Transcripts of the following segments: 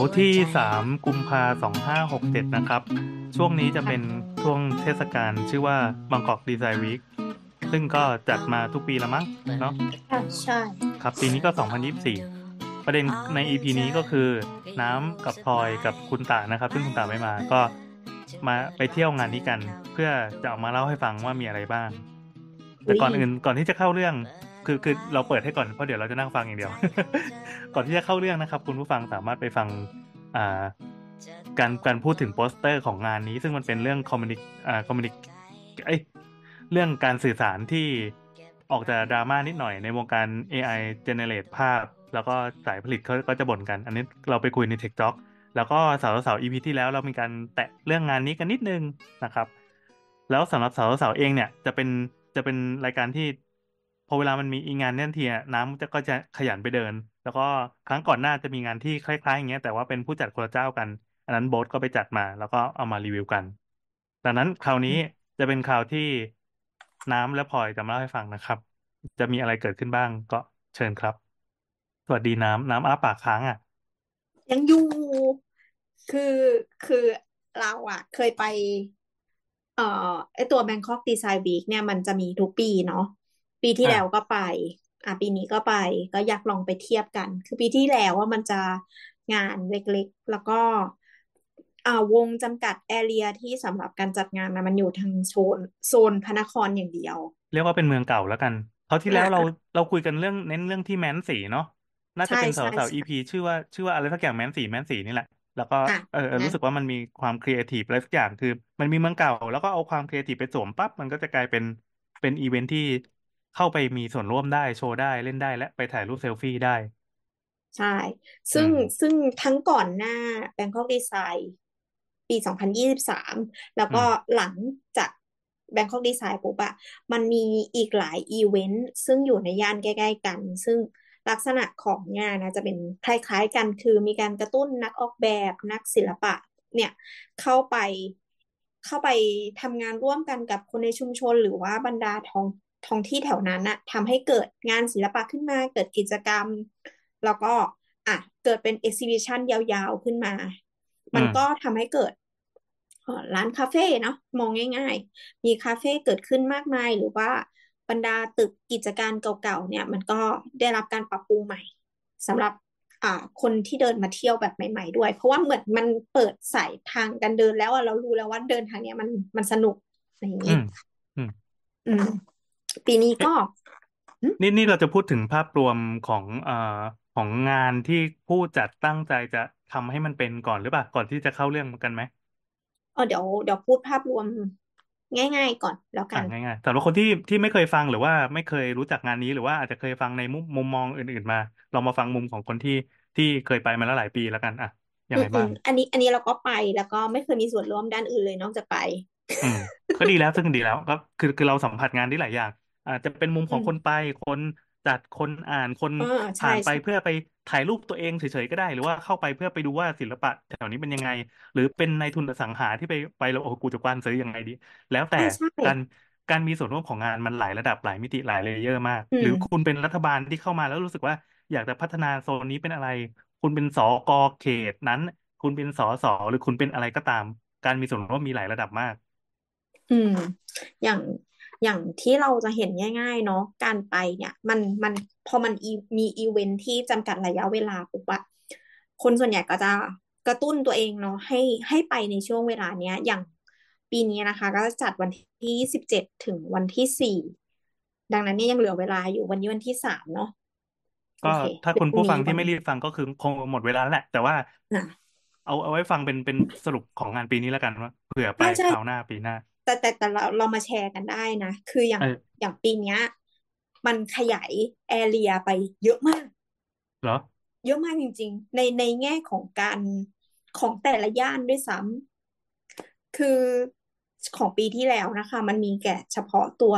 ร์ที่หัวใจสามกุมภาสองห้าหกเจ็ดนะครับ ช่วงนี้จะเป็นช่วงเทศกาลชื่อว่าบางกอกดีไซน์วีคซึ่งก็จัดมาทุกปีแล้วมั้งเนาะค่ะใช่ครับปีนี้ก็ 2024 ประเด็นใน EP นี้ก็คือ น้ำกับพลอยกับคุณตานะครับ ซึ่งคุณตาไม่มาก็มาไปเที่ยวงานนี้กัน เพื่อจะเอามาเล่าให้ฟังว่ามีอะไรบ้าง แต่ก่อนอื่นก่อนที่จะเข้าเรื่อง คือคือเราเปิดให้ก่อนเพราะเดี๋ยวเราจะนั่งฟังอย่างเดียว ก่อนที่จะเข้าเรื่องนะครับ คุณผู้ฟังสามารถไปฟังอ่าการการพูดถึงโปสเตอร์ของงานนี้ ซึ่งมันเป็นเรื่องคอมมิวนิอ่าคอมมิวนิเอ้ยเรื่องการสื่อสารที่ออกจะดราม่านิดหน่อยในวงการ AI generate ภาพ แล้วก็สายผลิตเขาก็จะบ่นกัน อันนี้เราไปคุยใน Tech Talk แล้วก็สาวสาว EP ที่แล้วเรามีการแตะเรื่องงานนี้กันนิดนึงนะครับ แล้วสำหรับสาวสาวเองเนี่ยจะเป็นจะเป็นรายการที่ พอเวลามันมีอีงานเนี่ยทีอะน้ำจะก็จะขยันไปเดิน แล้วก็ครั้งก่อนหน้าจะมีงานที่คล้ายๆอย่างเงี้ยแต่ว่าเป็นผู้จัดคนละเจ้ากัน อันนั้นโบ๊ทก็ไปจัดมา แล้วก็เอามารีวิวกันดังนั้นคราวนี้จะเป็นคราวที่น้ำและพลอยจะมาเล่าให้ฟังนะครับ จะมีอะไรเกิดขึ้นบ้างก็เชิญครับ สวัสดีน้ำน้ำอ้าปากค้างอะ ยังอยู่คือคือเราอะเคยไป เอ่อไอตัว Bangkok Design Week เนี่ยมันจะมีทุกปีเนาะ ปีที่อะแล้วก็ไป อะปีนี้ก็ไป ก็อยากลองไปเทียบกัน คือปีที่แล้วว่ามันจะงานเล็กๆ แล้วก็อ่าวงจำกัดแอเรียที่สำหรับการจัดงานนะมันอยู่ทางโซนโซนพระนครอย่างเดียว เรียกว่าเป็นเมืองเก่าแล้วกันคราวที่แล้วอะเราเราคุยกันเรื่องเน้นเรื่องที่แมนสีเนาะน่าจะใช่เป็นสาวใช่สาวใช่ EP ชื่อว่าชื่อว่าอะไรสักอย่างแมนสีแมนสีนี่แหละ แล้วก็อะเออเออนะรู้สึกว่ามันมีความครีเอทีฟอะไรสักอย่างคือ มันมีเมืองเก่า แล้วก็เอาความครีเอทีฟไปสวมปุ๊บมันก็จะกลายเป็นเป็นอีเวนท์ที่ เข้าไปมีส่วนร่วมได้โชว์ได้เล่นได้และไปถ่ายรูปเซลฟี่ได้ ใช่อืซึ่งซึ่งทั้งก่อนหน้า Bangkok Design ปี 2023 แล้วอืม ก็หลังจาก Bangkok Design ปุ๊บอะมันมีอีกหลายอีเวนต์ซึ่งอยู่ในย่านใกล้ๆกัน ซึ่งลักษณะของงานนะจะเป็นคล้ายๆกันคือมีการกระตุ้นนักออกแบบนักศิลปะเนี่ยเข้าไปเข้าไปทำงานร่วมกันกับคนในชุมชนหรือว่าบรรดาท้อง ท้องที่แถวนั้นน่ะทำให้เกิดงานศิลปะขึ้นมา เกิดกิจกรรม แล้วก็อะเกิดเป็นเอ็กซิบิชันยาวๆขึ้นมาอืมันมก็ทำให้เกิดเอ่อร้านคาเฟ่เนาะมองง่ายๆ มีคาเฟ่เกิดขึ้นมากมาย หรือว่าบรรดาตึกกิจการเก่าๆเนี่ย มันก็ได้รับการปรับปรุงใหม่สำหรับอ่าคนที่เดินมาเที่ยวแบบใหม่ ๆ ด้วย เพราะว่าเหมือนมันเปิดสายทางการเดินแล้วอะเรารู้แล้วว่าเดินทางเนี้ยมันมันสนุกอะไรอย่างอืนี้มอืมอืม ปีนี้เอ๊ะก็อืมนี่นี่เราจะพูดถึงภาพรวมของเอ่อของงานที่ผู้จัดตั้งใจจะทำให้มันเป็นก่อนหรือเปล่าก่อนที่จะเข้าเรื่องกันไหมเออเดี๋ยวเดี๋ยวพูดภาพรวมง่าย ๆ ก่อนแล้วกัอะนง่ายๆสำหรับคนที่ที่ไม่เคยฟังหรือว่าไม่เคยรู้จักงานนี้หรือว่าอาจจะเคยฟังในมุมมุมมองอื่น ๆ มาลองมาฟังมุมของคนที่ที่เคยไปมาแล้วหลายปีแล้วกันอะยังอืไงมอืบ้ามงอันนี้อันนี้เราก็ไปแล้วก็ไม่เคยมีส่วนร่วมด้านอื่นเลยนอกจากไป อืมก็ดีแล้วซึ่งดีแล้วก็คือคือเราสัมผัสงานได้หลายอย่าง อาจจะเป็นมุมขอืองม คนไป คนจัด คนอ่าน คนเออใช่ผ่านไปใช่เพื่อไปถ่ายรูปตัวเองเฉยๆก็ได้ หรือว่าเข้าไปเพื่อไปดูว่าศิลปะแถวนี้เป็นยังไง หรือเป็นนายทุนอสังหาที่ไปไปแล้วโอ้โหกูจะกว้านซื้อยังไงดี แล้วแต่อ่าใช่ การการมีส่วนร่วมของงานมันหลายระดับหลายมิติหลาย layer มาก อืม หรือคุณเป็นรัฐบาลที่เข้ามาแล้วรู้สึกว่าอยากจะพัฒนาโซนนี้เป็นอะไร คุณเป็นสกเขตนั้น คุณเป็นสสหรือคุณเป็นอะไรก็ตาม การมีส่วนร่วมมีหลายระดับมาก อืม อย่าง อย่างที่เราจะเห็นง่ายๆเนาะการไปเนี่ย มันมันพอมันมีอีเวนท์ที่จำกัดระยะเวลาปุ๊บอะคนส่วนใหญ่ก็จะกระตุ้นตัวเองเนาะให้ให้ไปในช่วงเวลาเนี้ย อย่างปีนี้นะคะ ก็จะจัดวันที่สิบเจ็ดถึงวันที่สี่ดังนั้นเนี่ยยังเหลือเวลาอยู่วันนี้วันที่สามเนาะโอก็เคถ้าคือคุณพรุ่งผู้ฟังนี้วัที่นไม่รีบฟังก็คือคงหมดเวลาแล้วแหละ แต่ว่าอะเอาเอาไว้ฟังเป็นเป็นสรุปของงานปีนี้แล้วกันว่าเผื่อไปใช่ใช่คราวหน้าปีหน้า แต่แต่แต่เราเรามาแชร์กันได้นะ คืออย่างเอออย่างปีเนี้ย มันขยายแอเรียไปเยอะมากเหรอเยอะมากจริง ๆ ในในแง่ของการของแต่ละย่านด้วยซ้ำคือของปีที่แล้วนะคะ มันมีแก่เฉพาะตัว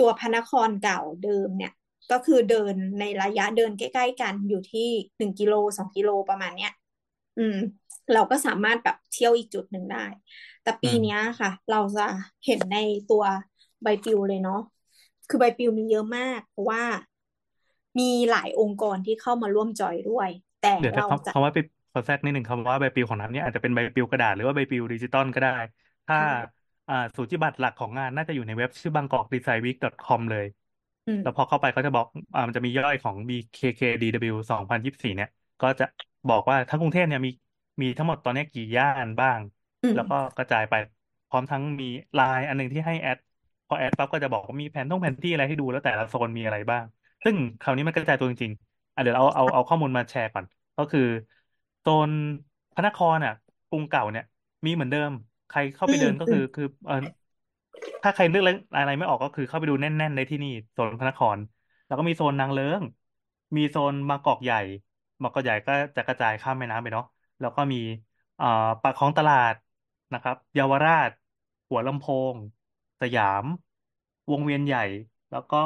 ตัวพระนครเก่าเดิมเนี่ย ก็คือเดินในระยะเดินใกล้ ๆ กันอยู่ที่หนึ่งกิโลสองกิโลประมาณเนี้ย อืม เราก็สามารถแบบเที่ยวอีกจุดหนึ่งได้ แต่ปีอืมเนี้ยค่ะ เราจะเห็นในตัวใบปลิวเลยเนาะคือใบปลิวมีเยอะมากเพราะว่ามีหลายองค์กรที่เข้ามาร่วมจอยด้วย แต่เดี๋ยวแต่เราคำจะคำว่าไปขอแทรกนิดหนึ่งคำว่าใบปลิวของน้ำเนี่ยอาจจะเป็นใบปลิวกระดาษหรือว่าใบปลิวดิจิตอลก็ได้ ถ้าใช่อ่าสูจิบัตรหลักของงานน่าจะอยู่ในเว็บชื่อ bangkokdesignweek.com เลยอืมแล้วพอเข้าไปเขาจะบอกอ่ามันจะมีย่อยของ BKKDW 2024 เนี่ย ก็จะบอกว่าทั้งกรุงเทพเนี่ยมีมีทั้งหมดตอนนี้กี่ย่านบ้าง อืมแล้วก็กระจายไปพร้อมทั้งมีไลน์อันหนึ่งที่ให้แอด พอแอดปั๊บก็จะบอกว่ามีแผนท่องแผนที่อะไรให้ดูแล้วแต่ละโซนมีอะไรบ้าง ซึ่งคราวนี้มันกระจายตัวจริงๆอะเดี๋ยวเอาเอาเอาข้อมูลมาแชร์ก่อน ก็คือโซนพระนครอะกรุงเก่าเนี่ย มีเหมือนเดิม ใครเข้าอืไปมเดินก็อืคืมอคือเออถ้าใครเลือกอะไรไม่ออกก็คือเข้าไปดูแน่นๆได้ที่นี่โซนพระนคร แล้วก็มีโซนนางเลิ้ง มีโซนบางกอกใหญ่บางกอกใหญ่ก็จะกระจายข้ามแม่น้ำไปเนาะแล้วก็มีอ่าปากคลองตลาด นะครับเยาวราช หัวลำโพง สยาม วงเวียนใหญ่ แล้วก็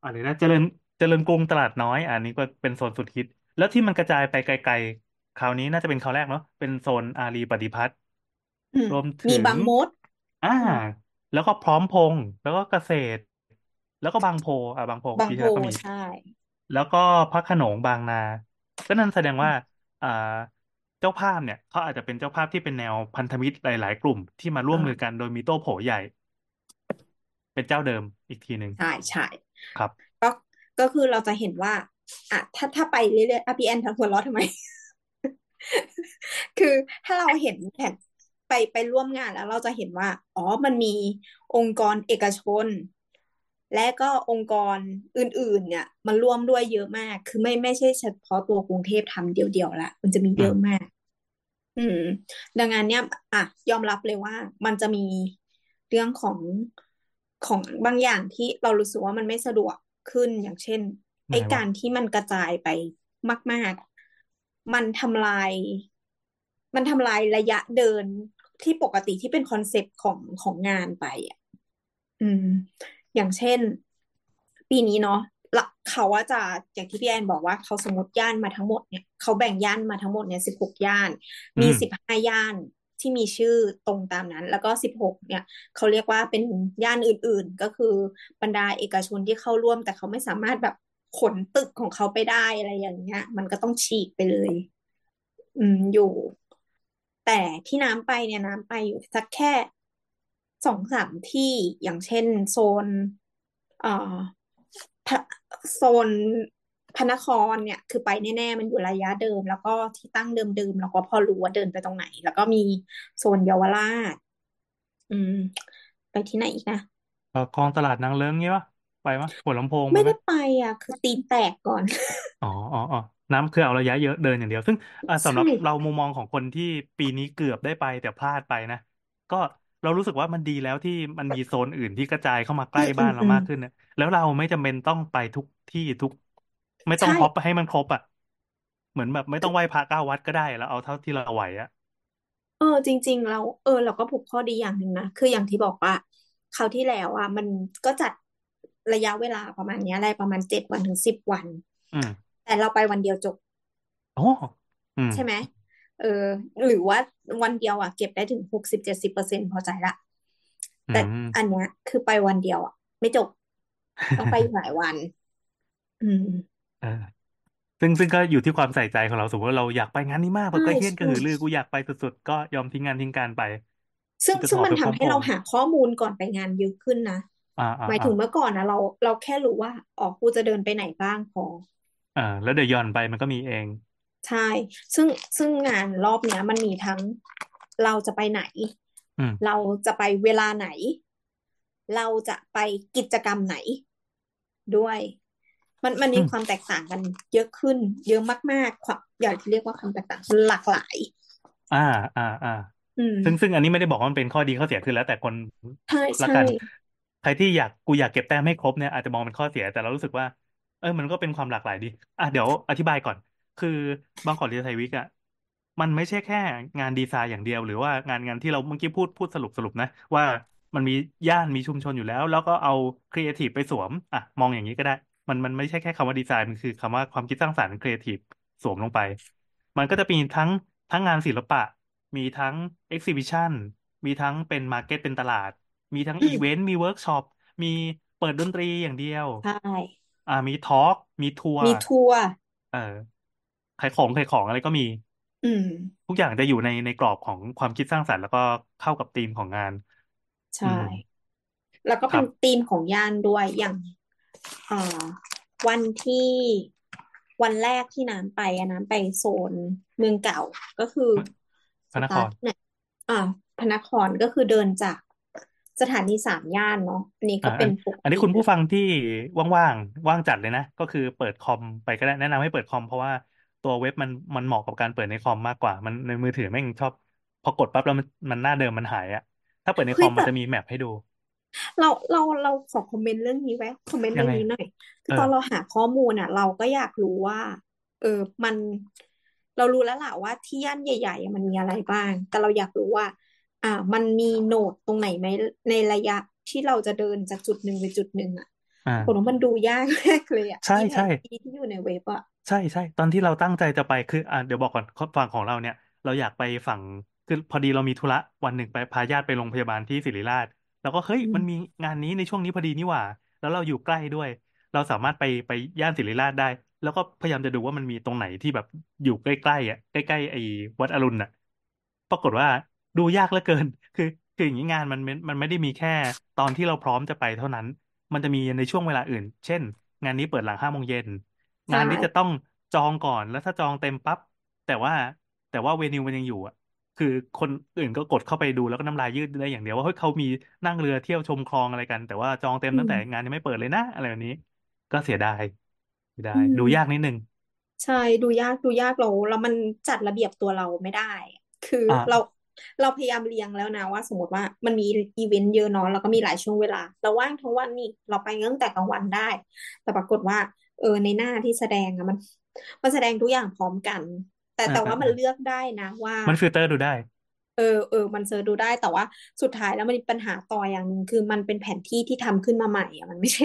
อะไรนะเจริญเจริญกรุงตลาดน้อย อันนี้ก็เป็นโซนสุดฮิต แล้วที่มันกระจายไปไกลๆ คราวนี้น่าจะเป็นคราวแรกเนาะเป็นโซนอารีปฏิพัฒน์อืมรวมมีถึงบางมด อ่าอืมแล้วก็พร้อมพงษ์แล้วก็เกษตร แล้วก็บางโพอ่าบางโพบางปีโพที่แล้วก็มี ใช่ แล้วก็พระโขนงบางนา ก็นั่นแสดงว่า อ่าเจ้าภาพเนี่ยเขาอาจจะเป็นเจ้าภาพที่เป็นแนวพันธมิตรหลาย ๆ กลุ่มที่มาร่วมอ่ามือกันโดยมีโต้โผใหญ่ เป็นเจ้าเดิมอีกทีหนึ่งใช่ใช่ครับ ก็ก็คือเราจะเห็นว่าอะถ้าถ้าไปเรื่อยๆอะพี่แอนทำหัวเราะทำไม คือถ้าเราเห็นแผนไปไปร่วมงานแล้วเราจะเห็นว่า อ๋อมันมีองค์กรเอกชน และก็องค์กรอื่น ๆ เนี่ยมันร่วมด้วยเยอะมาก คือไม่ไม่ใช่เฉพาะตัวกรุงเทพทำเดียวๆละมันจะมีเยอะมาก อืม ดังนั้นเนี่ย อะ ยอมรับเลยว่า มันจะมีเรื่องของของบางอย่างที่เรารู้สึกว่ามันไม่สะดวกขึ้นอย่างเช่นไอ้การที่มันกระจายไปมาก ๆ มันทำลาย มันทำลายระยะเดินที่ปกติที่เป็น concept ของของงานไปอะ อืม อย่างเช่น ปีนี้เนาะละเขาว่าจะอย่างที่พี่แอนบอกว่าเขาสมมติย่านมาทั้งหมดเนี่ยเขาแบ่งย่านมาทั้งหมดเนี่ยสิบหกย่านอืม มีสิบห้าย่านที่มีชื่อตรงตามนั้น แล้วก็สิบหกเนี่ยเขาเรียกว่าเป็นย่านอื่นๆ ก็คือบรรดาเอกชนที่เข้าร่วม แต่เขาไม่สามารถแบบขนตึกของเขาไปได้อะไรอย่างเงี้ย มันก็ต้องฉีกไปเลย อืมอยู่ แต่ที่น้ำไปเนี่ยน้ำไปอยู่สักแค่ สองสามที่อย่างเช่นโซนเอ่อพระโซนพระนครเนี่ย คือไปแน่ๆ มันอยู่ระยะเดิม แล้วก็ที่ตั้งเดิมๆเราก็พอรู้ว่าเดินไปตรงไหน แล้วก็มีโซนเยาวราช อืม ไปที่ไหนอีกนะปากคลองตลาดนางเลิ้งงี้ปะไปมะหัวลำโพงไปไม่ไหมได้ไปอะ คือตีนแตกก่อน อ๋ออ๋ออ๋อน้ำคือเอาระยะเยอะเดินอย่างเดียว ซึ่งอ่าสำหรับใช่เรามุมมองของคนที่ปีนี้เกือบได้ไปแต่พลาดไปนะ ก็ เรารู้สึกว่ามันดีแล้วที่มันมีโซนอื่นที่กระจายเข้ามาใกอืล้มอืบ้ามนเราอืมมากขึ้นนะแล้วเราไม่จำเป็นต้องไปทุกที่ทุก ไม่ต้องใช่ฮอปให้มันครบอะ เหมือนแบบไม่ต้องไหว้พระเก้าวัดก็ได้แล้วเอาเท่าที่เราไหวอะเออ จริง ๆ เรา เออ เราก็ผูกข้อดีอย่างหนึ่งนะคืออย่างที่บอกว่าคราวที่แล้วอะมันก็จัดระยะเวลาประมาณเนี้ยอะไรประมาณเจ็ดวันถึงสิบวันอืมแต่เราไปวันเดียวจบโอ้อืมใช่ไหม เออ หรือว่าวันเดียวอะเก็บได้ถึงหกสิบเจ็ดสิบเปอร์เซ็นต์พอใจละอืแต่มอันเนี้ย คือไปวันเดียวอะ ไม่จบ ต้องไปอีกหลายวัน อืมเออซึ่งซึ่งก็อยู่ที่ความใส่ใจของเราสมมติว่าเราอยากไปงานนี้มากแบบใช่ใกล้เคียงกระใช่หือรือกูอยากไปสุดๆก็ยอมทิ้งงานทิ้งการไป ซึ่งกูจะซึ่งขอมันไปพทำร้อมให้พเรางษ์หาข้อมูลก่อนไปงานเยอะขึ้นนะอ่าอ่าหมายอ่าถึงเมื่อก่อนนะเราเราแค่รู้ว่าอ๋อกูจะเดินไปไหนบ้างพออ่าแล้วเดี๋ยวหย่อนไปมันก็มีเอง ใช่ ซึ่งซึ่งงานรอบเนี้ย มันมีทั้งเราจะไปไหนอืมเราจะไปเวลาไหน เราจะไปกิจกรรมไหนด้วย มันมันอืมีมความแตกต่างกันเยอะขึ้น เยอะมากๆความอยากจะเรียกว่าความแตกต่างหลากหลาย อ่าอ่าอ่าอืมซึ่งซึ่งอันนี้ไม่ได้บอกว่ามันเป็นข้อดีข้อเสียคือแล้ว แต่คนใช่ละใช่กันใครที่อยากกูอยากเก็บแต้มให้ครบเนี่ยอาจจะมองเป็นข้อเสียแต่เรารู้สึกว่า เออมันก็เป็นความหลากหลายดี อะเดี๋ยวอธิบายก่อน คือบางกอกเรียลไทยวิกอะมันไม่ใช่แค่งานดีไซน์อย่างเดียว หรือว่างานงานที่เราเมื่อกี้พูดพูดสรุปสรุปนะ ว่ามันมีย่านมีชุมชนอยู่แล้ว แล้วก็เอาครีเอทีฟไปสวมอะมองอย่างนี้ก็ได้ มันมันไม่ใช่แค่คำว่าดีไซน์มันคือคำว่าความคิดสร้างสรรค์ครีเอทีฟสวมลงไป มันก็จะมีทั้งทั้งงานศิลปะ มีทั้ง exhibition มีทั้งเป็น market เป็นตลาด มีทั้งอืมอีเวนต์มีเวิร์กช็อปมีเปิดดนตรีอย่างเดียวใช่อ่ามี talk มีทัวร์มีทัวร์เออ ขายของขายของอะไรก็มี อืม ทุกอย่างจะอยู่ในในกรอบของความคิดสร้างสรรค์แล้วก็เข้ากับธีมของงาน ใช่ อืม แล้วก็เป็นครับธีมของย่านด้วยอย่างเอ่อวันที่วันแรกที่น้ำไปอะน้ำไปโซนเมืองเก่าก็คือพระนครสตาร์ทเนี่ยอ่าพระนครก็คือเดินจากสถานีสามย่านเนาะอันนี้อ่าอันก็เป็นปกอันนี้คุณติเลยผู้ฟังที่ว่างๆว่างจัดเลยนะ ก็คือเปิดคอมไปก็ได้แนะนำให้เปิดคอมเพราะว่า ตัวเว็บมันมันเหมาะกับการเปิดในคอมมากกว่า มันในมือถือแม่งชอบ พอกดปั๊บแล้วมันมันหน้าเดิมมันหายอะถ้าเปิดในคเฮ้ยแต่อมมันจะมีแมปให้ดู เราเราเราขอคอมเมนต์เรื่องนี้ไว้คอมเมนต์ยังไงเรื่องนี้หน่อยคืเอออตอนเราหาข้อมูลอะ เราก็อยากรู้ว่า เออมันเรารู้แล้วล่ะว่าที่ย่านใหญ่ๆอะมันมีอะไรบ้าง แต่เราอยากรู้ว่า อ่า มันมีโนดตรงไหนไหมในระยะที่เราจะเดินจากจุดหนึ่งไปจุดหนึ่งอะปรากฏอ่าว่ามันดูยากมากเลยอะใช่ใช่อีแผนที่ที่อยู่ในเว็บอะ ใช่ใช่ตอนที่เราตั้งใจจะไปคืออะเดี๋ยวบอกก่อนฝั่งของเราเนี่ย เราอยากไปฝั่งคือพอดีเรามีธุระวันหนึ่งไปพาญาติไปโรงพยาบาลที่ศิริราช แล้วก็เฮ้ยอืมมันมีงานนี้ในช่วงนี้พอดีนี่หว่า แล้วเราอยู่ใกล้ด้วย เราสามารถไปไปย่านศิริราชได้ แล้วก็พยายามจะดูว่ามันมีตรงไหนที่แบบอยู่ใกล้ๆอะใกล้ๆไอ้วัดอรุณอะ ปรากฏว่าดูยากเหลือเกิน คือคืออย่างนี้งานมันมันมันไม่ได้มีแค่ ตอนที่เราพร้อมจะไปเท่านั้น มันจะมีในช่วงเวลาอื่น เช่น งานนี้เปิดหลังห้าโมงเย็นใช่ งานนี้จะต้องจองก่อนแล้วถ้าจองเต็มปั๊บแต่ว่าแต่ว่าเวนิวมันยังอยู่อะ คือคนอื่นก็กดเข้าไปดูแล้วก็น้ำลายยืดได้อย่างเดียวว่าเฮ้ยเขามีนั่งเรือเที่ยวชมคลองอะไรกัน แต่ว่าจองเต็มอืมตั้งแต่งานยังไม่เปิดเลยนะอะไรแบบนี้ ก็เสียดายเสียดาอืยดูยากมนิดนึงใช่ดูยากดูยากเราแล้วมันจัดระเบียบตัวเราไม่ได้ คือเราอ่าเราพยายามเรียงแล้วนะว่า สมมติว่ามันมีอีเวนต์เยอะเนาะแล้วก็มีหลายช่วงเวลา เราว่างทั้งวันนี่เราไปตั้งแต่กลางวันได้ แต่ปรากฏว่า เออในหน้าที่แสดงอะมัน มันแสดงทุกอย่างพร้อมกัน แต่แต่ว่ามันอ่าอ่าอ่าเลือกได้นะว่า มันฟิลเตอร์ดูได้ เออเออมัน search ดูได้แต่ว่าสุดท้ายแล้วมันมีปัญหาต่ออย่างหนึ่งคือมันเป็นแผนที่ที่ทำขึ้นมาใหม่อะมันไม่ใช่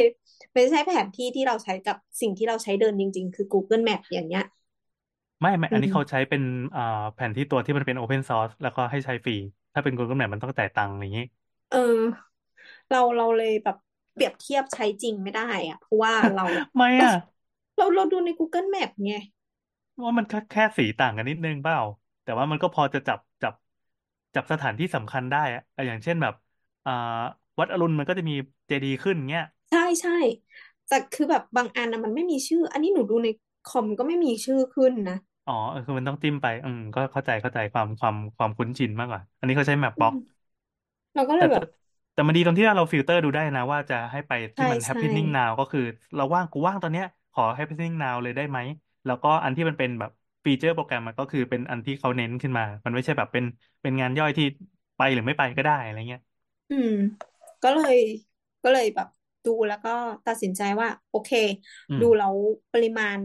ไม่ใช่แผนที่ที่เราใช้กับสิ่งที่เราใช้เดินจริง ๆ คือ Google Map อย่างเงี้ยไม่ไม่ อันนี้เขาอืมใช้เป็นอ่าแผนที่ตัวที่มันเป็น Open Source แล้วก็ให้ใช้ฟรี ถ้าเป็น Google Map มันต้องจ่ายตังค์อย่างนี้ เออ เราเราเลยแบบ เปรียบเทียบใช้จริงไม่ได้อะเพราะว่าเราไม่เราอะเราเราดูใน Google Map ไงว่ามันแค่แค่สีต่างกันนิดนึงเปล่า แต่ว่ามันก็พอจะจับจับจับสถานที่สำคัญได้อะอะอย่างเช่นแบบอ่าวัดอรุณมันก็จะมีเจดีย์ขึ้นเงี้ย ใช่ใช่แต่คือแบบบางอันนะมันไม่มีชื่อ อันนี้หนูดูในคอมก็ไม่มีชื่อขึ้นนะอ๋อเออคือมันต้องจิ้มไป อืมก็เข้าใจเข้าใจความความความคุ้นชินมากกว่า อันนี้เขาใช้แมปบล็อกอืมเราก็เลแต่แต่ยแบบ แต่มันดีตรงที่เราฟิลเตอร์ดูได้นะ ว่าจะให้ไปที่ใช่มัน ใช่ happening now ก็คือ เราว่างกูว่างตอนเนี้ย ขอ happening now เลยได้ไหม แล้วก็อันที่มันเป็นแบบ feature program มันก็คือเป็นอันที่เขาเน้นขึ้นมา มันไม่ใช่แบบเป็นเป็นงานย่อยที่ไปหรือไม่ไปก็ได้อะไรเงี้ย อืม ก็เลยก็เลยแบบดูแล้วก็ตัดสินใจว่า โอเค อืมดูแล้วปริมาณ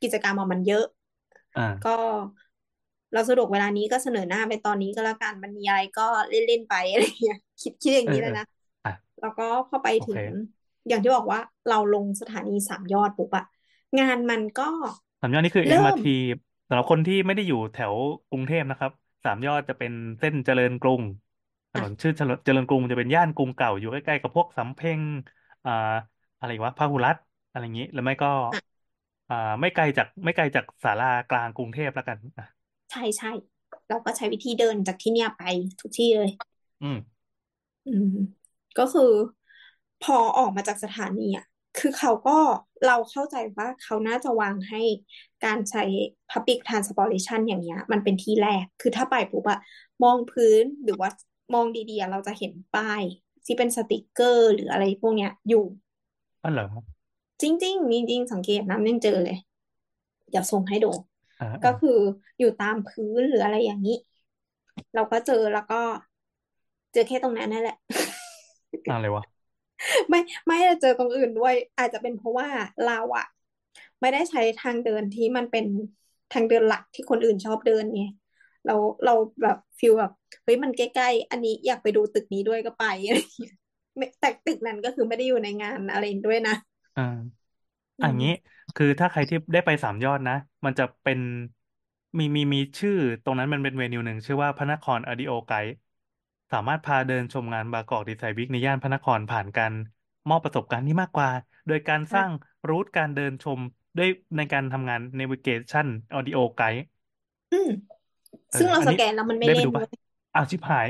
กิจกรรมอะมันเยอะก็อ่า เราสะดวกเวลานี้ก็เสนอหน้าไปตอนนี้ก็แล้วกันมันมีอะไรก็เล่นเล่นไปอะไรอย่างเงี้ยคิดคิดอย่าเออเอองนี้เลยนะอะแล้วก็พอไปโอเคถึง อย่างที่บอกว่าเราลงสถานีสามยอดปุ๊บอะงานมันก็สามยอดนี่คือเริ่ม MRT สำหรับคนที่ไม่ได้อยู่แถวกรุงเทพนะครับ สามยอดจะเป็นเส้นเจริญกรุงถนนชื่อเจริญเจริญกรุงจะเป็นย่านกรุงเก่าอยู่ใกล้ๆกับพวกสำเพ็งอ่าอะไรวะพหุรัตน์อะไรอย่างนี้หรือไม่ก็อะอ่า ไม่ไกลจากไม่ไกลจากศาลากลางกรุงเทพแล้วกันอะ ใช่ใช่เราก็ใช้วิธีเดินจากที่เนี่ยไปทุกที่เลย อืม อืม ก็คือ พอออกมาจากสถานีอะคือเขาก็เราเข้าใจว่าเขาน่าจะวางให้การใช้ Public Transportation อย่างเงี้ย มันเป็นที่แรก คือถ้าไปปุ๊บอะมองพื้นหรือว่ามองดีๆอะเราจะเห็นป้าย ที่เป็นสติกเกอร์ หรืออะไรพวกเนี้ยอยู่อ๋อเหรอจริงๆจริงๆสังเกตน้ำยังเจอเลย เดี๋ยวส่งให้ดูอ่าอ่า ก็คืออยู่ตามพื้นหรืออะไรอย่างนี้ เราก็เจอแล้วก็ เจอแค่ตรงนั้นนั่นแหละอะไรวะไม่ไม่ได้เจอตรงอื่นด้วย อาจจะเป็นเพราะว่าเราอะไม่ได้ใช้ทางเดินที่มันเป็นทางเดินหลักที่คนอื่นชอบเดินไงเราเราแบบฟีลแบบเฮ้ยมันใกล้ๆอันนี้อยากไปดูตึกนี้ด้วยก็ไปอะไรอย่างเงี้ยไม่แต่ตึกนั้นก็คือไม่ได้อยู่ในงานอะไรด้วยนะ อ่าอือันมนี้ คือถ้าใครที่ได้ไปสามยอดนะ มันจะเป็นมีมีมีชื่อตรงนั้นมันเป็นเวนิวหนึ่ง ชื่อว่าพระนครอดิโอไกด์สามารถพาเดินชมงานบางกอกดีไซน์วีคในย่านพระนครผ่านการมอบประสบการณ์ที่มากกว่า โดยการสร้างรูทการเดินชมด้วยในการทำงาน navigation audio guide อืมเออซึ่งเราอันสนี้แกนแล้วมันไม่ได้ไปเล่นดูด้ปะวยอ้าวชิบหาย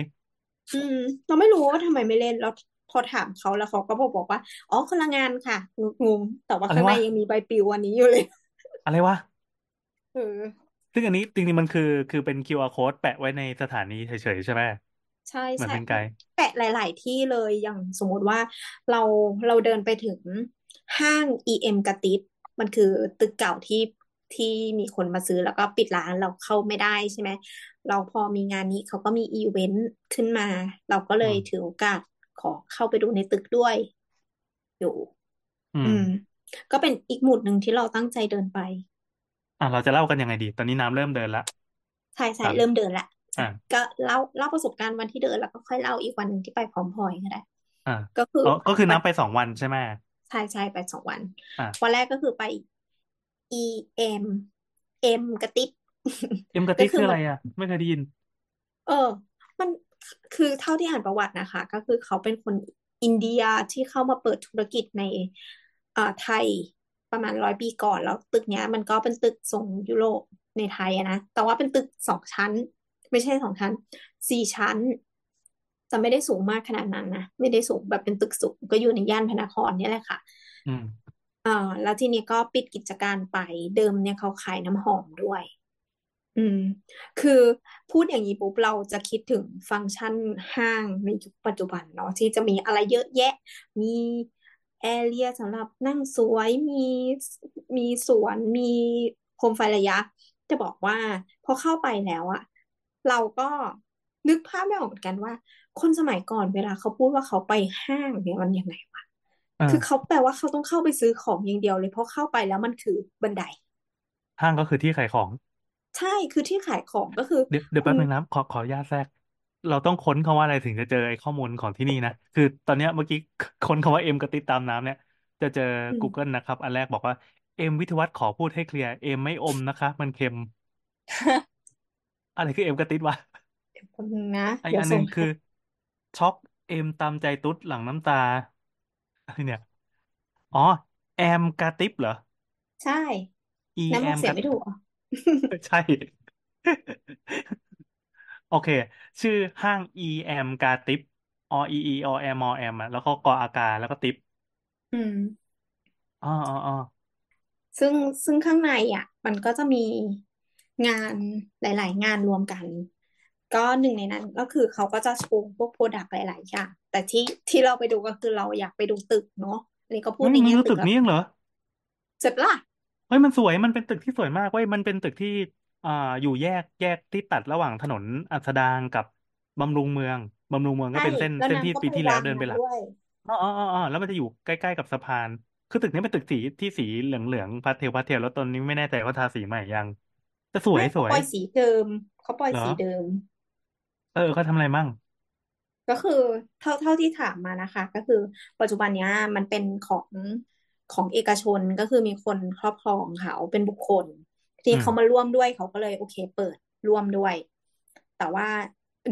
อืม เราไม่รู้ว่าทำไมไม่เล่นแล้ว พอถามเขาแล้วเขาก็บอกบอกว่า อ๋อคนละงานค่ะงงๆแต่ว่าอะไรข้างในวะยังมีใบปลิวอันนี้อยู่เลย อะไรวะเออซึ่งอันนี้จริงๆมันคือคือเป็น QR code แปะไว้ในสถานีเฉยๆใช่ไหมใช่เหมือนใช่เป็นไกด์แปะหลาย ๆ ที่เลยอย่างสมมติว่าเราเราเดินไปถึงห้าง EM กระติบมันคือตึกเก่าที่ที่มีคนมาซื้อแล้วก็ปิดร้านเราเข้าไม่ได้ใช่ไหมเราพอมีงานนี้เขาก็มีอีเวนต์ขึ้นมา เราก็เลยถือโอกาส ขอเข้าไปดูในตึกด้วย อยู่ อือืมมก็เป็นอีกหมุดหนึ่งที่เราตั้งใจเดินไป อะเราจะเล่ากันยังไงดี ตอนนี้น้ำเริ่มเดินละใช่ใช่ครับเริ่มเดินละอะก็เล่าเล่าประสบการณ์วันที่เดินแล้วก็ค่อยเล่าอีกวันหนึ่งที่ไปพร้อมพลอยก็ได้อะก็คืออ๋อก็คือวันน้ำไปสองวันใช่ไหมใช่ใช่ไปสองวันอะวันแรกก็คือไป EM M กระติบเอ็มกระก็ติกคืคืออมัอะไรนอะ ไม่เคยได้ยิน เออ มัน คือเท่าที่อ่านประวัตินะคะ ก็คือเขาเป็นคนอินเดียที่เข้ามาเปิดธุรกิจในอ่าไทยประมาณร้อยปีก่อนแล้วตึกเนี้ย มันก็เป็นตึกส่งยุโรปในไทยอะนะแต่ว่าเป็นตึกสองชั้น ไม่ใช่สองชั้นสี่ชั้นจะไม่ได้สูงมากขนาดนั้นนะไม่ได้สูงแบบเป็นตึกสูงก็อยู่ในย่านพระนครเนี่ยแหละค่ะอืมอ่าแล้วทีนี้ก็ปิดกิจการไปเดิมเนี่ยเขาขายน้ำหอมด้วย อืม คือพูดอย่างนี้ปุ๊บเราจะคิดถึงฟังก์ชันห้างในยุคปัจจุบันเนาะที่จะมีอะไรเยอะแยะ มีแอเรียสำหรับนั่งสวยมีมีสวนมีโคมไฟระยะ จะบอกว่าพอเข้าไปแล้วอะเราก็นึกภาพไม่ออกเหมือนกันว่า คนสมัยก่อนเวลาเขาพูดว่าเขาไปห้างเนี่ยมันยังไงวะเออคือเขาแปลว่าเขาต้องเข้าไปซื้อของอย่างเดียวเลยเพราะเข้าไปแล้วมันคือบันได ห้างก็คือที่ขายของ ใช่คือที่ขายของก็คือ เดี๋ยวเดี๋ยวคุแป๊บณนึงนะขอขออนุญาตแทรก เราต้องค้นคำว่าอะไรถึงจะเจอไอ้ข้อมูลของที่นี่นะ คือตอนเนี้ยเมื่อกี้ค้นคำว่าเอ็มกระติดตามน้ำเนี่ย จะเจอ อืม Google นะครับ อันแรกบอกว่าเอ็มวิทยาวัฒน์ขอพูดให้เคลียร์เอ็มไม่อมนะคะ มันเค็ม อะไรคือเอ็มกระติดวะ แป๊บนึงนะไอเดี๋ยอัวนหส่นึ่งงคือช็อกเอ็มตามใจตุ๊ดหลังน้ำตาอะไรเนี่ย อ๋อ แอมกาติบเหรอใช่อีน้ำแอออกมเสียกางไม่ถูกเหรอ ใช่ โอเค ชื่อห้าง EM กาติบอ e e o m o m อะแล้วก็กออากาแล้วก็ติบอืม อ๋ออ๋ออ๋อซึ่งซึ่งข้างในอะ มันก็จะมีงานหลาย ๆ งานรวมกัน ก็หนึ่งในนั้นก็คือเขาก็จะโชว์พวกโปรดักต์หลาย ๆ อย่าง แต่ที่ที่เราไปดูก็คือเราอยากไปดูตึกเนาะอันนี้ก็พูดเฮ้ยในมึงแง่รู้ตึตึกกแล้วนี้ยังเหรอเสร็จปะล่ะ เฮ้ยมันสวยมันเป็นตึกที่สวยมากเว้ยมันเป็นตึกที่อ่าอยู่แยกแยกที่ตัดระหว่างถนนอัสดางกับบำรุงเมืองบำรุงเมืองก็ใช่เป็นเส้นแล้วเส้นน้ำที่ก็ปีไปที่แล้ววางเดินไปนั้นหลักด้วย อ๋ออ๋ออ๋ออ๋อแล้วมันจะอยู่ใกล้ๆกับสะพาน คือตึกนี้เป็นตึกสีที่สีเหลืองๆพาสเทลพาสเทลแล้วตอนนี้ไม่แน่ใจว่าทาสีใหม่ยังแต่สวยไม่สเขาวยปล่อยสีเดิมเขาปล่อยเหรอ สีเดิม เออเขาทำอะไรมั่งก็คือเท่าเท่าที่ถามมานะคะ ก็คือปัจจุบันเนี้ยมันเป็นของ ของเอกชนก็คือมีคนครอบครองเขาเป็นบุคคล ที่อืมเขามาร่วมด้วยเขาก็เลยโอเค เปิดร่วมด้วย แต่ว่า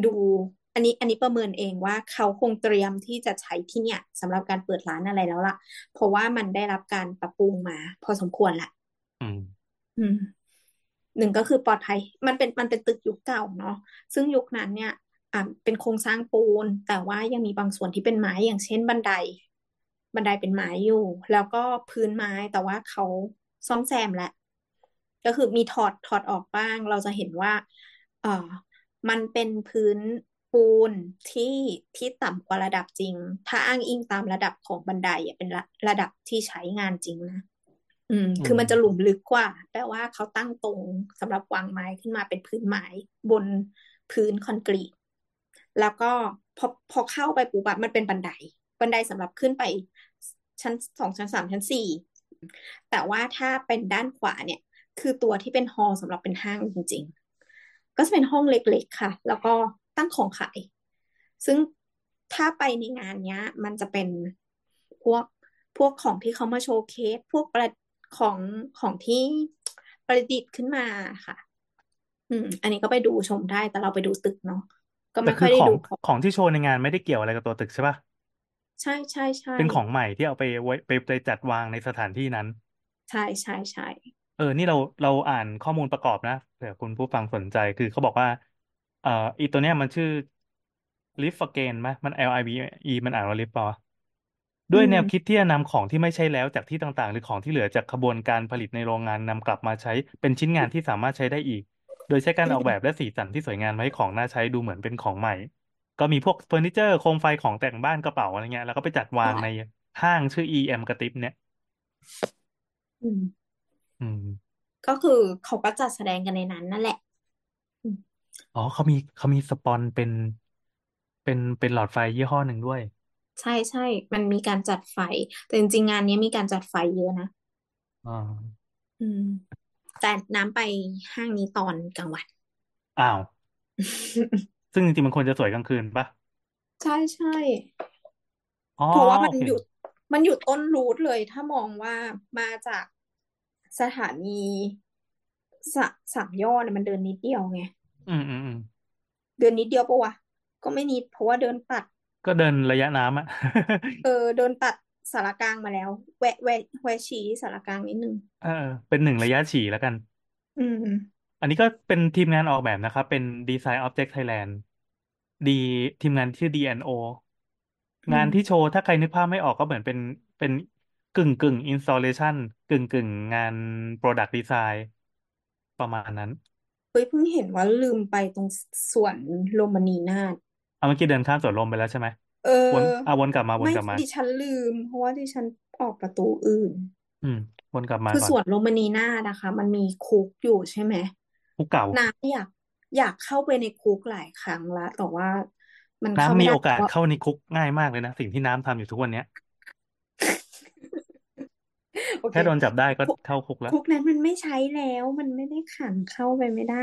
ดูอันนี้อันนี้ประเมินเองว่าเขาคงเตรียมที่จะใช้ที่เนี่ยสำหรับการเปิดร้านอะไรแล้วล่ะ เพราะว่ามันได้รับการปรับปรุงมา พอสมควรละอืม อืมหนึ่งก็คือปลอดภัย มันเป็นมันเป็นตึกยุคเก่าเนาะ ซึ่งยุคนั้นเนี่ย อ่าเป็นโครงสร้างปูน แต่ว่ายังมีบางส่วนที่เป็นไม้อย่างเช่นบันได บันไดเป็นไม้อยู่ แล้วก็พื้นไม้แต่ว่าเขาซ่อมแซมแหละ ก็คือมีถอดถอดออกบ้าง เราจะเห็นว่าเออมันเป็นพื้นปูนที่ที่ต่ำกว่าระดับจริง ถ้าอ้างอิงตามระดับของบันไดอะเป็นระระดับที่ใช้งานจริงนะอืม คือมันจะหลุมลึกกว่า แต่ว่าเขาตั้งตรงสำหรับวางไม้ขึ้นมาเป็นพื้นไม้บนพื้นคอนกรีต แล้วก็พอพอเข้าไปปุ๊บอะมันเป็นบันได บันไดสำหรับขึ้นไปชั้นสองชั้นสามชั้นสี่แต่ว่าถ้าเป็นด้านขวาเนี่ย คือตัวที่เป็นฮอลสำหรับเป็นห้างจริง ๆ ก็จะเป็นห้องเล็กๆค่ะ แล้วก็ตั้งของขาย ซึ่งถ้าไปในงานเนี้ย มันจะเป็นพวกพวกของที่เขามาโชว์เคส พวกประของของที่ประดิษฐ์ขึ้นมาค่ะ อืม อันนี้ก็ไปดูชมได้แต่เราไปดูตึกเนาะก็ไม่ค่อยได้ดูของของที่โชว์ในงานไม่ได้เกี่ยวอะไรกับตัวตึกใช่ปะ ใช่ใช่ใช่เป็นของใหม่ที่เอาไปไว้ไปไปจัดวางในสถานที่นั้น ใช่ใช่ใช่เออ นี่เราเราอ่านข้อมูลประกอบนะเผื่อคุณผู้ฟังสนใจคือเขาบอกว่า เอ่ออีตัวเนี้ยมันชื่อ Live Again ไหมมัน L I V E มันอ่านว่า Live เปล่าวะด้วยแนวคิดที่จะนำของที่ไม่ใช่แล้วจากที่ต่างๆ หรือของที่เหลือจากขบวนการผลิตในโรงงานนำกลับมาใช้เป็นชิ้นงานที่สามารถใช้ได้อีก โดยใช้การออกแบบและสีสันที่สวยงามมาให้ของน่าใช้ดูเหมือนเป็นของใหม่ ก็มีพวกเฟอร์นิเจอร์โคมไฟของแต่งบ้านกระเป๋าอะไรเงี้ย แล้วก็ไปจัดวางในห้างชื่อ EM กระติบเนี่ย อืม อืม ก็คือเขาก็จัดแสดงกันในนั้นนั่นแหละอ๋อเขามีเขามีสปอนเป็นเป็นเป็นหลอดไฟยี่ห้อหนึ่งด้วย ใช่ใช่ มันมีการจัดไฟ แต่จริงๆงานนี้มีการจัดไฟเยอะนะ อ่าอืม แต่น้ำไปห้างนี้ตอนกลางวัน อ้าว ซึ่งจริงๆมันควรจะสวยกลางคืนปะใช่ใช่อ๋อเพราะว่ามันโอเค อยู่มันอยู่ต้นรูทเลย ถ้ามองว่ามาจากสถานีสะสามยอดเนี่ยมันเดินนิดเดียวไง อืมอืมอืมเดินนิดเดียวปะวะ ก็ไม่นิด เพราะว่าเดินตัด ก็เดินระยะน้ำอะ เออ เดินตัดสารกลางมาแล้ว แวะแวะแวะชี้สารกลางนิดนึง เออเป็นหนึ่งระยะฉี่แล้วกัน อืม อันนี้ก็เป็นทีมงานออกแบบนะครับ เป็น Design Object Thailand ดีทีมงานชื่อ DNO อืมงานที่โชว์ถ้าใครนึกภาพไม่ออกก็เหมือนเป็นเป็นกึ่งกึ่ง installation กึ่งกึ่งงาน product design ประมาณนั้น เฮ้ยเพิ่งเห็นว่าลืมไปตรงสวนโรมานีนาถเอาเมื่อกี้เดินข้ามสวนลมไปแล้วใช่ไหมเอวนออะวนกลับมาวนไม่กลับมา ดิฉันลืม เพราะว่าดิฉันออกประตูอื่น อืม วนกลับมาคือก่อสน วนโรมานีนาถนะคะ มันมีคุกอยู่ใช่ไหม ภูเก่าน้ำอยากอยากเข้าไปในคุกหลายครั้งละแต่ว่ามันเข้าน้ำไม่มีได้โอกาสเพราะเข้าในคุกง่ายมากเลยนะ สิ่งที่น้ำทำอยู่ทุกวันเนี้ยโอเคแค่โดนจับได้ก็คุกเข้าคุกแล้วคุกนั้นมันไม่ใช้แล้วมันไม่ได้ขังเข้าไปไม่ได้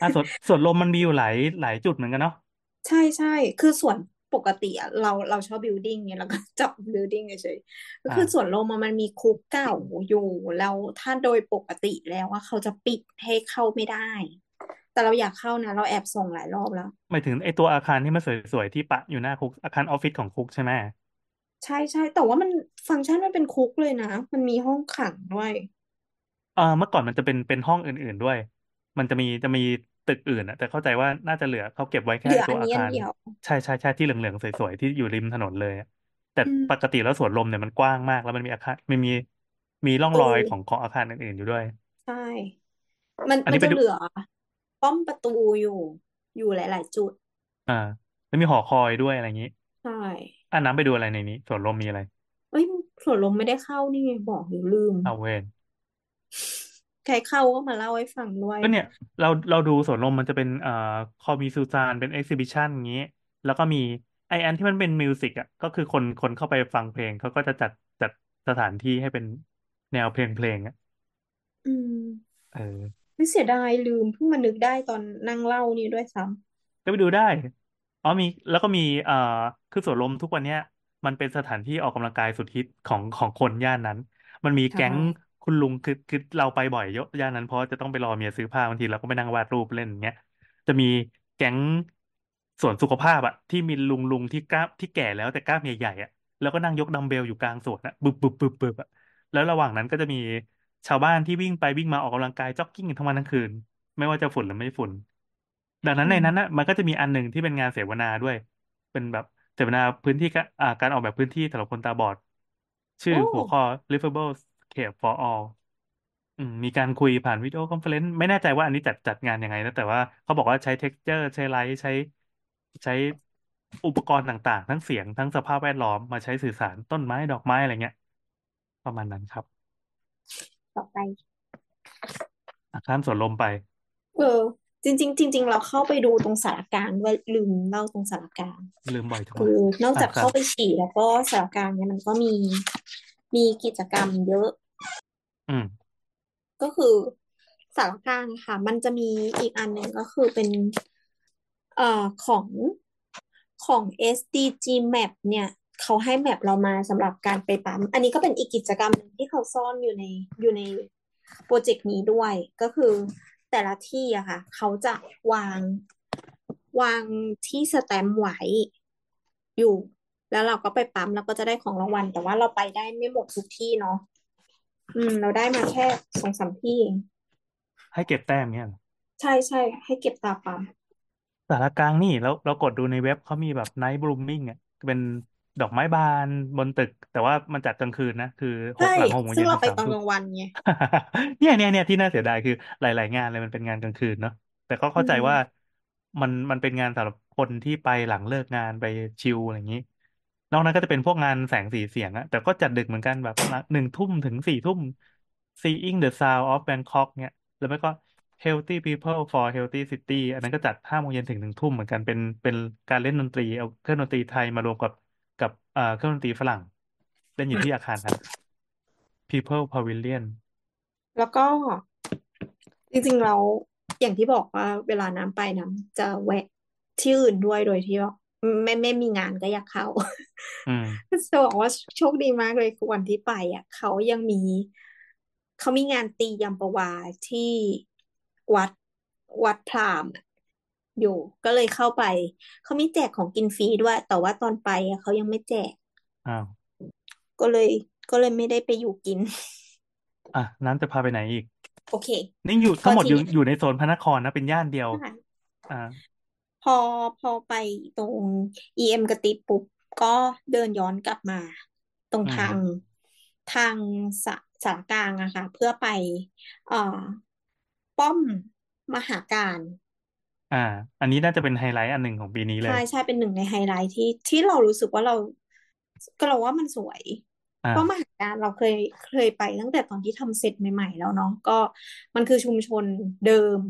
อะสวนสวนลมมันมีอยู่หลายหลายจุดเหมือนกันเนาะใช่ใช่คือส่วน ปกติอะเราเราชอบบิ l ดิ้งเนี่ยเราก็จับบิ l ดิ้งเฉยๆก็คืออ่าส่วนโลมามันมีคุกเก่าอยู่ แล้วถ้าโดยปกติแล้วว่าเขาจะปิดให้เข้าไม่ได้ แต่เราอยากเข้านะเราแอบส่งหลายรอบแล้วหมายถึงไอ้ตัวอาคารที่มันสวยๆที่ปะอยู่หน้าคุกอาคารออฟฟิศของคุกใช่ไหมใช่ใช่แต่ว่ามันฟังก์ชันมันเป็นคุกเลยนะ มันมีห้องขังด้วยเออเมื่อก่อนมันจะเป็นเป็นห้องอื่นๆด้วย มันจะมีจะมี ตึกอื่นอะแต่เข้าใจว่าน่าจะเหลือเขาเก็บไว้แค่เหลือไอ้ตัอัวนอานี้อันคารเดียวใช่ใช่ใช่ที่เหลืองๆสวยๆที่อยู่ริมถนนเลยอะแต่อืมปกติแล้วสวนลมเนี่ยมันกว้างมาก แล้วมันมีอาคารมันมีมีร่องเอรอยอของของอาคารอื่นๆอยู่ด้วย ใช่ มันอันมันนี้ไปจะดูเหลือป้อมประตูอยู่อยู่หลาย ๆ จุด อ่า แล้วมีหอคอยด้วยอะไรอย่างนี้ใช่อะน้ำไปดูอะไรในนี้สวนลมมีอะไรเอ้ยสวนลมไม่ได้เข้านี่ไงบอกอยู่ลืมเอาเวน ใครเข้าก็มาเล่าให้ฟังด้วย ก็เนี่ยเราเราดูสวนลมมันจะเป็นเอ่อคอมีซูซานเป็นเอ็กซิบิชันอย่างนี้ แล้วก็มีไออันที่มันเป็นมิวสิกอะก็คือคนคนเข้าไปฟังเพลงเขาก็จะจัดจัดสถานที่ให้เป็นแนวเพลงเพลงอะอืมเออไม่เสียดายลืมเพิ่งมานึกได้ตอนนั่งเล่านี่ด้วยซ้ก็ไปดูได้อ๋อมีแล้วก็มีเอ่อคือสวนลมทุกวันเนี้ย มันเป็นสถานที่ออกกำลังกายสุดฮิตของของคนย่านนั้น มันมีำใช่แก๊ง คุณลุงคือคือเราไปบ่อยเยอะย่านนั้นเพราะจะต้องไปรอเมียซื้อผ้าบางทีเราก็ไปนั่งวาดรูปเล่นอย่างเงี้ยจะมีแก๊งสวนสุขภาพอะที่มีลุงลุงที่กล้ามที่แก่แล้วแต่กล้ามใหญ่ๆอะแล้วก็นั่งยกดัมเบลอยู่กลางสวนอะบึบบึบบึบบึบอะแล้วระหว่างนั้นก็จะมีชาวบ้านที่วิ่งไปวิ่งมาออกกำลังกายจ็อกกิ้งทั้งวันทั้งคืน ไม่ว่าจะฝุ่นหรือไม่ฝุ่น ดังนั้นอืในนั้นนะมันก็จะมีอันหนึ่งที่เป็นงานเสวนาด้วย เป็นแบบเสวนาพื้นที่กะอ่าการออกแบบพื้นที่สำหรับคนตาบอด ชื่อโอ้หัวข้อ Livable Scape for All อืมมีการคุยผ่าน video conference ไม่แน่ใจว่าอันนี้จัดจัดงานยังไงนะ แต่ว่าเขาบอกว่าใช้ texture ใช้ light ใช้ ใช้อุปกรณ์ต่างๆ ทั้งเสียงทั้งสภาพแวดล้อมมาใช้สื่อสารต้นไม้ดอกไม้อะไรเงี้ย ประมาณนั้นครับ ต่อไปอะข้ามสวนลมไป เออ จริง ๆ จริง ๆ เราเข้าไปดูตรงสารกลางด้วยลืมเล่าตรงสารกลางลืมบ่อยจังคืวะอนอกอะจากครัเข้าบ ไปฉี่แล้วก็สารกลางเนี่ยมันก็มี มีกิจกรรมเยอะ อืม ก็คือสารกลางค่ะ มันจะมีอีกอันหนึ่งก็คือเป็นเอ่อของของ SDG Map เนี่ยเขาให้แมปเรามาสำหรับการไปปั๊ม อันนี้ก็เป็นอีกกิจกรรมหนึ่งที่เขาซ่อนอยู่ในอยู่ในโปรเจกต์นี้ด้วย ก็คือแต่ละที่อะค่ะ เขาจะวางวางที่สแตมป์ไว้อยู่ แล้วเราก็ไปปั๊มแล้วก็จะได้ของรางวัล แต่ว่าเราไปได้ไม่หมดทุกที่เนาะอืม เราได้มาแค่สองสามที่เองให้เก็บแต้มเงี้ยเหรอใช่ใช่ให้เก็บตาปั๊มสารกลางนี่แล้วเรากดดูในเว็บเขามีแบบไนท์บลูมมิ่งอะเป็นดอกไม้บานบนตึก แต่ว่ามันจัดกลางคืนนะคือหใช่กหลังหกโมงซึ่เย็งนเราถึงไปสามตอนทุ่กมลางวันไงเนี่ยเนี่ยเนี่ยที่น่าเสียดายคือหลาย ๆ งานเลยมันเป็นงานกลางคืนเนาะแต่ก็อืเข้าใจมว่ามันมันเป็นงานสำหรับคนที่ไปหลังเลิกงานไปชิลอะไรอย่างนี้ นอกนั้นก็จะเป็นพวกงานแสงสีเสียงอะแต่ก็จัดดึกเหมือนกันแบบหนึ่งทุ่มถึงสี่ทุ่ม Seeing the Sound of Bangkok เนี่ยแล้วไม่ก็ Healthy People for Healthy City อันนั้นก็จัดห้าโมงเย็นถึงหนึ่งทุ่มเหมือนกันเป็นเป็นการเล่นดนตรีเอาเครื่องดนตรีไทยมารวมกับกับเอ่อเครื่องดนตรีฝรั่ง เล่นอยู่ที่อาคารนั้น People Pavilion แล้วก็จริงๆเราอย่างที่บอกว่าเวลาน้ำไปน้ำจะแวะที่อื่นด้วยโดยที่ว่า ไม่ไม่มีงานก็อยากเข้าอืมจะบอกว่าโชคดีมากเลยคือวันที่ไป อะ เขายังมี เขามีงานตียำปวาที่วัดวัดพราหมณ์อะอยู่ก็เลยเข้าไป เขามีแจกของกินฟรีด้วย แต่ว่าตอนไปอะเขายังไม่แจกอ้าวก็เลยก็เลยไม่ได้ไปอยู่กิน อะน้ำจะพาไปไหนอีก โอเค นี่อยู่ก็ทั้งหมดทีอยู่เนี้ยอยู่ในโซนพระนครนะเป็นย่านเดียวใช่อ่า พอพอไปตรง EM กระติบปุ๊บ ก็เดินย้อนกลับมา ตรงอืมทางทางสะสารกลางอะค่ะ เพื่อไปเอ่อป้อมมหากาฬ อ่า อันนี้น่าจะเป็นไฮไลท์อันหนึ่งของปีนี้เลใช่ ใช่เป็นหนึ่งในไฮไลท์ที่ที่เรารู้สึกว่าเราก็เราว่ามันสวย อ่าป้อมมหาการเราเคยเคยไปตั้งแต่ตอนที่ทำเสร็จใหม่ ๆ แล้วเนาะก็มันคือชุมชนเดิม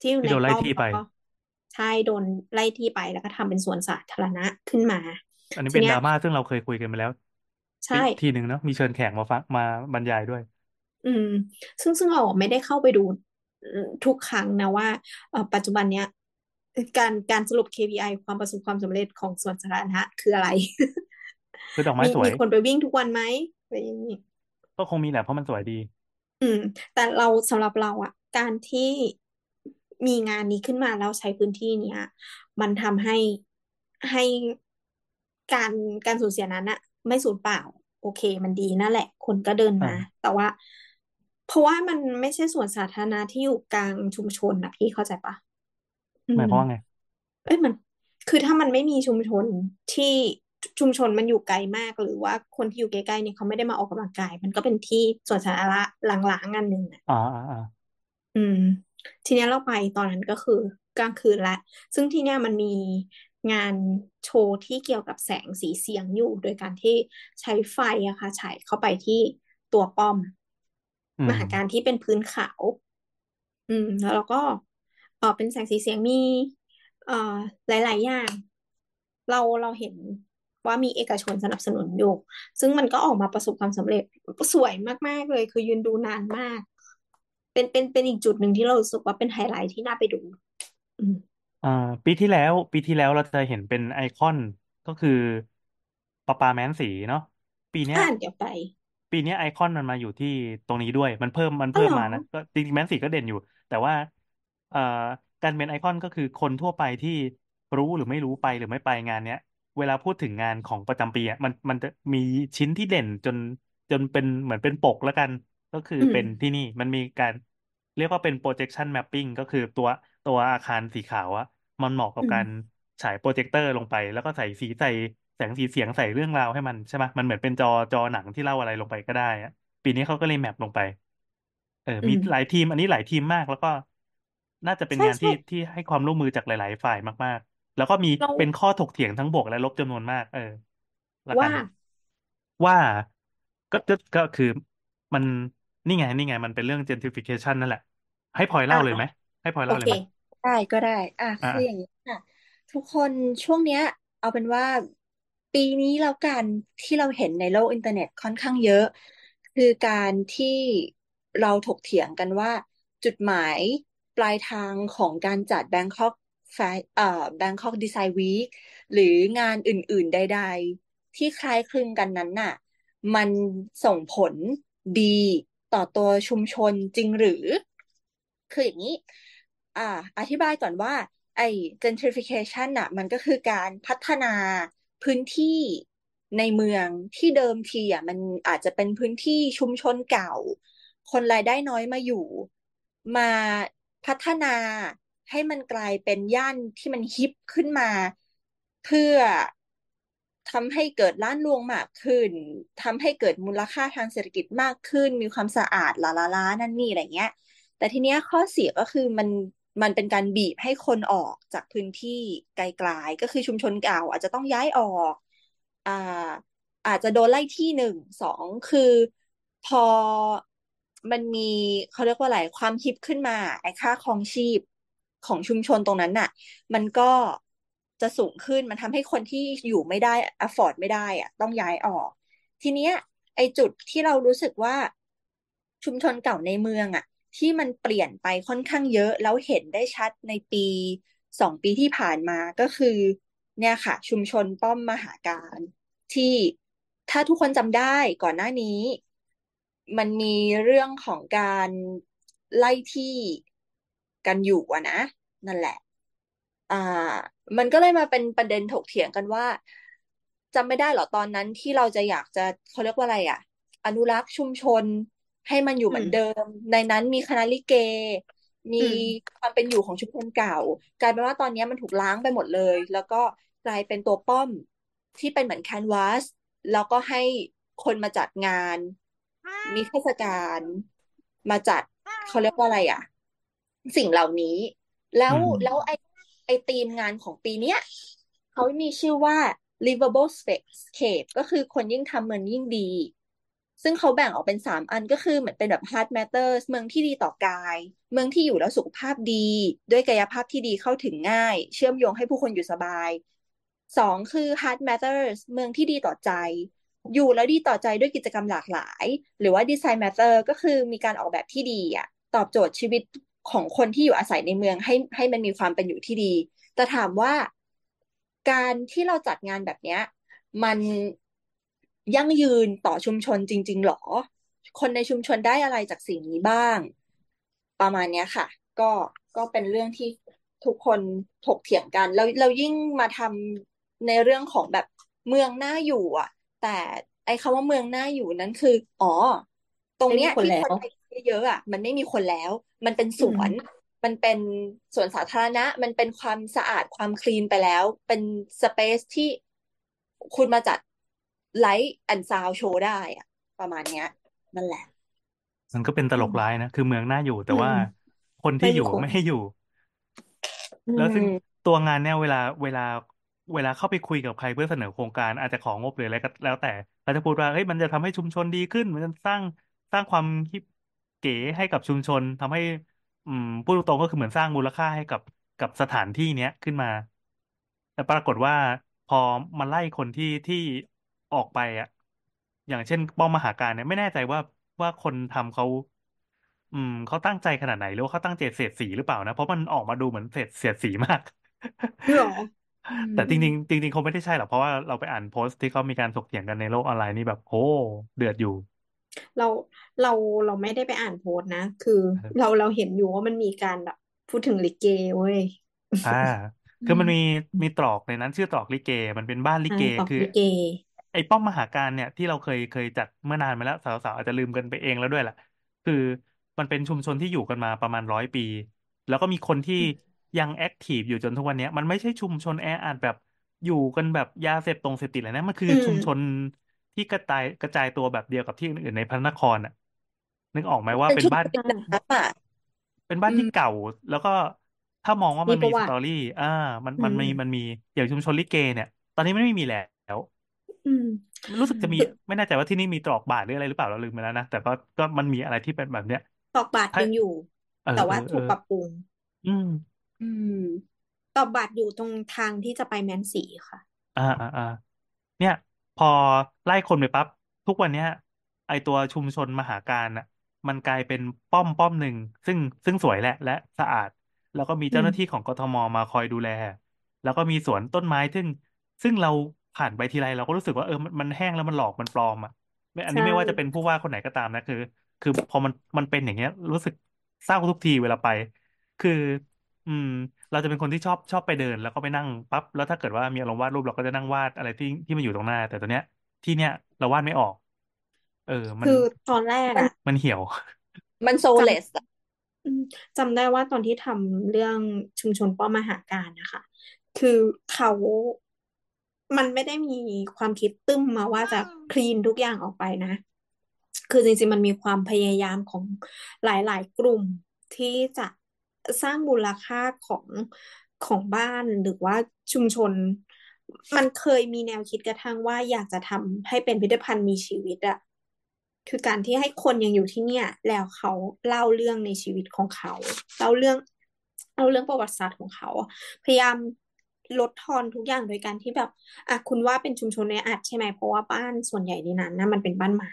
ที่อยู่ที่ในโดนไล่ป้อมที่แล้วไปก็ ใช่โดนไล่ที่ไปแล้วก็ทำเป็นสวนสาธารณะขึ้นมา อันนี้ทีเป็นเนี้ดยราม่าซึ่งเราเคยคุยกันไปแล้ว ใช่ทีหนึ่งเนาะมีเชิญแขกมาฟังมาบรรยายด้วย อืม ซึ่งซึ่งเราไม่ได้เข้าไปดูทุกครั้งนะว่าเอ่อปัจจุบันเนี้ยการการสรุป KPI ความประสบความสำเร็จของสวนสาธารณะคืออะไร คือดอกไม้มีสวย มีคนไปวิ่งทุกวันไหมอะไรอย่างนี้ก็คงมีแหละเพราะมันสวยดี อืม แต่เราสำหรับเราอะการที่ มีงานนี้ขึ้นมาแล้วใช้พื้นที่เนี้ย มันทำให้ให้การการสูญเสียนั้นอะไม่สูญเปล่า โอเค มันดีนั่นแหละ คนก็เดินมาอ่าแต่ว่า เพราะว่ามันไม่ใช่สวนสาธารณะที่อยู่กลางชุมชนนะพี่เข้าใจปะอืหมายมความว่าไง เอ้ยมันคือถ้ามันไม่มีชุมชนที่ชุมชนมันอยู่ไกลมากหรือว่าคนที่อยู่ใกล้ๆเนี่ยเขาไม่ได้มาออกกำลังกาย มันก็เป็นที่สวนสาธารณะหลังๆงานหนึ่งอะอ่าอ่าอ่าอืม ทีเนี้ยเราไปตอนนั้นก็คือกลางคืนละ ซึ่งที่เนี้ยมันมีงานโชว์ที่เกี่ยวกับแสงสีเสียงอยู่ โดยการที่ใช้ไฟอะค่ะฉายเข้าไปที่ตัวป้อมอืมมหาการที่เป็นพื้นขาว อืม แล้วเราก็เออเป็นแสงสีเสียงมีเอ่อหลาย ๆ อย่าง เราเราเห็นว่ามีเอกชนสนับสนุนอยู่ ซึ่งมันก็ออกมาประสบความสำเร็จสวยมาก ๆ เลย คือยืนดูนานมาก เป็นเป็นเป็นอีกจุดหนึ่งที่เรารู้สึกว่าเป็นไฮไลท์ที่น่าไปดูอืมอ่า ปีที่แล้ว ปีที่แล้วเราจะเห็นเป็นไอคอนก็คือปะปาแมนสีเนาะปีเนี้ยอ่านเดี๋ยวไป ปีเนี้ยไอคอนมันมาอยู่ที่ตรงนี้ด้วย มันเพิ่มมันอ๋อเพิ่เหมรอมานะก็จริงๆแมนสีก็เด่นอยู่ แต่ว่าเอ่อการเป็นไอคอนก็คือคนทั่วไปที่รู้หรือไม่รู้ไปหรือไม่ไปงานเนี้ยเวลาพูดถึงงานของประจำปีอะมันมันจะมีชิ้นที่เด่นจนจนเป็นเหมือนเป็นปกแล้วกัน ก็คืออืม เป็นที่นี่มันมีการเรียกว่าเป็น projection mapping ก็คือตัวตัวอาคารสีขาวอะมันเหมาะกับอืมการฉายโปรเจคเตอร์ลงไป แล้วก็ใส่สีใส่แสงสีเสียงใส่เรื่องราวให้มันใช่ไหมมันเหมือนเป็นจอจอหนังที่เล่าอะไรลงไปก็ได้อะปีนี้เขาก็เลยแมปลงไป เอออืมีม หลายทีม อันนี้หลายทีมมากแล้วก็ น่าจะเป็นใช่งานใช่ที่ที่ให้ความร่วมมือจากหลาย ๆ ฝ่ายมากๆ แล้วก็มีเราเป็นข้อถกเถียงทั้งบวกและลบจำนวนมาก เออ ละกัว่า น ว่าก็ก็ก็คือมัน นี่ไงนี่ไงมันเป็นเรื่อง gentrification นั่นแหละ ให้พลอยอ่าเล่าเลยไหมให้พลอยโอเล่าเลเค ยไหมได้ก็ได้ อะอ่าคืออย่างนี้ค่ะ ทุกคนช่วงเนี้ย เอาเป็นว่าปีนี้แล้วกันที่เราเห็นในโลกอินเทอร์เน็ตค่อนข้างเยอะ คือการที่เราถกเถียงกันว่า จุดหมายปลายทางของการจัด Bangkok แฟเอ่อ Bangkok Design Week หรืองานอื่น ๆ ใด ๆ ที่คล้ายคลึงกันนั้นน่ะ มันส่งผลดี ต่อตัวชุมชนจริงหรือ คืออย่างนี้ อ่า อธิบายก่อนว่า ไอ้ gentrification น่ะ มันก็คือการพัฒนาพื้นที่ในเมืองที่เดิมทีอะมันอาจจะเป็นพื้นที่ชุมชนเก่า คนรายได้น้อยมาอยู่ มาพัฒนาให้มันกลายเป็นย่านที่มันฮิปขึ้นมา เพื่อ ทำให้เกิดร้านรวงมากขึ้นทำให้เกิดมูลค่าทางเศรษฐกิจมากขึ้น มีความสะอาดลาลาลานั่นนี่อะไรเงี้ย แต่ทีเนี้ยข้อเสียก็คือมันมันเป็นการบีบให้คนออกจากพื้นที่ไกลๆก็คือชุมชนเก่า อาจจะต้องย้ายออกอ่าอาจจะโดนไล่ที่หนึ่งสองคือพอมันมีเขาเรียกว่าอะไรความฮิปขึ้นมาไอ้ค่าครองชีพของชุมชนตรงนั้นน่ะ มันก็ จะสูงขึ้นมันทำให้คนที่อยู่ไม่ได้ afford ไม่ได้อะต้องย้ายออก ทีเนี้ย ไอจุดที่เรารู้สึกว่าชุมชนเก่าในเมืองอะที่มันเปลี่ยนไปค่อนข้างเยอะ แล้วเห็นได้ชัดในปีสองปีที่ผ่านมาก็คือเนี่ยค่ะ ชุมชนป้อมมหาการ ที่ถ้าทุกคนจำได้ก่อนหน้านี้ มันมีเรื่องของการไล่ที่กันอยู่อะนะ นั่นแหละ อ่า มันก็เลยมาเป็นประเด็นถกเถียงกันว่าจำไม่ได้หรอตอนนั้นที่เราจะอยากจะเขาเรียกว่าอะไรอะอนุรักษ์ชุมชนให้มันอยู่เหมือนเดิม ในนั้นมีคณะลิเก มีความเป็นอยู่ของชุมชนเก่า กลายเป็นว่าตอนนี้มันถูกล้างไปหมดเลย แล้วก็กลายเป็นตัวป้อมที่เป็นเหมือนแคนวาสแล้วก็ให้คนมาจัดงาน มีเทศกาลมาจัดเขาเรียกว่าอะไรอะ สิ่งเหล่านี้ แล้วอืมแล้วไอ ไอธีมงานของปีเนี้ยเขามีชื่อว่า livable space ก็คือคนยิ่งทำเมืองยิ่งดี ซึ่งเขาแบ่งออกเป็นสามอันก็คือเหมือนเป็นแบบ hard matters เมืองที่ดีต่อกาย เมืองที่อยู่แล้วสุขภาพดี ด้วยกายภาพที่ดีเข้าถึงง่าย เชื่อมโยงให้ผู้คนอยู่สบายสองคือ hard matters เมืองที่ดีต่อใจ อยู่แล้วดีต่อใจด้วยกิจกรรมหลากหลาย หรือว่า design matter ก็คือมีการออกแบบที่ดีอะตอบโจทย์ชีวิต ของคนที่อยู่อาศัยในเมืองให้ให้มันมีความเป็นอยู่ที่ดี แต่ถามว่าการที่เราจัดงานแบบเนี้ย มันยั่งยืนต่อชุมชนจริง ๆ หรอ คนในชุมชนได้อะไรจากสิ่งนี้บ้าง ประมาณเนี้ยค่ะ ก็ก็เป็นเรื่องที่ทุกคนถกเถียงกัน แล้วเรายิ่งมาทำในเรื่องของแบบเมืองน่าอยู่อะ แต่ไอ้คำว่าเมืองน่าอยู่นั้นคือ อ๋อ ตรงเนี้ยที่คนไปเยอะๆอะ มันไม่มีคนแล้ว มันเป็นสวน มันเป็นสวนสาธารณะ มันเป็นความสะอาดความคลีนไปแล้ว เป็นสเปซที่คุณมาจัดไลท์แอนด์ซาวโชว์ได้อะประมาณเนี้ย นั่นแหละ มันก็เป็นตลกร้ายนะ คือเมืองน่าอยู่แต่ว่าอืมคนที่ไม่มีอยู่คนไม่ให้อยู่อืแล้วซึ่งมตัวงานเนี่ยเวลาเวลาเวลาเข้าไปคุยกับใครเพื่อเสนอโครงการอาจจะของงบหรืออะไรก็แล้วแต่เขาจะพูดว่าเฮ้ยมันจะทำให้ชุมชนดีขึ้น มันจะสร้างสร้างความฮิป เก๋ให้กับชุมชนทำให้ อืมพูดตรงๆก็คือเหมือนสร้างมูลค่าให้กับกับสถานที่เนี้ยขึ้นมา แต่ปรากฏว่าพอมาไล่คนที่ที่ออกไปอะ อย่างเช่นป้อมมหาการเนี่ยไม่แน่ใจว่าว่าคนทำเขาอืมเขาตั้งใจขนาดไหนหรือว่าเขาตั้งใจเสียดสีหรือเปล่านะ เพราะมันออกมาดูเหมือนเสียดเสียดสีมากหรอแต่จริงๆจริงๆคงไม่ได้ใช่หรอกเพราะว่าเราไปอ่านโพสต์ที่เขามีการถกเถียงกันในโลกออนไลน์นี่แบบโอ้เดือดอยู่ เราเราเราไม่ได้ไปอ่านโพสต์นะ คือเออเราเราเห็นอยู่ว่ามันมีการแบบพูดถึงลิเกเว้ยอ่า คือมันมีมีตรอกในนั้นชื่อตรอกลิเก มันเป็นบ้านลิเกอ่าตอกคือลิเกไอ้ป้อมมหาการเนี่ยที่เราเคยเคยจัดเมื่อนานมาแล้วสาวๆอาจจะลืมกันไปเองแล้วด้วยแหละคือมันเป็นชุมชนที่อยู่กันมาประมาณร้อยปี แล้วก็มีคนที่ยังแอคทีฟอยู่จนทุกวันเนี้ยมันไม่ใช่ชุมชนแออัดแบบอยู่กันแบบยาเสพตรงเสพติดอะไรนะมันคืออมชุมชน ที่กระจายกระจายตัวแบบเดียวกับที่อื่นๆในพระนครอะ นึกออกไหมว่าเป็นเป็นชุมบ้านชนน้ำอะเป็นบ้านที่อืมเก่า แล้วก็ถ้ามองว่ามีมันปมีระวัสติตอรี่ อ่า มันมันมีอืมมันมีอย่างชุมชนลิเกเนี่ย ตอนนี้มันไม่มีแล้วอืมรู้สึกจะมีคือไม่แน่ใจว่าที่นี่มีตรอกบาทหรืออะไรหรือเปล่าเราลืมไปแล้วนะแต่ก็ก็มันมีอะไรที่เป็นแบบเนี้ยตอกบาทถ้ายังอยู่เออแต่เอว่าอเอถูกอปรับปรุง อืม อืมตอกบาทอยู่ตรงทางที่จะไปแมนสีค่ะ อ่าอ่าอ่าจเนี่ย พอไล่คนไปปั๊บทุกวันเนี้ย ไอตัวชุมชนมหาการอะ มันกลายเป็นป้อมป้อมหนึ่งซึ่งซึ่งสวยแหละและสะอาด แล้วก็มีอืมเจ้าหน้าที่ของกทมมาคอยดูแล แล้วก็มีสวนต้นไม้ซึ่ง ซึ่งเราผ่านไปทีไรเราก็รู้สึกว่าเออมันมันแห้งแล้วมันหลอกมันปลอมอะไม่อันใช่นี้ไม่ว่าจะเป็นผู้ว่าคนไหนก็ตามนะคือ คือพอมันมันเป็นอย่างเงี้ย รู้สึกเศร้าทุกทีเวลาไป คือ อืม เราจะเป็นคนที่ชอบชอบไปเดิน แล้วก็ไปนั่งปั๊บแล้วถ้าเกิดว่ามีอารมณ์วาดรูปเราก็จะนั่งวาดอะไรที่ที่มันอยู่ตรงหน้า แต่ตัวเนี้ย ที่เนี้ยเราวาดไม่ออก เออ มันคือตอนแรกมันอะมันเหี่ยว มันโซจเลสอะำอืมจำได้ว่าตอนที่ทำเรื่องชุมชนป้อมมหาการนะคะ คือเขามันไม่ได้มีความคิดตึ้มมาว่าจะคลีนทุกอย่างออกไปนะ คือจริงๆมันมีความพยายามของหลายๆกลุ่มที่จะ สร้างมูลค่าของของบ้านหรือว่าชุมชน มันเคยมีแนวคิดกระทั่งว่าอยากจะทำให้เป็นพิพิธภัณฑ์มีชีวิตอะคือการที่ให้คนยังอยู่ที่เนี่ย แล้วเขาเล่าเรื่องในชีวิตของเขาเล่าเรื่องเล่าเรื่องประวัติศาสตร์ของเขา พยายามลดทอนทุกอย่างโดยการที่แบบอะคุณว่าเป็นชุมชนในอาจใช่ไหมเพราะว่าบ้านส่วนใหญ่ในนั้นนะมันเป็นบ้านไม้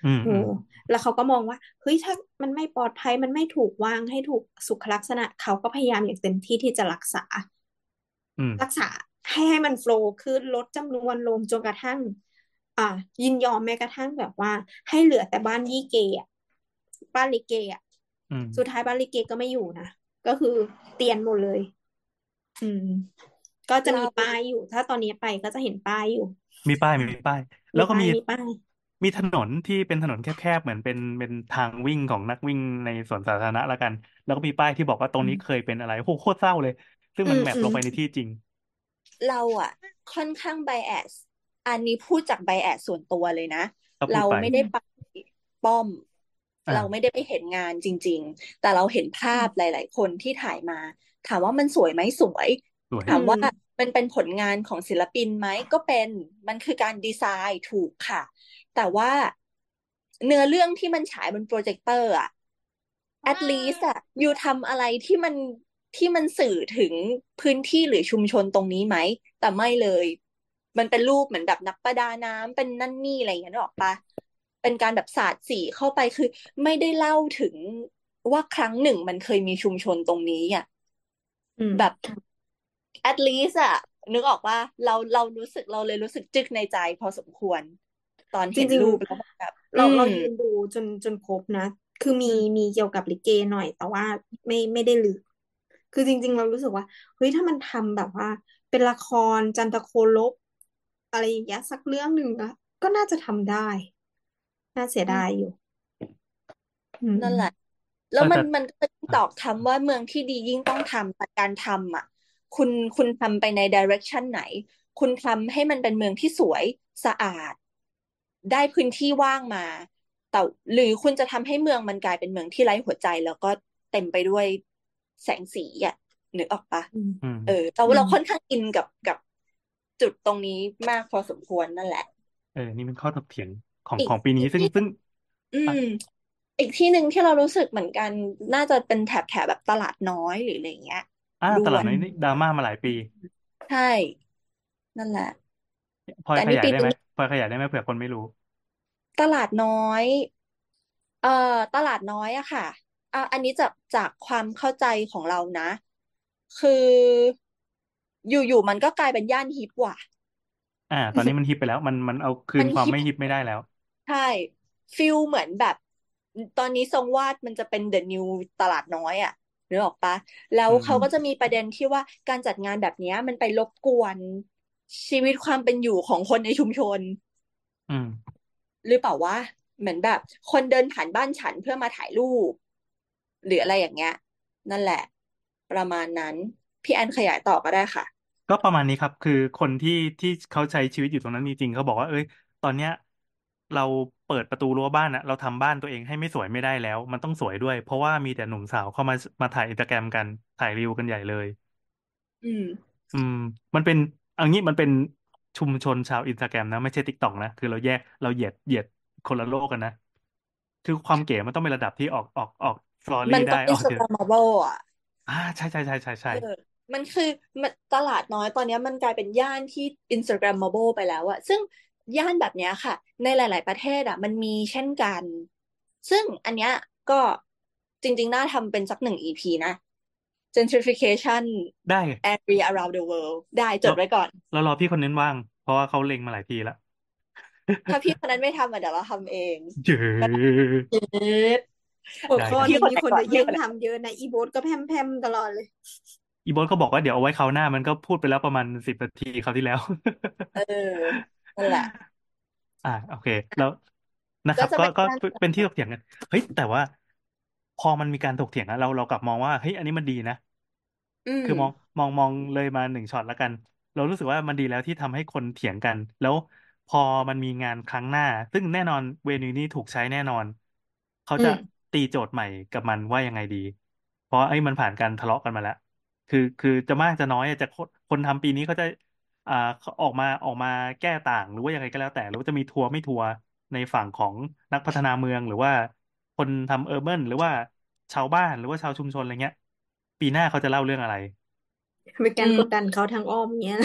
เอออืมอืมแล้วเขาก็มองว่าเฮ้ยถ้ามันไม่ปลอดภัยมันไม่ถูกวางให้ถูกสุขลักษณะ เขาก็พยายามอย่างเต็มที่ที่จะรักษาอืมรักษาให้ให้มันโฟลว์ขึ้นลดจำนวนลงจนกระทั่ง อ่า ยินยอมแม้กระทั่งแบบว่า ให้เหลือแต่บ้านยี่เกอะบ้านลิเกอะอืมสุดท้ายบ้านลิเกก็ไม่อยู่นะก็คือเตียนหมดเลย อืม ก็จะมีเราป้ายอยู่ ถ้าตอนนี้ไปก็จะเห็นป้ายอยู่ มีป้ายมีป้าย แล้มีป้ายวก็มีมีป้าย มีถนนที่เป็นถนนแคบๆ เหมือนเป็นเป็นทางวิ่งของนักวิ่งในสวนสาธารณะละกัน แล้วก็มีป้ายที่บอกว่าตรงนี้เคยอืมเป็นอะไรโอ้โหโคตรเศร้าเลย ซึ่งมันแมปอืมอืมลงไปในที่จริง เราอะค่อนข้างไบแอสอันนี้พูดจากไบแอสส่วนตัวเลยนะ เราก็พูดไปไม่ได้ไปป้อม เราไม่อ่าได้ไปเห็นงานจริง ๆ แต่เราเห็นภาพหลาย ๆ คนที่ถ่ายมา ถามว่ามันสวยไหมสวยสวยอืถามว่ามมันเป็นผลงานของศิลปินไหมก็เป็นมันคือการดีไซน์ถูกค่ะ แต่ว่าเนื้อเรื่องที่มันฉายบนโปรเจคเตอร์อะ at least อะอยู่ทำอะไรที่มันที่มันสื่อถึงพื้นที่หรือชุมชนตรงนี้ไหม แต่ไม่เลย มันเป็นรูปเหมือนแบบนักประดาน้ำเป็นนั่นนี่อะไรอย่างเงี้ยนึกออกปะเป็นการแบบสาดสีเข้าไปคือ ไม่ได้เล่าถึงว่าครั้งหนึ่งมันเคยมีชุมชนตรงนี้อะอืมแบบ at least อะนึกออกว่าเราเรารู้สึกเราเลยรู้สึกจึกในใจพอสมควร ตอนจริงเห็นรูปแล้วแบบๆเราเราอืมยืนดูจนจนครบนะ คือมีมีเกี่ยวกับลิเกหน่อย แต่ว่าไม่ไม่ได้ลึก คือจริง ๆ เรารู้สึกว่าเฮ้ยถ้ามันทำแบบว่า เป็นละครจันทโคลบอะไรอย่างเงี้ยสักเรื่องหนึ่งอะก็น่าจะทำได้ น่าเสียอืมดายอยู่อืมนั่นแหละ แล้เออแต่วมันมันก็จะตอกคำว่าเมืองที่ดียิ่งต้องทำแต่การทำอะ คุณคุณทำไปในดิเรกชันไหน คุณทำให้มันเป็นเมืองที่สวยสะอาด ได้พื้นที่ว่างมาแต่หรือคุณจะทำให้เมืองมันกลายเป็นเมืองที่ไร้หัวใจ แล้วก็เต็มไปด้วยแสงสีอะนึกออกปะอืมอืมเออแต่อืว่าเรามค่อนข้างอินกับกับจุดตรงนี้มากพอสมควรนั่นแหละ เออ นี่เป็นข้อถกเถียงของอีกของปีนี้อีกที่ซึ่งซึ่ง อือะมอีกที่หนึ่งที่เรารู้สึกเหมือนกัน น่าจะเป็นแถบแถบแบบตลาดน้อยหรืออะไรเงี้ยอ่าด้วยตลาดน้อยนี่ดราม่ามาหลายปี ใช่ นั่นแหละพลอยแต่อันขยายได้ไหมนี้ปีนี้พล อยขยายได้ไหมเผื่อคนไม่รู้ ตลาดน้อย เอ่อ ตลาดน้อยอะค่ะอะ อันนี้จากจากความเข้าใจของเรานะ คืออยู่ๆมันก็กลายเป็นย่านฮิปว่ะ อ่า ตอนนี้มันฮิปไปแล้ว มันมันเอาคืมันฮิปนความไม่ฮิปไม่ได้แล้ว ใช่ฟิลเหมือนแบบ ตอนนี้ทรงวาดมันจะเป็นเดอะนิวตลาดน้อยอะนึกออกปะแล้วอืเขาก็จะมมีประเด็นที่ว่าการจัดงานแบบเนี้ย มันไปรบกวน ชีวิตความเป็นอยู่ของคนในชุมชน อืมหรือเปล่าวะเหมือนแบบ คนเดินผ่านบ้านฉันเพื่อมาถ่ายรูป หรืออะไรอย่างเงี้ย นั่นแหละ ประมาณนั้น พี่แอนขยายต่อก็ได้ค่ะ ก็ประมาณนี้ครับ คือคนที่ที่เขาใช้ชีวิตอยู่ตรงนั้นจริงๆเขาบอกว่า เอ้ย ตอนเนี้ย เราเปิดประตูรั้วบ้านอะเราทำบ้านตัวเองให้ไม่สวยไม่ได้แล้ว มันต้องสวยด้วย เพราะว่ามีแต่หนุ่มสาวเข้ามามาถ่ายอินสตาแกรมกันถ่ายรีวิวกันใหญ่เลย อืม อืม มันเป็น อันนี้มันเป็นชุมชนชาวอินสตาแกรมนะ ไม่ใช่ TikTok นะ คือเราแยกเราเหยียดเหยียดคนละโลกกันนะ คือความเก๋มันต้องเป็นระดับที่ออกออกออก story ได้มันต้องออกเจอ Instagrammable อะอ่าใช่ใช่ใช่ใช่ใช่เออมันคือมันตลาดน้อยตอนนี้มันกลายเป็นย่านที่ Instagrammable ไปแล้วอะซึ่งย่านแบบเนี้ยค่ะ ในหลาย ๆ ประเทศอะมันมีเช่นกัน ซึ่งอันเนี้ยก็จริง ๆ น่าทำเป็นสักหนึ่ง EP นะ gentrification ได้ area around the world ได้จดไว้ก่อน เรารอพี่คนนั้นว่าง เพราะว่าเขาเล็งมาหลายทีแล้ว ถ้าพี่คนนั้นไม่ทำอะเดี๋ยวเราทำเองเย้เย็ดหัวข้อได้นี้พี่คนไหนมีคนก่อนจะแย่งพี่คนไหนทำเยอะนะ อีโบสก็แพมแพมตลอดเลย อีโบสก็บอกว่าเดี๋ยวเอาไว้คราวหน้ามันก็พูดไปแล้วประมาณสิบนาทีคราวที่แล้ว เออนั่นแหละ อ่า โอเค แล้วนะครับ ก็จะก็เป็นก็การเป็นที่ถกเถียงกัน เฮ้ย แต่ว่า พอมันมีการถกเถียงอะเราเรากลับมองว่าเฮ้ยอันนี้มันดีนะ อืม คือมองมองมองเลยมาหนึ่งช็อตแล้วกัน เรารู้สึกว่ามันดีแล้วที่ทำให้คนเถียงกัน แล้วพอมันมีงานครั้งหน้า ซึ่งแน่นอนเวนูนี้ถูกใช้แน่นอน เขาจะอืมตีโจทย์ใหม่กับมันว่ายังไงดี เพราะไอ้มันผ่านการทะเลาะกันมาแล้ว คือคือจะมากจะน้อยอะจะคนคนทำปีนี้เขาจะอ่าเขาออกมาออกมาแก้ต่างหรือว่ายังไงก็แล้วแต่ หรือว่าจะมีทัวร์ไม่ทัวร์ในฝั่งของนักพัฒนาเมืองหรือว่า คนทำเออร์เบิหรือว่าชาวบ้านหรือว่าชาวชุมชนอะไรเงี้ย ปีหน้าเขาจะเล่าเรื่องอะไรเป็นการอืมกดดันเขาทางอ้อมเงี้ย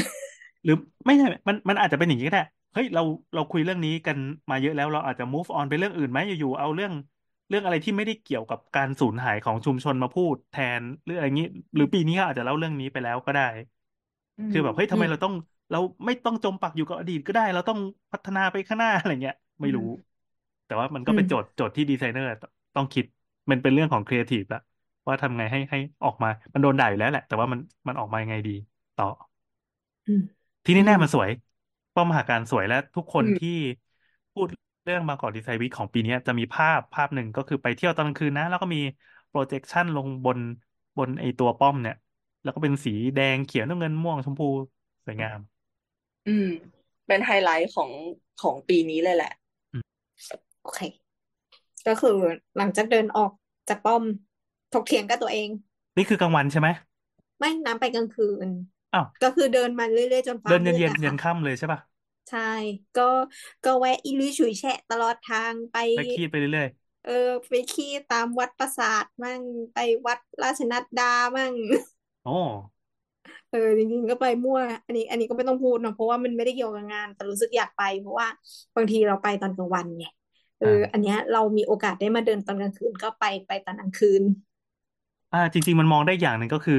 หรือไม่ใช่ มันมันอาจจะเป็นอย่างนี้ก็ได้เฮ้ยเราเราคุยเรื่องนี้กันมาเยอะแล้วเราอาจจะ move on ไปเรื่องอื่นไหมอยู่ๆเอาเรื่องเรื่องอะไรที่ไม่ได้เกี่ยวกับการสูญหายของชุมชนมาพูดแทนหรืออะไรอย่างนี้ หรือปีนี้เขาอาจจะเล่าเรื่องนี้ไปแล้วก็ได้อืมคือแบบเฮ้ยทำอืไมมเราต้อง เราไม่ต้องจมปักอยู่กับอดีตก็ได้ เราต้องพัฒนาไปข้างหน้าอะไรเงี้ย ไม่รู้ แต่ว่ามันก็เป็นอืมโจทย์โจทย์ที่ดีไซเนอร์ต้องคิดมันเป็นเรื่องของครีเอทีฟละว่าทำไงให้ให้ออกมา มันโดนด่าอยู่แล้วแหละ แต่ว่ามันมันออกมายังไงดีต่ออืมที่อืม แน่ๆมันสวยป้อมมหากาฬสวยและทุกคนอืมที่พูดเรื่อง Bangkok Design Week ของปีนี้จะมีภาพภาพหนึ่งก็คือไปเที่ยวตอนกลางคืนนะ แล้วก็มี projection ลงบนบนไอตัวป้อมเนี่ย แล้วก็เป็นสีแดงเขียวน้ำเงินม่วงชมพูสวยงาม อืม เป็นไฮไลท์ของของปีนี้เลยแหละ โอเค ก็คือหลังจากเดินออกจากป้อมถกเถียงกับตัวเอง นี่คือกลางวันใช่ไหมไม่น้ำไปกลางคืนอ้าวก็คือเดินมาเรื่อยๆจนฟ้าเดินเย็นมืดเย็นอะเย็นค่ะค่ำเลยใช่ป่ะใช่ ก็ก็แวะอิลุยฉุยแฉะตลอดทางไปไปคีดไปเรื่อยเออ ไปขี้ตามวัดปราสาทมั่งไปวัดราชนัดดามั่งๆโอ้เออจริงๆก็ไปมั่ว อันนี้ อันนี้ก็ไม่ต้องพูดเนอะเพราะว่ามันไม่ได้เกี่ยวกับงาน แต่รู้สึกอยากไป เพราะว่าบางทีเราไปตอนกลางวันไง เอออ่าอันเนี้ยเรามีโอกาสได้มาเดินตอนกลางคืนก็ไปไปตอนกลางคืน อ่า จริง ๆ มันมองได้อย่างหนึ่งก็คือ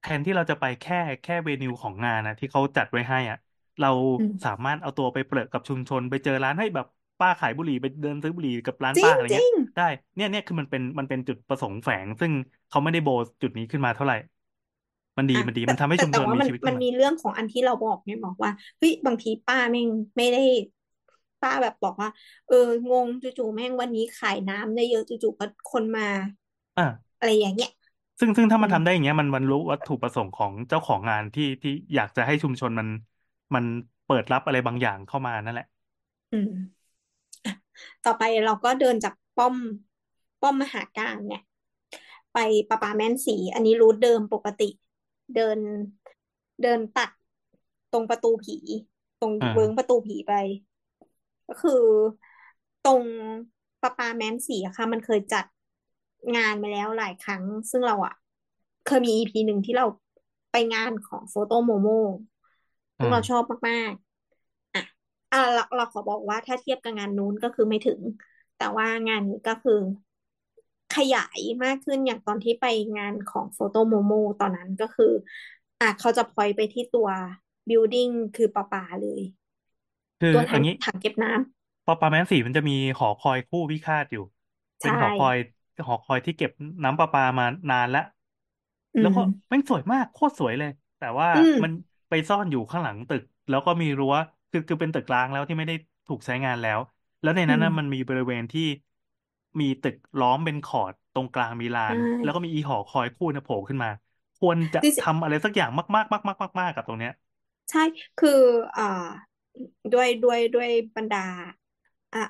แทนที่เราจะไปแค่แค่เวนิวของงานนะที่เขาจัดไว้ให้อะ เราอืมสามารถเอาตัวไปเปรอะกับชุมชน ไปเจอร้านให้แบบป้าขายบุหรี่ไปเดินซื้อบุหรี่กับร้านจริป้างอะไรจเงี้ริยงได้เนี่ยเนี่ยคือมันเป็นมันเป็นจุดประสงค์แฝง ซึ่งเขาไม่ได้โบว์จุดนี้ขึ้นมาเท่าไหร่ มันดีอะมันดีแต่มันทำให้แต่ชุมแต่ชนว่ามีมันชีวิตมัขึ้นนมา มีเรื่องของอันที่เราบอกเนี่ยบอกว่าเฮ้ยบางทีป้าแม่งไม่ได้ ป้าแบบบอกว่า เอองงจู่ๆแม่งวันนี้ขายน้ำได้เยอะจู่ๆก็คนมา อ่าอะไรอย่างเงี้ยซึ่งซึ่งถ้าอืมันมทำได้อย่างเงี้ยมันมันรู้วัตถุประสงค์ของเจ้าของงานที่ที่อยากจะให้ชุมชนมันมันเปิดรับอะไรบางอย่างเข้ามานั่นแหละ อืมอะต่อไปเราก็เดินจากป้อม ป้อมมหาการเนี่ย ไปประปาแม้นศรี อันนี้ route เดิมปกติ เดินเดินตัดตรงประตูผี ตรงอ่าเวิ้งประตูผีไป ก็คือตรงประปาแม้นศรีอะค่ะ มันเคยจัดงานมาแล้วหลายครั้ง ซึ่งเราอะเคยมี EP หนึ่งที่เราไปงานของ Foto Momo ซึ่งเราชอบมากๆ อะอะเราเราขอบอกว่าถ้าเทียบกับงานนู้นก็คือไม่ถึง แต่ว่างานนี้ก็คือขยายมากขึ้นอย่างตอนที่ไปงานของ Foto Momo ตอนนั้นก็คืออะเขาจะพอยไปที่ตัว building คือประปาเลย คือตัวอถัย่างงี้ถังเก็บน้ำประปาแม้นศรีมันจะมีหอคอยคู่พิฆาตอยู่ เป็นใช่หอคอยหอคอยที่เก็บน้ำประปามานานแล้วอืม แล้วก็แม่งสวยมากโคตรสวยเลย แต่ว่าอืม มันไปซ่อนอยู่ข้างหลังตึก แล้วก็มีรั้วคือคือเป็นตึกร้างแล้วที่ไม่ได้ถูกใช้งานแล้ว แล้วในอืนั้นมนะมันมีบริเวณที่มีตึกล้อมเป็นคอร์ดตรงกลางมีลาใช่น แล้วก็มีอีหอคอยคู่เนี่ยโผล่ขึ้นมา ควรจะดิฉันทำอะไรสักอย่างมากๆมากๆมากๆมากๆกับตรงเนี้ยใช่คืออ่า ด้วยด้วยด้วยบรรดาอ่า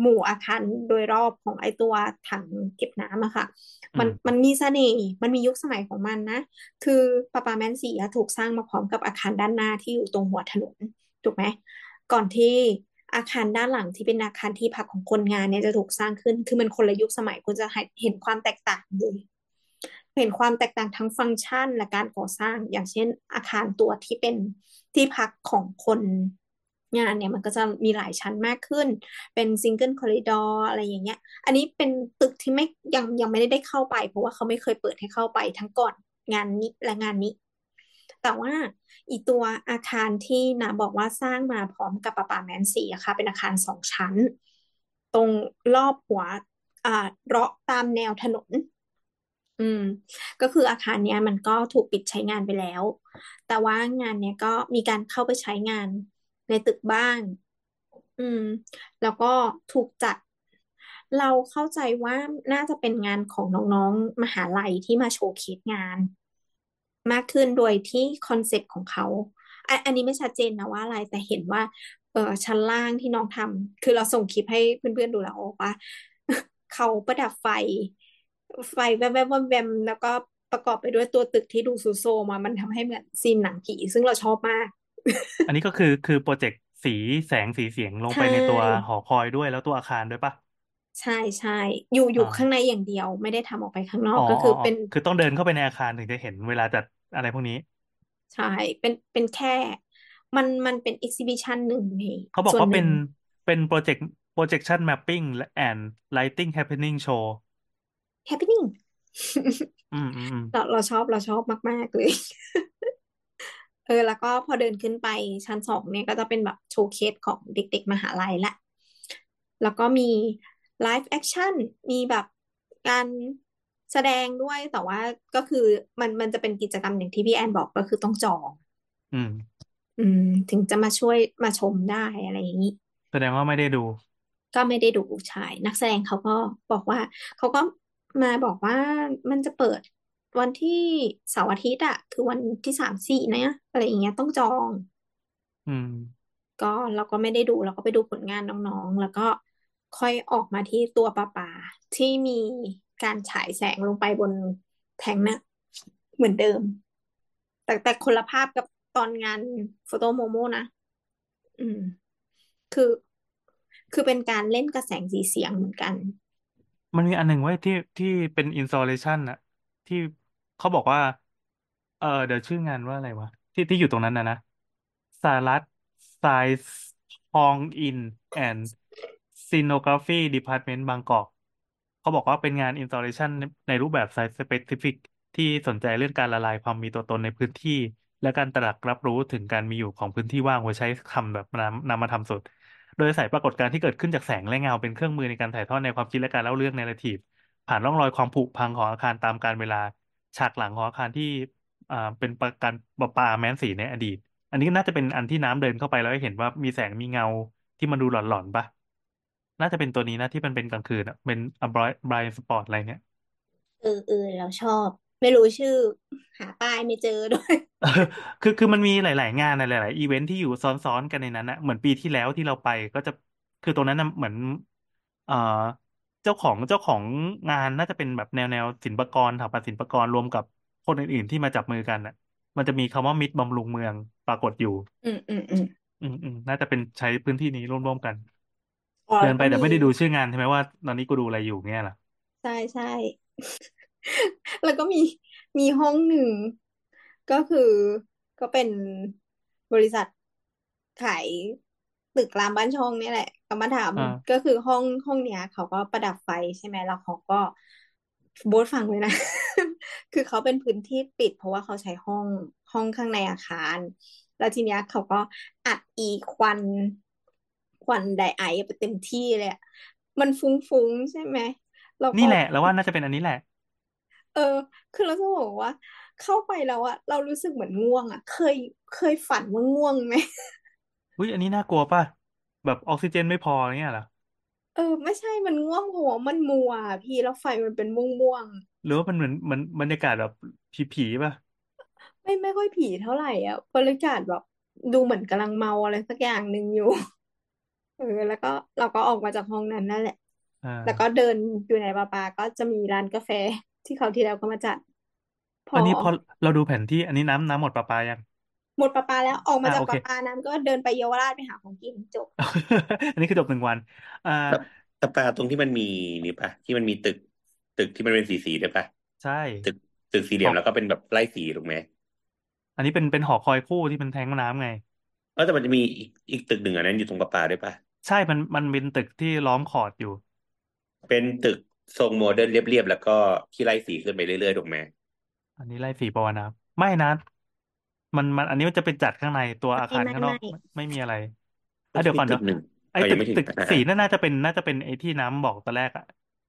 หมู่อาคารโดยรอบของไอตัวถังเก็บน้ำอะค่ะอืมันมมันมีเสน่ห์มันมียุคสมัยของมันนะ คือประปาแม้นศรีอะถูกสร้างมาพร้อมกับอาคารด้านหน้าที่อยู่ตรงหัวถนนถูกไหมก่อนที่อาคารด้านหลังที่เป็นอาคารที่พักของคนงานเนี่ยจะถูกสร้างขึ้น คือมันคนละยุคสมัยคุณจะเห็นความแตกต่างเลยเห็นความแตกต่างทั้งฟังก์ชันและการก่อสร้าง อย่างเช่น อาคารตัวที่เป็นที่พักของคน งานเนี่ยมันก็จะมีหลายชั้นมากขึ้น เป็น single corridor อะไรอย่างเงี้ย อันนี้เป็นตึกที่ไม่ยังยังไม่ได้ได้เข้าไป เพราะว่าเขาไม่เคยเปิดให้เข้าไปทั้งก่อนงานนี้และงานนี้ แต่ว่าอีตัวอาคารที่นะบอกว่าสร้างมาพร้อมกับปาปาแมนสีอะค่ะเป็นอาคารสองชั้น ตรงรอบหัวอ่าเราะตามแนวถนนอืม ก็คืออาคารเนี้ยมันก็ถูกปิดใช้งานไปแล้ว แต่ว่างานเนี้ยก็มีการเข้าไปใช้งาน ในตึกบ้างอืม แล้วก็ถูกจัด เราเข้าใจว่าน่าจะเป็นงานของน้องๆ มหาลัยที่มา showcase งาน มากขึ้นโดยที่ concept ของเขา อันนี้ไม่ชัดเจนนะว่าอะไรแต่เห็นว่า เออชั้นล่างที่น้องทำคือเราส่งคลิปให้เพื่อนๆดูแล้วว่าเขาประดับไฟ ไฟแวบๆแวมๆแล้วก็ประกอบไปด้วยตัวตึกที่ดูซอมซ่อมาก มันทำให้เหมือน scene หนังผี ซึ่งเราชอบมาก อันนี้ก็คือคือโปรเจกต์สีแสงสีเสียงลงใช่ไปในตัวหอคอยด้วยแล้วตัวอาคารด้วยปะใช่ใช่อยู่อยู่อ่าข้างในอย่างเดียว ไม่ได้ทำออกไปข้างนออ๋กอก็คืออ๋อเป็น คือต้องเดินเข้าไปในอาคารถึงจะเห็นเวลาจัดอะไรพวกนี้ ใช่เป็นเป็นแค่ มันมันเป็น exhibition หนึ่งในเขาบอกส่วนว่าหเป็นึ่นงเป็นโปรเจกต์ projection mapping and lighting happening show happening อืมอืมอืมเราเราชอบเราชอบมาก ๆ เลย เออแล้วก็พอเดินขึ้นไปชั้นสองเนี่ยก็จะเป็นแบบ showcase ของเด็กๆมหาลัยละ แล้วก็มี live action มีแบบการแสดงด้วยแต่ว่าก็คือมันมันจะเป็นกิจกรรมอย่างที่พี่แอนบอกก็คือต้องจอง อืม อืม ถึงจะมาช่วยมาชมได้อะไรอย่างนี้ แสดงว่าไม่ได้ดู ก็ไม่ได้ดูใช่นักแสดงเขาก็บอกว่า เขาก็มาบอกว่ามันจะเปิด วันที่เสาร์อาทิตย์อะคือวันที่สามสี่นะอะไรอย่างเงี้ยต้องจอง อืม ก็เราก็ไม่ได้ดูเราก็ไปดูผลงานน้องๆ แล้วก็ค่อยออกมาที่ตัวปลาปาที่มีการฉายแสงลงไปบนแทงน่ะเหมือนเดิม แต่แต่คนละภาพกับตอนงานโฟโตโมโมนะ อืม คือคือเป็นการเล่นกระแสงสีเสียงเหมือนกัน มันมีอันหนึ่งไว้ยที่ที่เป็น installation อะที่ เขาบอกว่า เออเดี๋ยวชื่องานว่าอะไรวะ ที่ที่อยู่ตรงนั้นนะนะสารัตไซส์ฮองอินแอนด์ซีโนกราฟีดีพาร์ตเมนต์บางกอกเขาบอกว่าเป็นงาน installation ในในรูปแบบ site specific ที่สนใจเรื่องการละลายความมีตัวตนในพื้นที่ และการตระหนักรับรู้ถึงการมีอยู่ของพื้นที่ว่างไว้ใช้ทำแบบนำนำมาทำสด โดยอาศัยปรากฏการณ์ที่เกิดขึ้นจากแสงและเงาเป็นเครื่องมือในการถ่ายทอดในวความคิดและการเล่าเรื่อง narrative ผ่านร่องรอยความผุพังของอาคารตามกาลเวลา ฉากหลังของอาคารที่อ่าเป็นประการประปาแม้นสีในอดีต อันนี้น่าจะเป็นอันที่น้ำเดินเข้าไปแล้วให้เห็นว่ามีแสงมีเงาที่มันดูหลอนๆปะน่าจะเป็นตัวนี้นะที่มันเป็นกลางคืนอะเป็นอบรายบรายสปอร์ตอะไรเนี่ยเออเออเราชอบ ไม่รู้ชื่อ หาป้ายไม่เจอด้วยเออคือคือมันมีหลาย ๆ งานในหลาย ๆ อีเวนท์ที่อยู่ซ้อน ๆ กันในนั้นนะเหมือนปีที่แล้วที่เราไปก็จะคือตรงนั้นนะเหมือนเอ่อเจ้าของเจ้าของงานน่าจะเป็นแบบแนวแนวศิลปากรสถาปัตย์ศิลปากรรวมกับคนอื่นๆที่มาจับมือกันน่ะ มันจะมีคำว่ามิตรบำรุงเมืองปรากฏอยู่ อืมอืมอืมอืมอืมน่าจะเป็นใช้พื้นที่นี้ร่วมๆกันอ๋อเดิแล้นวไปก็แต่มีไม่ได้ดูชื่องานใช่ไหมว่า ตอนนี้กูดูอะไรอยู่เนี่ยเหรอใช่ใช่แล้วก็มีมีห้องหนึ่ง ก็คือก็เป็นบริษัทขายตึกรามบ้านช่องเนี่ยแหละ ก็มาถามอ่าก็คือห้องห้องเนี้ย เขาก็ประดับไฟใช่ไหมแล้วเขาก็โบ๊ทฟังเลยนะ คือเขาเป็นพื้นที่ปิด เพราะว่าเขาใช้ห้องห้องข้างในอาคาร แล้วทีเนี้ยเขาก็อัดอีควันควันไดไอซ์ไปเต็มที่เลยอะมันฟุ้งๆใช่ไหมแล้วนี่ก็แหละ แล้วว่าน่าจะเป็นอันนี้แหละ เออ คือเราจะบอกว่า เข้าไปแล้วอะเรารู้สึกเหมือนง่วงอะเคยเคยฝันว่าง่วงไหมอุ้ยอันนี้น่ากลัวป่ะ แบบออกซิเจนไม่พออย่างเงี้ยเหรอเออ ไม่ใช่มันง่วงเพราะว่ามันมัวอะพี่แล้วไฟมันเป็นม่วงหรือว่ามันเหมือนเหมันบรรยากาศแบบผีๆป่ะๆไม่ไม่ค่อยผีเท่าไหร่อะบรรยากาศแบบดูเหมือนกำลังเมาอะไรสักอย่างหนึ่งอยู่ เออ แล้วก็เราก็ออกมาจากห้องนั้นนั่นแหละ อ่า แล้วก็เดินอยู่ในปาปาก็จะมีร้านกาแฟที่เขาวที่แล้วก็มาจัด พออันนี้พอเราดูแผนที่อันนี้น้ำน้ำหมดประปายัง หมดปาปาแล้วออกมาอ่าจากโอเคปาปาน้ำก็เดินไปเยาวราชไปหาของกินจบ อันนี้คือจบหนึ่งวันอ่าแต่แต่ปลาตรงที่มันมีนี่ปะที่มันมีตึก ตึกที่มันเป็นสีสีด้วยปะใช่ตึกตึกสี่เหลี่ยมแล้วก็เป็นแบบไล่สีถูกไหมอันนี้เป็นเป็นหอคอยคู่ที่เป็นแทงน้ำไง เออแต่มันจะมีอีกอีกตึกหนึ่งอันนั้นอยู่ตรงประปาด้วยปะใช่มันมันเป็นตึกที่ล้อมขอดอยู่ เป็นตึกทรงโมเดิร์นเรียบๆแล้วก็ที่ไล่สีขึ้นไปเรื่อยๆถูกไหมอันนี้ไล่สีปวนาไม่นะ มันมันอันนี้มันจะเป็นจัดข้างในตัวอาคารไม่ข้างนอก ไม่ไม่ไม่มีอะไรก็อะเดี๋ยวมีก่อนตึเนาะกหนึ่งไอ้เออตึยังกไม่ถึงตึกอ่าสีนั่นน่าจะเป็นน่าจะเป็นไอ้ที่น้ำบอกตอนแรกอะ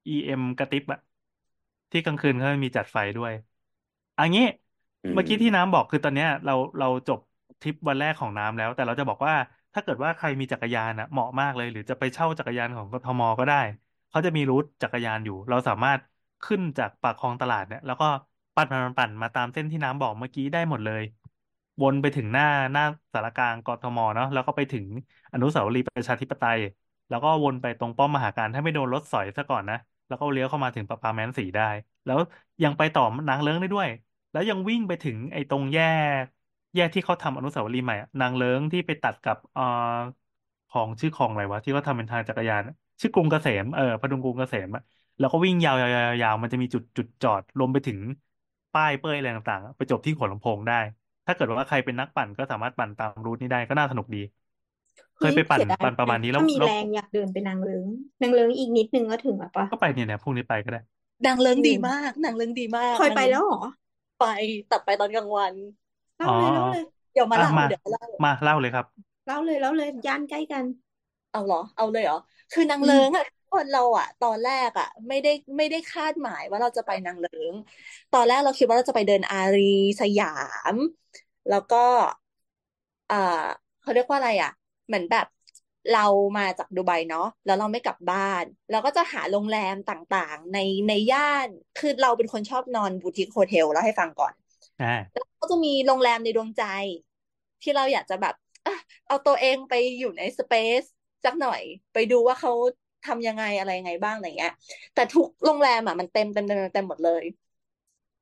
EM กระติบอะที่กลางคืนเขามีจัดไฟด้วยอันนี้อืมเมื่อกี้ที่น้ำบอกคือตอนเนี้ย เราเราจบทริปวันแรกของน้ำแล้ว แต่เราจะบอกว่าถ้าเกิดว่าใครมีจักรยานอะเหมาะมากเลย หรือจะไปเช่าจักรยานของกทมก็ได้ เขาจะมีรูทจักรยานอยู่ เราสามารถขึ้นจากปากคลองตลาดเนี่ย แล้วก็ปั่นปั่นปั่นมาตามเส้นที่น้ำบอกเมื่อกี้ได้หมดเลย วนไปถึงหน้าหน้าสารกลางกทมเนาะแล้วก็ไปถึงอนุสาวรีย์ประชาธิปไตย แล้วก็วนไปตรงป้อมมหาการถ้าไม่โดนรถสอยซะก่อนนะแล้วก็เลี้ยวเข้ามาถึงปะปาแมนสีได้ แล้วยังไปต่อนางเลิ้งได้ด้วย แล้วยังวิ่งไปถึงไอ้ตรงแยก แยกที่เขาทำอนุสาวรีย์ใหม่นางเลิ้งที่ไปตัดกับเอ่อของชื่อคลองอะไรวะที่เขาทำเป็นทางจักรยานชื่อกรุงเกษมเออพดุงกรุงเกษมอะแล้วก็วิ่งยาวๆๆมันจะมีจุดจุดจอดรวมไปถึงป้ายเป้ยอะไรต่างๆ ไปจบที่หัวลำโพงได้ ถ้าเกิดว่าใครเป็นนักปั่นก็สามารถปั่นตามรูทนี้ได้ก็น่าสนุกดี เคเฮ้ยยไปปั่นเสียดายปั่นประมาณนี้แล้วถ้ามีแล้วแรงอยากเดินไปนางเลิงนางเลิงอีกนิดนึงก็ถึงแล้วปะก็ไปเนี่ยเนี่ยพรุ่งนี้ไปก็ได้นางเลิ้งอืมดีมากนางเลิ้งดีมากเคยไปนางแล้วเหรอ ไปแต่ไปตอนกลางวันเล่าอ๋อเลยเล่าเลยเดี๋ยวมาอะเล่ามาเดี๋ยวมาเล่ามาเล่าเลยครับ เล่าเลยเล่าเลยย่านใกล้กัน เอาเหรอ เอาเลยเหรอ คือนางอืมเลิ้งอะ คนเราอะตอนแรกอะไม่ได้ไม่ได้คาดหมายว่าเราจะไปนางเลิ้งตอนแรกเราคิดว่าเราจะไปเดินอารีสยาม แล้วก็อ่าเขาเรียกว่าอะไรอะเหมือนแบบเรามาจากดูไบเนาะแล้วเราไม่กลับบ้าน เราก็จะหาโรงแรมต่างๆ ในในย่านคือเราเป็นคนชอบนอน boutique hotel แล้วให้ฟังก่อนอ่าแล้วก็จะมีโรงแรมในดวงใจ ที่เราอยากจะแบบอะเอาตัวเองไปอยู่ใน spaceซสักหน่อย ไปดูว่าเขา ทำยังไงอะไรยังไงบ้างอะไรเงี้ย แต่ทุกโรงแรมอะมันเต็มเต็มเต็มเต็มหมดเลย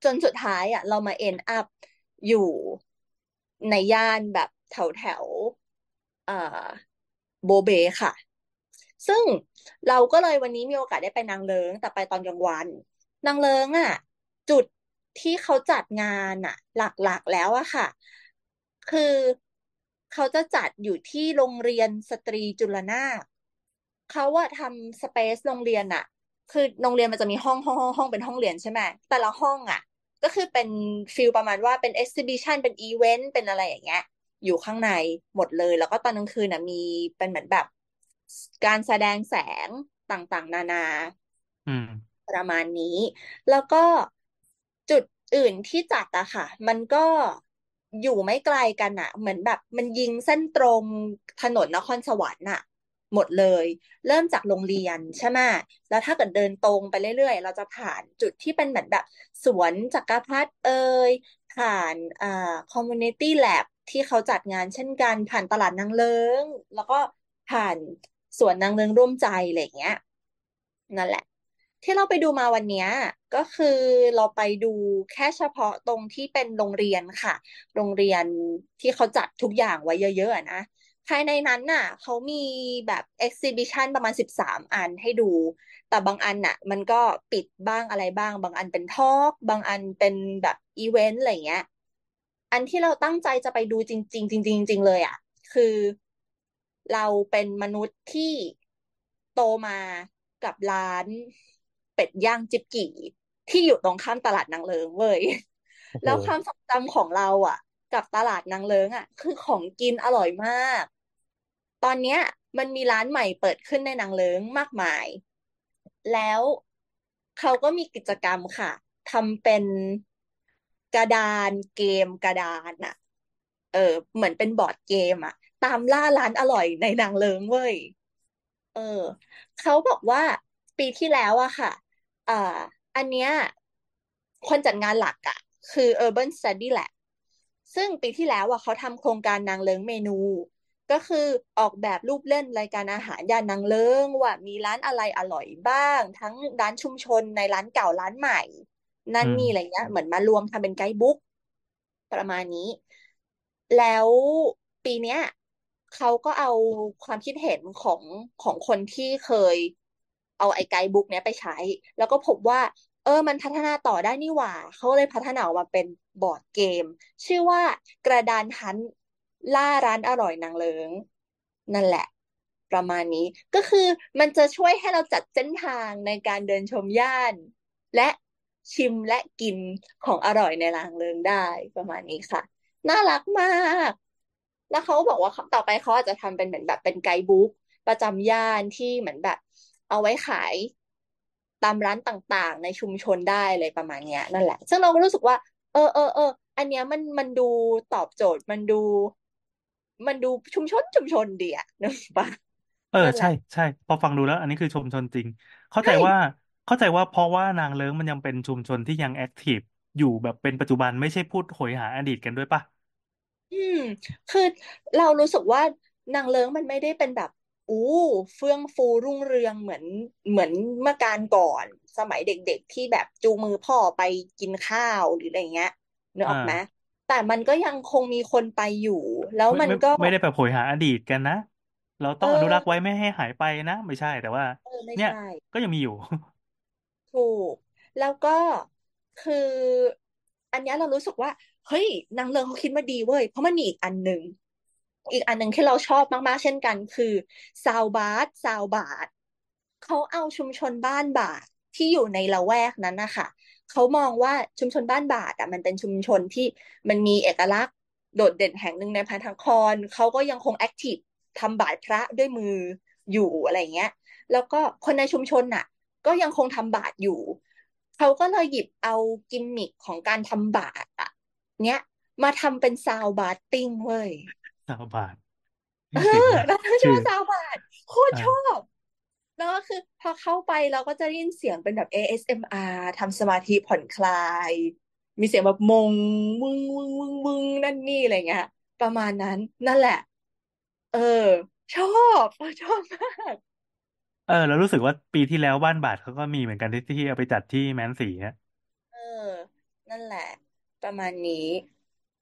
จนสุดท้ายอะ เรามาเอ็นอัพอยู่ในย่านแบบแถวแถวเอ่อโบเบค่ะ ซึ่งเราก็เลยวันนี้มีโอกาสได้ไปนางเลิง แต่ไปตอนกลางวัน นางเลิงอะ จุดที่เขาจัดงานอะ หลักๆแล้วอะค่ะ คือเขาจะจัดอยู่ที่โรงเรียนสตรีจุลนาค เขาอะทำ space โรงเรียนอะคือโรงเรียนมันจะมีห้องห้องห้องห้องเป็นห้องเรียนใช่ไหมแต่ละห้องอะก็คือเป็น feel ประมาณว่าเป็น exhibition เป็นอีเวนต์เป็นอะไรอย่างเงี้ย อยู่ข้างในหมดเลย แล้วก็ตอนกลางคืนนะมีเป็นเหมือนแบบ การแสดงแสงต่างๆ นานาประมาณนี้ แล้วก็จุดอื่นที่จัดอะค่ะ มันก็อยู่ไม่ไกลกันอะเหมือนแบบ มันยิงเส้นตรงถนนนครสวรรค์อะ หมดเลย เริ่มจากโรงเรียนใช่ไหมแล้วถ้าเกิดเดินตรงไปเรื่อย ๆ เราจะผ่านจุดที่เป็นเหมือนแบบ สวนจักรพรรดิเอ่ยผ่านอ่า community lab ที่เขาจัดงานเช่นกัน ผ่านตลาดนางเลิ้ง แล้วก็ผ่านสวนนางเลิ้งร่วมใจอะไรเงี้ยนั่นแหละ ที่เราไปดูมาวันนี้ก็คือเราไปดูแค่เฉพาะตรงที่เป็นโรงเรียนค่ะ โรงเรียนที่เขาจัดทุกอย่างไว้เยอะๆนะ ภายในนั้นน่ะเขามีแบบเอ็กซิบิชันประมาณสิบสามอันให้ดู แต่บางอันน่ะ มันก็ปิดบ้างอะไรบ้าง บางอันเป็นทอล์กบางอันเป็นแบบอีเวนต์อะไรเงี้ย อันที่เราตั้งใจจะไปดูจริง ๆ จริง ๆ จริง ๆ เลยอะ คือเราเป็นมนุษย์ที่โตมากับร้านเป็ดย่างจิบกี่ ที่อยู่ตรงข้ามตลาดนางเลิงเว้ยโอ้โหแล้วความทรงจำของเราอะ กับตลาดนางเลิงอะ คือของกินอร่อยมาก ตอนเนี้ย มันมีร้านใหม่เปิดขึ้นในนางเลิงมากมาย แล้วเขาก็มีกิจกรรมค่ะทำเป็นกระดานเกมกระดานอะเออ เหมือนเป็นบอร์ดเกมอะตามล่าร้านอร่อยในนางเลิงเว้ย เออ เขาบอกว่าปีที่แล้วอะค่ะอ่าอันเนี้ยคนจัดงานหลักอะคือ Urban Study Lab ซึ่งปีที่แล้วอะเขาทำโครงการนางเลิงเมนู ก็คือออกแบบรูปเล่นรายการอาหารย่านนางเลิงว่ามีร้านอะไรอร่อยบ้าง ทั้งร้านชุมชนในร้านเก่าร้านใหม่ นั่นนี่อะไรเงี้ยเหมือนมารวมทำเป็นไกด์บุ๊กประมาณนี้ แล้วปีเนี้ยเขาก็เอาความคิดเห็นของของคนที่เคยเอาไอ้ไกด์บุ๊กเนี้ยไปใช้ แล้วก็พบว่า เออ มันพัฒนาต่อได้นี่หว่า เขาเลยพัฒนาออกมาเป็นบอร์ดเกม ชื่อว่ากระดานฮัน ล่าร้านอร่อยนางเลิง นั่นแหละ ประมาณนี้ก็คือมันจะช่วยให้เราจัดเส้นทางในการเดินชมย่าน และชิมและกินของอร่อยในนางเลิงได้ประมาณนี้ค่ะ น่ารักมาก แล้วเขาบอกว่าต่อไปเขาอาจจะทำเป็นเหมือนแบบเป็นไกด์บุ๊กประจำย่านที่เหมือนแบบ เอาไว้ขายตามร้านต่างๆ ในชุมชนได้เลยประมาณเนี้ยนั่นแหละ ซึ่งเราก็รู้สึกว่า เออเออเอออันเนี้ยมันมันดูตอบโจทย์มันดู มันดูชุมชนชุมชนดีอะนึกปะเออนั่นแหใช่ละใช่พอฟังดูแล้ว อันนี้คือชุมชนจริง เข้าใจใช่ว่าเข้าใจว่าเพราะว่านางเลิ้งมันยังเป็นชุมชนที่ยังแอคทีฟอยู่แบบเป็นปัจจุบันไม่ใช่พูดโหยหาอดีตกันด้วยปะอืม คือเรารู้สึกว่านางเลิ้งมันไม่ได้เป็นแบบอู้เฟื่องฟูรุ่งเรืองเหมือนเหมือนเมื่อการก่อนสมัยเด็กๆที่แบบจูงมือพ่อไปกินข้าวหรืออะไรเงี้ยนึกออ่าอกไหม แต่มันก็ยังคงมีคนไปอยู่ แล้วไม่มันไม่ก็ไม่ได้แบบโหยหาอดีตกันนะ เราเอต้องอนุรักษ์อไว้ไม่ให้หายไปนะ ไม่ใช่แต่ว่า เออไม่เนี่ย ใช่ก็ยังมีอยู่ ถูก แล้วก็คือ อันเนี้ยเรารู้สึกว่า เฮ้ยนางเลิงเขาคิดมาดีเว้ย เพราะมันมีอีกอันหนึ่งอีกอันหนึ่งที่เราชอบมากๆ เช่นกันคือซาวบาร์ซาวบาร์เขาเอาชุมชนบ้านบาทที่อยู่ในละแวกนั้นนะคะ เขามองว่าชุมชนบ้านบาตรอะมันเป็นชุมชนที่มันมีเอกลักษณ์ โดดเด่นแห่งหนึ่งในพระนครเขาก็ยังคง active ทำบาตรพระด้วยมืออยู่อะไรเงี้ย แล้วก็คนในชุมชนน่ะ ก็ยังคงทำบาตรอยู่ เขาก็เลยหยิบเอากิมมิคของการทำบาตรอะ เนี้ยมาทำเป็น sound bathing เว้ย sound bath เออเจ๋งอะว่ะแล้วตั้งชื่ชื่ออว่า sound บาตรโคตรอ่าชอบ แล้วก็คือพอเข้าไปเราก็จะได้ยินเสียงเป็นแบบ ASMR ทำสมาธิผ่อนคลาย มีเสียงแบบมงวึ้งวึ้งวึ้งวึ้งนั่นนี่อะไรเงี้ย ประมาณนั้นนั่นแหละ เออ ชอบชอบมากเออเรารู้สึกว่าปีที่แล้วบ้านบาทเขาก็มีเหมือนกันที่ที่เอาไปจัดที่แมนสีฮะเออ นั่นแหละ ประมาณนี้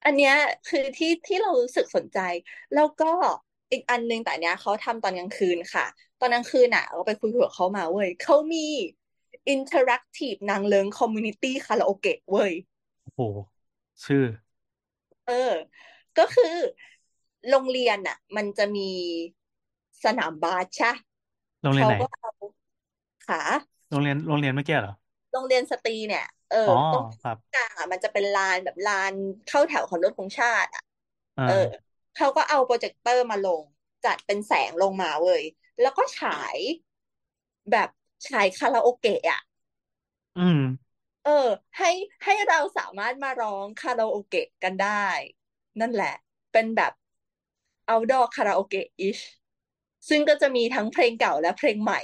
อันเนี้ยคือที่ที่เรารู้สึกสนใจ แล้วก็ อีกอันนึงแต่อันเนี้ยเขาทำตอนกลางคืนค่ะ ตอนกลางคืนอะเราไปคุยกับเขามาเว้ยเขามี interactive นางเลิง community คาราโอเกะเว้ยโอ้โหชื่อ เออ ก็คือโรงเรียนอะ มันจะมีสนามบาสใช่โรงเรียนเขาไหนก็เอาขาโรงเรียนโรงเรียนเมื่อกี้เหรอโรงเรียนสตรีเนี่ย เอออ๋อตรงครับกลางอะมันจะเป็นลานแบบลานเข้าแถวเคารพธงชาติอะ อ่าเออ เขาก็เอาโปรเจคเตอร์มาลง จัดเป็นแสงลงมาเว้ยแล้วก็ฉายแบบฉายคาราโอเกะอะ อืม เออ ให้ให้เราสามารถมาร้องคาราโอเกะกันได้ นั่นแหละ เป็นแบบ outdoor คาราโอเกะ ish ซึ่งก็จะมีทั้งเพลงเก่าและเพลงใหม่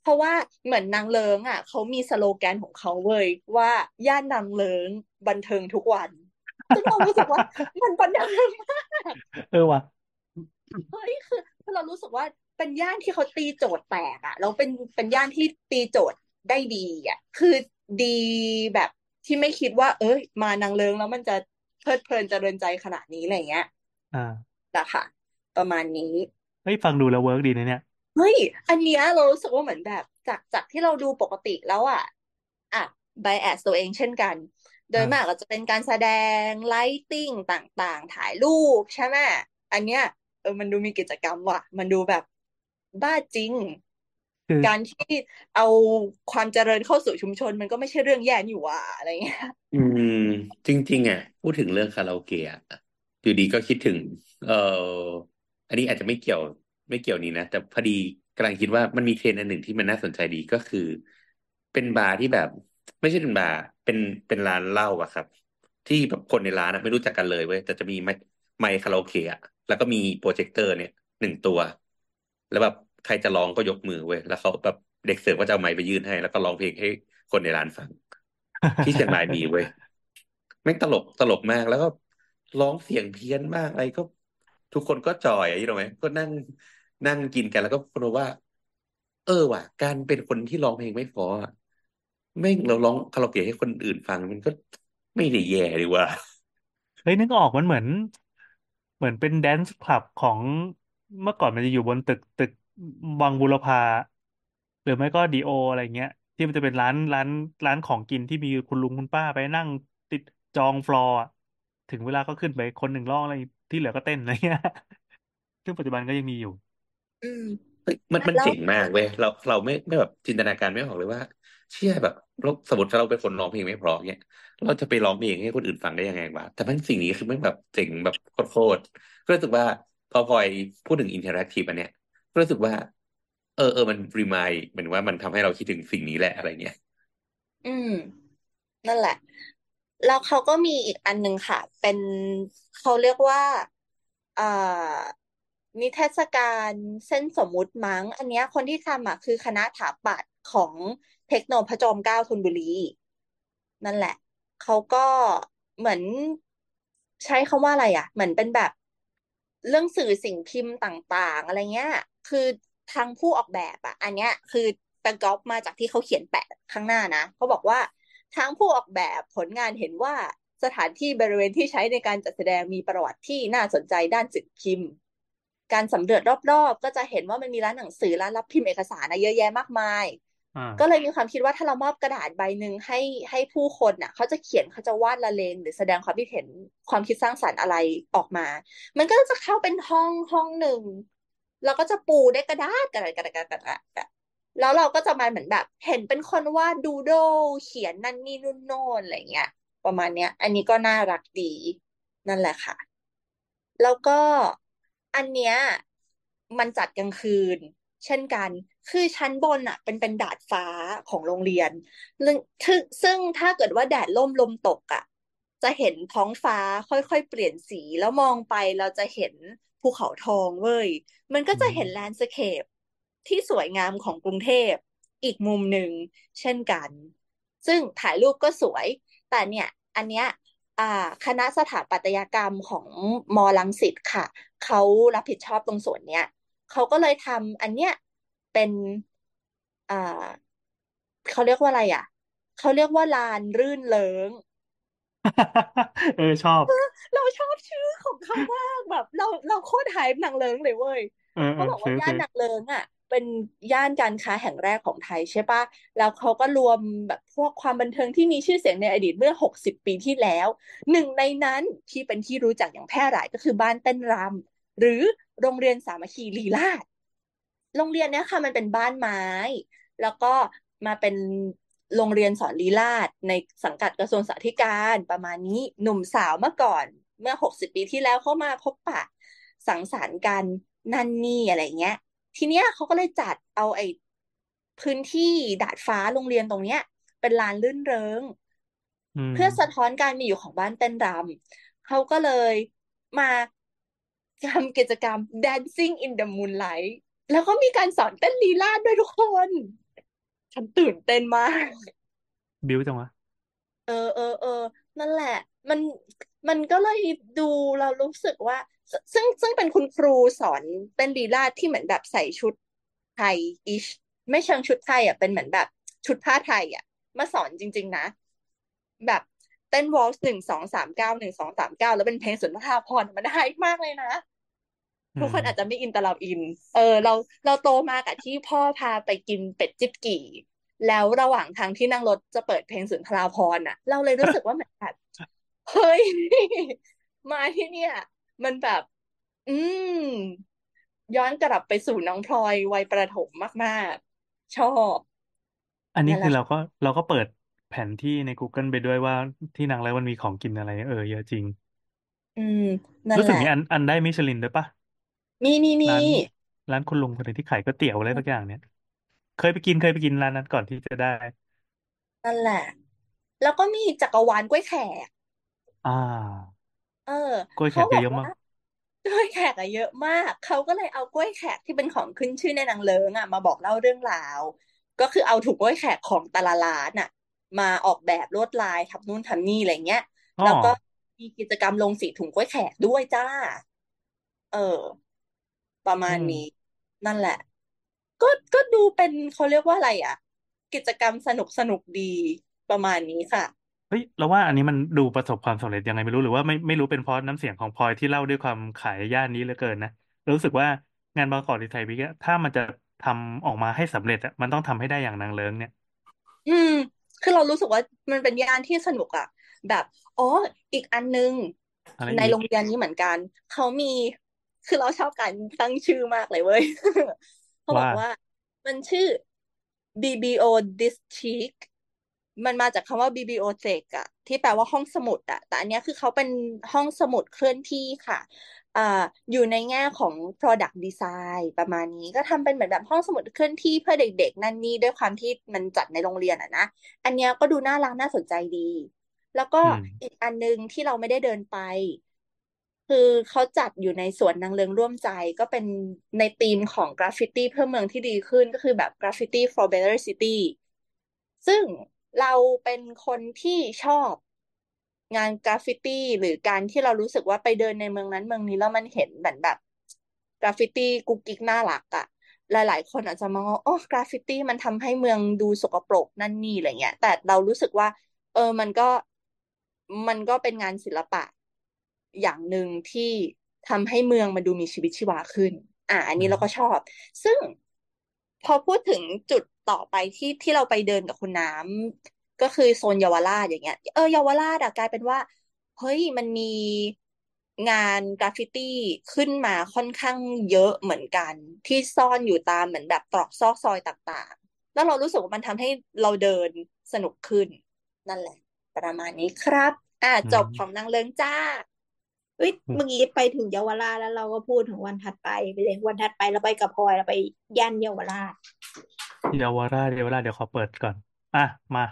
เพราะว่าเหมือนนางเลิ้งอะ เขามีสโลแกนของเขาเว้ยว่าย่านนางเลิ้งบันเทิงทุกวัน ซึ่งเรารู้สึกว่ามันบันเทิงมากเออว่ะเฮ้ยคือคือเรารู้สึกว่าเป็นย่านที่เขาตีโจทย์แตกอะแล้วเป็นเป็นย่านที่ตีโจทย์ได้ดีอะคือดีแบบที่ไม่คิดว่า เอ้ย มานางเลิ้งแล้วมันจะเพลิดเพลินเจริญใจขนาดนี้อะไรเงี้ย อ่านะคะประมาณนี้เฮ้ยฟังดูแล้ว work ดีนะเนี่ยเฮ้ยอันเนี้ยเรารู้สึกว่าเหมือนแบบ จากจากที่เราดูปกติแล้วอะอะ bias ตัวเองเช่นกัน โดยอ่ามากก็จะเป็นการแสดง lighting ต่างๆ ถ่ายรูปใช่ไหมอันเนี้ยเออมันดูมีกิจกรรมว่ะ มันดูแบบบ้าจริงคือการที่เอาความเจริญเข้าสู่ชุมชน มันก็ไม่ใช่เรื่องแย่นี่หว่าอะไรเงี้ย อืม จริง ๆอะพูดถึงเรื่องคาราโอเกะอะอยู่ดีก็คิดถึง เอ่ออันนี้อาจจะไม่เกี่ยวไม่เกี่ยวนี้นะแต่พอดีกำลังคิดว่ามันมีเทรนด์อันหนึ่งที่มันน่าสนใจดีก็คือ เป็นบาร์ที่แบบ ไม่ใช่เป็นบาร์ เป็นเป็นร้านเหล้าอะครับ ที่แบบคนในร้านอะไม่รู้จักกันเลยเว้ยแต่จะมีไมค์ไมค์คาราโอเกะอะแล้วก็มีโปรเจคเตอร์เนี่ยหนึ่งตัว แล้วแบบใครจะร้องก็ยกมือเว้ยแล้วเขาแบบเด็กเสิร์ฟก็จะเอาไมค์ไปยื่นให้ แล้วก็ร้องเพลงให้คนในร้านฟัง ที่เชียงรายมีเว้ยแม่งตลกตลกมากแล้วก็ร้องเสียงเพี้ยนมากอะไรก็ ทุกคนก็จอยอะยี่รู้ไหมก็นั่งนั่งกินกันแล้วก็คนว่า เออว่ะ การเป็นคนที่ร้องเพลงไม่เพอ แม่งเราร้องคาราโอเกะให้คนอื่นฟังมันก็ไม่ได้แย่ดีว่าเฮ้ยนึกออกมันเหมือน เหมือนเป็นแดนซ์คลับของเมื่อก่อนมันจะอยู่บนตึกตึกวังบุรพา หรือไม่ก็ดีโออะไรเงี้ย ที่ที่มันจะเป็นร้านร้านร้านของกินที่มีคุณลุงคุณป้าไปนั่งติดจองฟลอร์อะถึงเวลาก็ขึ้นไปคนหนึ่งร้องอะไรที่เหลือก็เต้นอะไรเงี้ยซึ่งปัจจุบันก็ยังมีอยู่อื มเฮ้ยมันมันแล้วเจ๋งมากเว้ยเราเราไม่ไม่แบบจินตนาการไม่ออกเลยว่า เชื่อแบบเราสมมติถ้าเราเป็นคนร้องเพลงไม่เพราะเนี่ยเราจะไปร้องเพลงให้คนอื่นฟังได้ยังไงวะแต่มันสิ่งนี้คือไม่แบบเจ๋งแบบโคตรๆก็รู้สึกว่าพอพลอยพูดถึง interactive อันเนี้ยก็รู้สึกว่า เออเออมันรีมายเหมือนว่ามันทำให้เราคิดถึงสิ่งนี้แหละอะไรเงี้ยอืม นั่นแหละ แล้วเขาก็มีอีกอันหนึ่งค่ะ เป็นเขาเรียกว่าเอ่อ นิทรรศการเส้นสมมุติมั้ง อันเนี้ยคนที่ทำอะคือคณะถาปัตย์ของเทคโนพระจอมเกล้าธนบุรี นั่นแหละ เขาก็เหมือนใช้คำว่าอะไรอะ เหมือนเป็นแบบเรื่องสื่อสิ่งพิมพ์ต่าง ๆ อะไรเงี้ย คือทางผู้ออกแบบอะ อันเนี้ยคือไปก๊อปมาจากที่เขาเขียนแปะข้างหน้านะเขาบอกว่าทางผู้ออกแบบผลงานเห็นว่าสถานที่บริเวณที่ใช้ในการจัดแสดงมีประวัติที่น่าสนใจด้านสื่อพิมพ์ การสำรวจรอบๆ ก็จะเห็นว่ามันมีร้านหนังสือร้านรับพิมพ์เอกสารนะเยอะแยะมากมายอ่าก็เลยมีความคิดว่าถ้าเรามอบกระดาษใบหนึ่งให้ให้ผู้คนน่ะเขาจะเขียนเขาจะวาดละเลงหรือแสดงความคิดเห็นความคิดสร้างสรรค์อะไรออกมา มันก็จะเข้าเป็นห้องห้องหนึ่งเราก็จะปูได้วยกระดาษกระดาษกระดาษกระดาษกระดาษกระดาษแล้วเราก็จะมาเหมือนแบบ เห็นเป็นคนวาดดูโดเขียนนั่นนี่นู่นโน่นอะไรเงี้ยประมาณเนี้ย อันนี้ก็น่ารักดีนั่นแหละค่ะ แล้วก็ อันเนี้ยมันจัดกลางคืน เช่นกัน คือชั้นบนอะเป็นเป็นดาดฟ้าของโรงเรียนซึ่งซึ่งซึ่งถ้าเกิดว่าแดดล่มลมตกอะจะเห็นท้องฟ้าค่อยๆ เปลี่ยนสีแล้วมองไปเราจะเห็นภูเขาทองเว้ย มันก็จะเห็นแลนด์สเคปที่สวยงามของกรุงเทพอีกมุมหนึ่งเช่นกัน ซึ่งถ่ายรูปก็สวย แต่เนี่ย อันเนี้ยอ่า คณะสถาปัตยกรรมของมอรังสิตค่ะ เขารับผิดชอบตรงส่วนเนี้ยเขาก็เลยทำอันเนี้ยเป็นอ่าเขาเรียกว่าอะไรอะเขาเรียกว่าลานรื่นเริงเออชอบ เราชอบชื่อของเขามากแบบ เราเราโคตรไฮป์หนังเลิงเลยเว้ยเออเอเขาอบอกว่าซื้อย่านซื้อหนังเลิงอะ เป็นย่านการค้าแห่งแรกของไทยใช่ปะแล้วเขาก็รวมแบบพวกความบันเทิงที่มีชื่อเสียงในอดีตเมื่อหกสิบปีที่แล้ว หนึ่งในนั้นที่เป็นที่รู้จักอย่างแพร่หลายก็คือบ้านเต้นรำหรือโรงเรียนสามัคคีลีลาศโรงเรียนเนี้ยค่ะมันเป็นบ้านไม้ แล้วก็มาเป็นโรงเรียนสอนลีลาศในสังกัดกระทรวงสาธการประมาณนี้หนุ่มสาวเมื่อก่อนเมื่อหกสิบปีที่แล้วเข้ามาพบปะสังสรรค์กันนั่นนี่อะไรเงี้ย ทีเนี้ยเขาก็เลยจัดเอาไอ้พื้นที่ดาดฟ้าโรงเรียนตรงเนี้ย เป็นลานลื่นเริงอืมเพื่อสะท้อนการมีอยู่ของบ้านเต้นรำเขาก็เลยมาทำกิจกรรม Dancing in the Moonlight แล้วก็มีการสอนเต้นลีลาศด้วยทุกคน ฉันตื่นเต้นมาก บิวจังวะ เออเออเออนั่นแหละ มันมันก็เลยดูเรารู้สึกว่า ซซึ่งซึ่งเป็นคุณครูสอนเต้นลีลาศที่เหมือนแบบใส่ชุดไทยอิชไม่เชิงชุดไทยอะเป็นเหมือนแบบชุดผ้าไทยอะ มาสอนจริง ๆ นะ แบบเต้นวอลส์หนึ่งสองสามเก้าหนึ่งสองสามเก้าแล้วเป็นเพลงสุนทรภรณ์มันได้มากเลยนะอืทุกคนมอาจจะไม่อินแต่เราอิน เออ เราเราโตมากับที่พ่อพาไปกินเป็ดจิ๊บกี่ แล้วระหว่างทางที่นั่งรถจะเปิดเพลงสุนทราภรณ์อะ เราเลยรู้สึกว่าเหมือนแบบเฮ้ย มาที่เนี่ย มันแบบ อืม ย้อนกลับไปสู่น้องพลอยวัยประถมมากๆ ชอบอันนี้นั่นแหคือละ เราก็เราก็เปิดแผนที่ใน Google ไปด้วยว่าที่นางแล้วมันมีของกินอะไร เออเยอะจริง อืม นั่นรู้แหสึกละ มีอันอันได้มิชลินด้วยปะมีมีมีร้านร้านคุณลุงคนหนึงที่ขายก๋วยเตี๋ยวอะไรสักอย่างเนี่ย เคยไปกินเคยไปกินร้านนั้นก่อนที่จะได้ นั่นแหละ แล้วก็มีจักรวาลกล้วยแขก อ่า เออ กล้วยแขเขากบเยอกอะว่า มาก กล้วยแขกอะเยอะมาก เขาก็เลยเอากล้วยแขกที่เป็นของขึ้นชื่อในหนังเลิงอะมาบอกเล่าเรื่องราว ก็คือเอาถุงกล้วยแขกของแต่ละร้านอะมาออกแบบลวดลายทำนู่นทำนี่อะไรเงี้ย อ๋อ แล้วก็มีกิจกรรมลงสีถุงกล้วยแขกด้วยจ้า เออ ประมาอืณม นี้ นั่นแหละ ก็ก็ดูเป็นเขาเรียกว่าอะไรอะกิจกรรมสนุกสนุกดีประมาณนี้ค่ะ เฮ้ยเราว่าอันนี้มันดูประสบความสำเร็จยังไงไม่รู้หรือว่าไม่ไม่รู้เป็นเพราะน้ำเสียงของพลอยที่เล่าด้วยความขายย่านนี้เหลือเกินนะรู้สึกว่างานบางกอกดีไซน์วิกอะถ้ามันจะทำออกมาให้สำเร็จอะมันต้องทำให้ได้อย่างนางเลิ้งเนี่ย อืม คือเรารู้สึกว่ามันเป็นย่านที่สนุกอะแบบอ๋ออีกอันนึง อะไรในอีกโรงเรียนนี้เหมือนกัน เขามีคือเราชอบการตั้งชื่อมากเลยเว้ย เขาบอกว่าว่า มันชื่อ BBO District มันมาจากคำว่า Bibliothek อะที่แปลว่าห้องสมุดอะแต่อันเนี้ยคือเขาเป็นห้องสมุดเคลื่อนที่ค่ะอ่าอยู่ในแง่ของ product design ประมาณนี้ก็ทำเป็นเหมือนแบบห้องสมุดเคลื่อนที่เพื่อเด็ก ๆ นั่นนี่ด้วยความที่มันจัดในโรงเรียนอะนะ อันเนี้ยก็ดูน่ารักน่าสนใจดี แล้วก็อืมอีกอันนึงที่เราไม่ได้เดินไป คือเขาจัดอยู่ในสวนนางเลิ้งร่วมใจ ก็เป็นในธีมของกราฟฟิตี้เพื่อเมืองที่ดีขึ้นก็คือแบบ Graffiti for Better City ซึ่ง เราเป็นคนที่ชอบงานกราฟฟิตี้หรือการที่เรารู้สึกว่าไปเดินในเมืองนั้นเมืองนี้แล้วมันเห็นเหมือนแบบกราฟฟิตี้กุ๊กกิ๊กน่ารักอะหลายๆ คนอาจจะมองว่าโอ้กราฟฟิตี้มันทำให้เมืองดูสกปรกนั่นนี่อะไรเงี้ย แต่เรารู้สึกว่า เออมันก็มันก็เป็นงานศิลปะ อย่างหนึ่งที่ทำให้เมืองมันดูมีชีวิตชีวาขึ้น อ่าอันนี้เราก็ชอบ ซึ่งพอพูดถึงจุด ต่อไปที่ที่เราไปเดินกับคุณน้ำก็คือโซนเยาวราชอย่างเงี้ย เออเยาวราชอะกลายเป็นว่า เฮ้ยมันมีงานกราฟฟิตี้ขึ้นมาค่อนข้างเยอะเหมือนกัน ที่ซ่อนอยู่ตามเหมือนแบบตรอกซอกซอยต่างๆ แล้วเรารู้สึกว่ามันทำให้เราเดินสนุกขึ้น นั่นแหละ ประมาณนี้ครับ อ่าอืจบมของนางเลิ้งจ้าเอ้ยเมื่อกี้ไปถึงเยาวราชแล้วเราก็พูดถึงวันถัดไปไปเลยวันถัดไปเราไปกับพลอยเราไปย่านเยาวราช เยาวราชเยาวราชเดี๋ยวขอเปิดก่อน อะ มา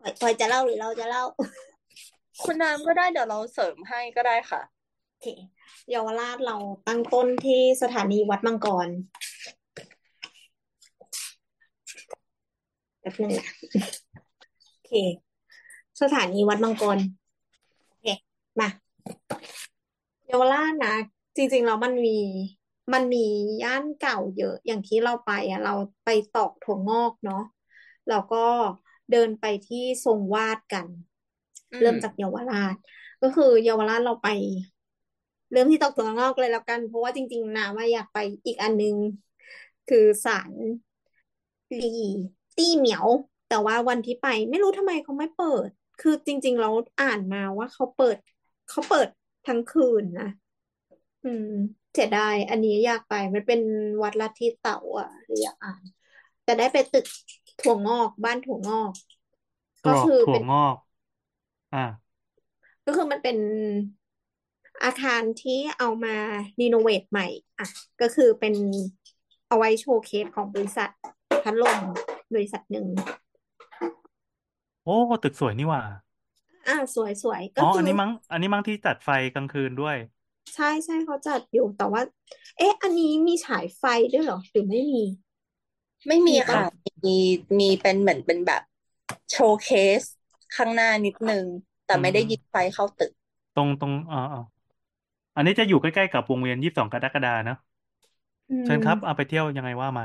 พลอยพลอยจะเล่าหรือเราจะเล่า คุณน้ำก็ได้เดี๋ยวเราเสริมให้ก็ได้ค่ะโอเคเยาวราชเราตั้งต้นที่สถานีวัดมังกรแป๊บนึงนะโอเค สถานีวัดมังกรโอเคมาเยาวราชนะจริง ๆ แล้วมันมี มันมีย่านเก่าเยอะอย่างที่เราไปอะเราไปตอกถั่วงอกเนาะแล้วก็เดินไปที่ทรงวาดกันอืเริ่มมจากเยาวราช ก็คือเยาวราชเราไป เริ่มที่ตอกถั่วงอกเลยแล้วกัน เพราะว่าจริง ๆนะว่าอยากไปอีกอันนึง คือศาลหลีตี้เหมียว แต่ว่าวันที่ไปไม่รู้ทำไมเขาไม่เปิด คือจริง ๆ เราอ่านมาว่าเขาเปิด เขาเปิดทั้งคืนนะอืม เสียดายอันนี้อยากไปมันเป็นวัดลัทธิเต๋าอะเลยอยากอ่าน แต่ได้ไปตึกถั่วงอกบ้านถั่วงอกตรก็อกคือถั่วเป็นงอก อะก็คือมันเป็นอาคารที่เอามารีโนเวทใหม่ อะ ก็คือเป็นเอาไว้โชว์เคสของบริษัทพัดลมบริษัทหนึ่งโอ้ตึกสวยนี่หว่า อ่า สวยสวยก็อ๋อ คือันอนี้มั้ง อันนี้มั้งที่จัดไฟกลางคืนด้วย ใช่ใช่เขาจัดอยู่แต่ว่า เอ๊ะ อันนี้มีฉายไฟด้วยเหรอ หรือไม่มี ไม่มีมีปะค่ะ มีมีเป็นเหมือนเป็นแบบโชว์เคสข้างหน้านิดนึง แต่อืไม่ได้มยิงไฟเข้าตึก ตรงตรงอ่าอ่าอันนี้จะอยู่ใกล้ๆกับวงเวียนยี่สิบสองกรกฎาเนอะอืเชิญมครับเอาไปเที่ยวยังไงว่ามา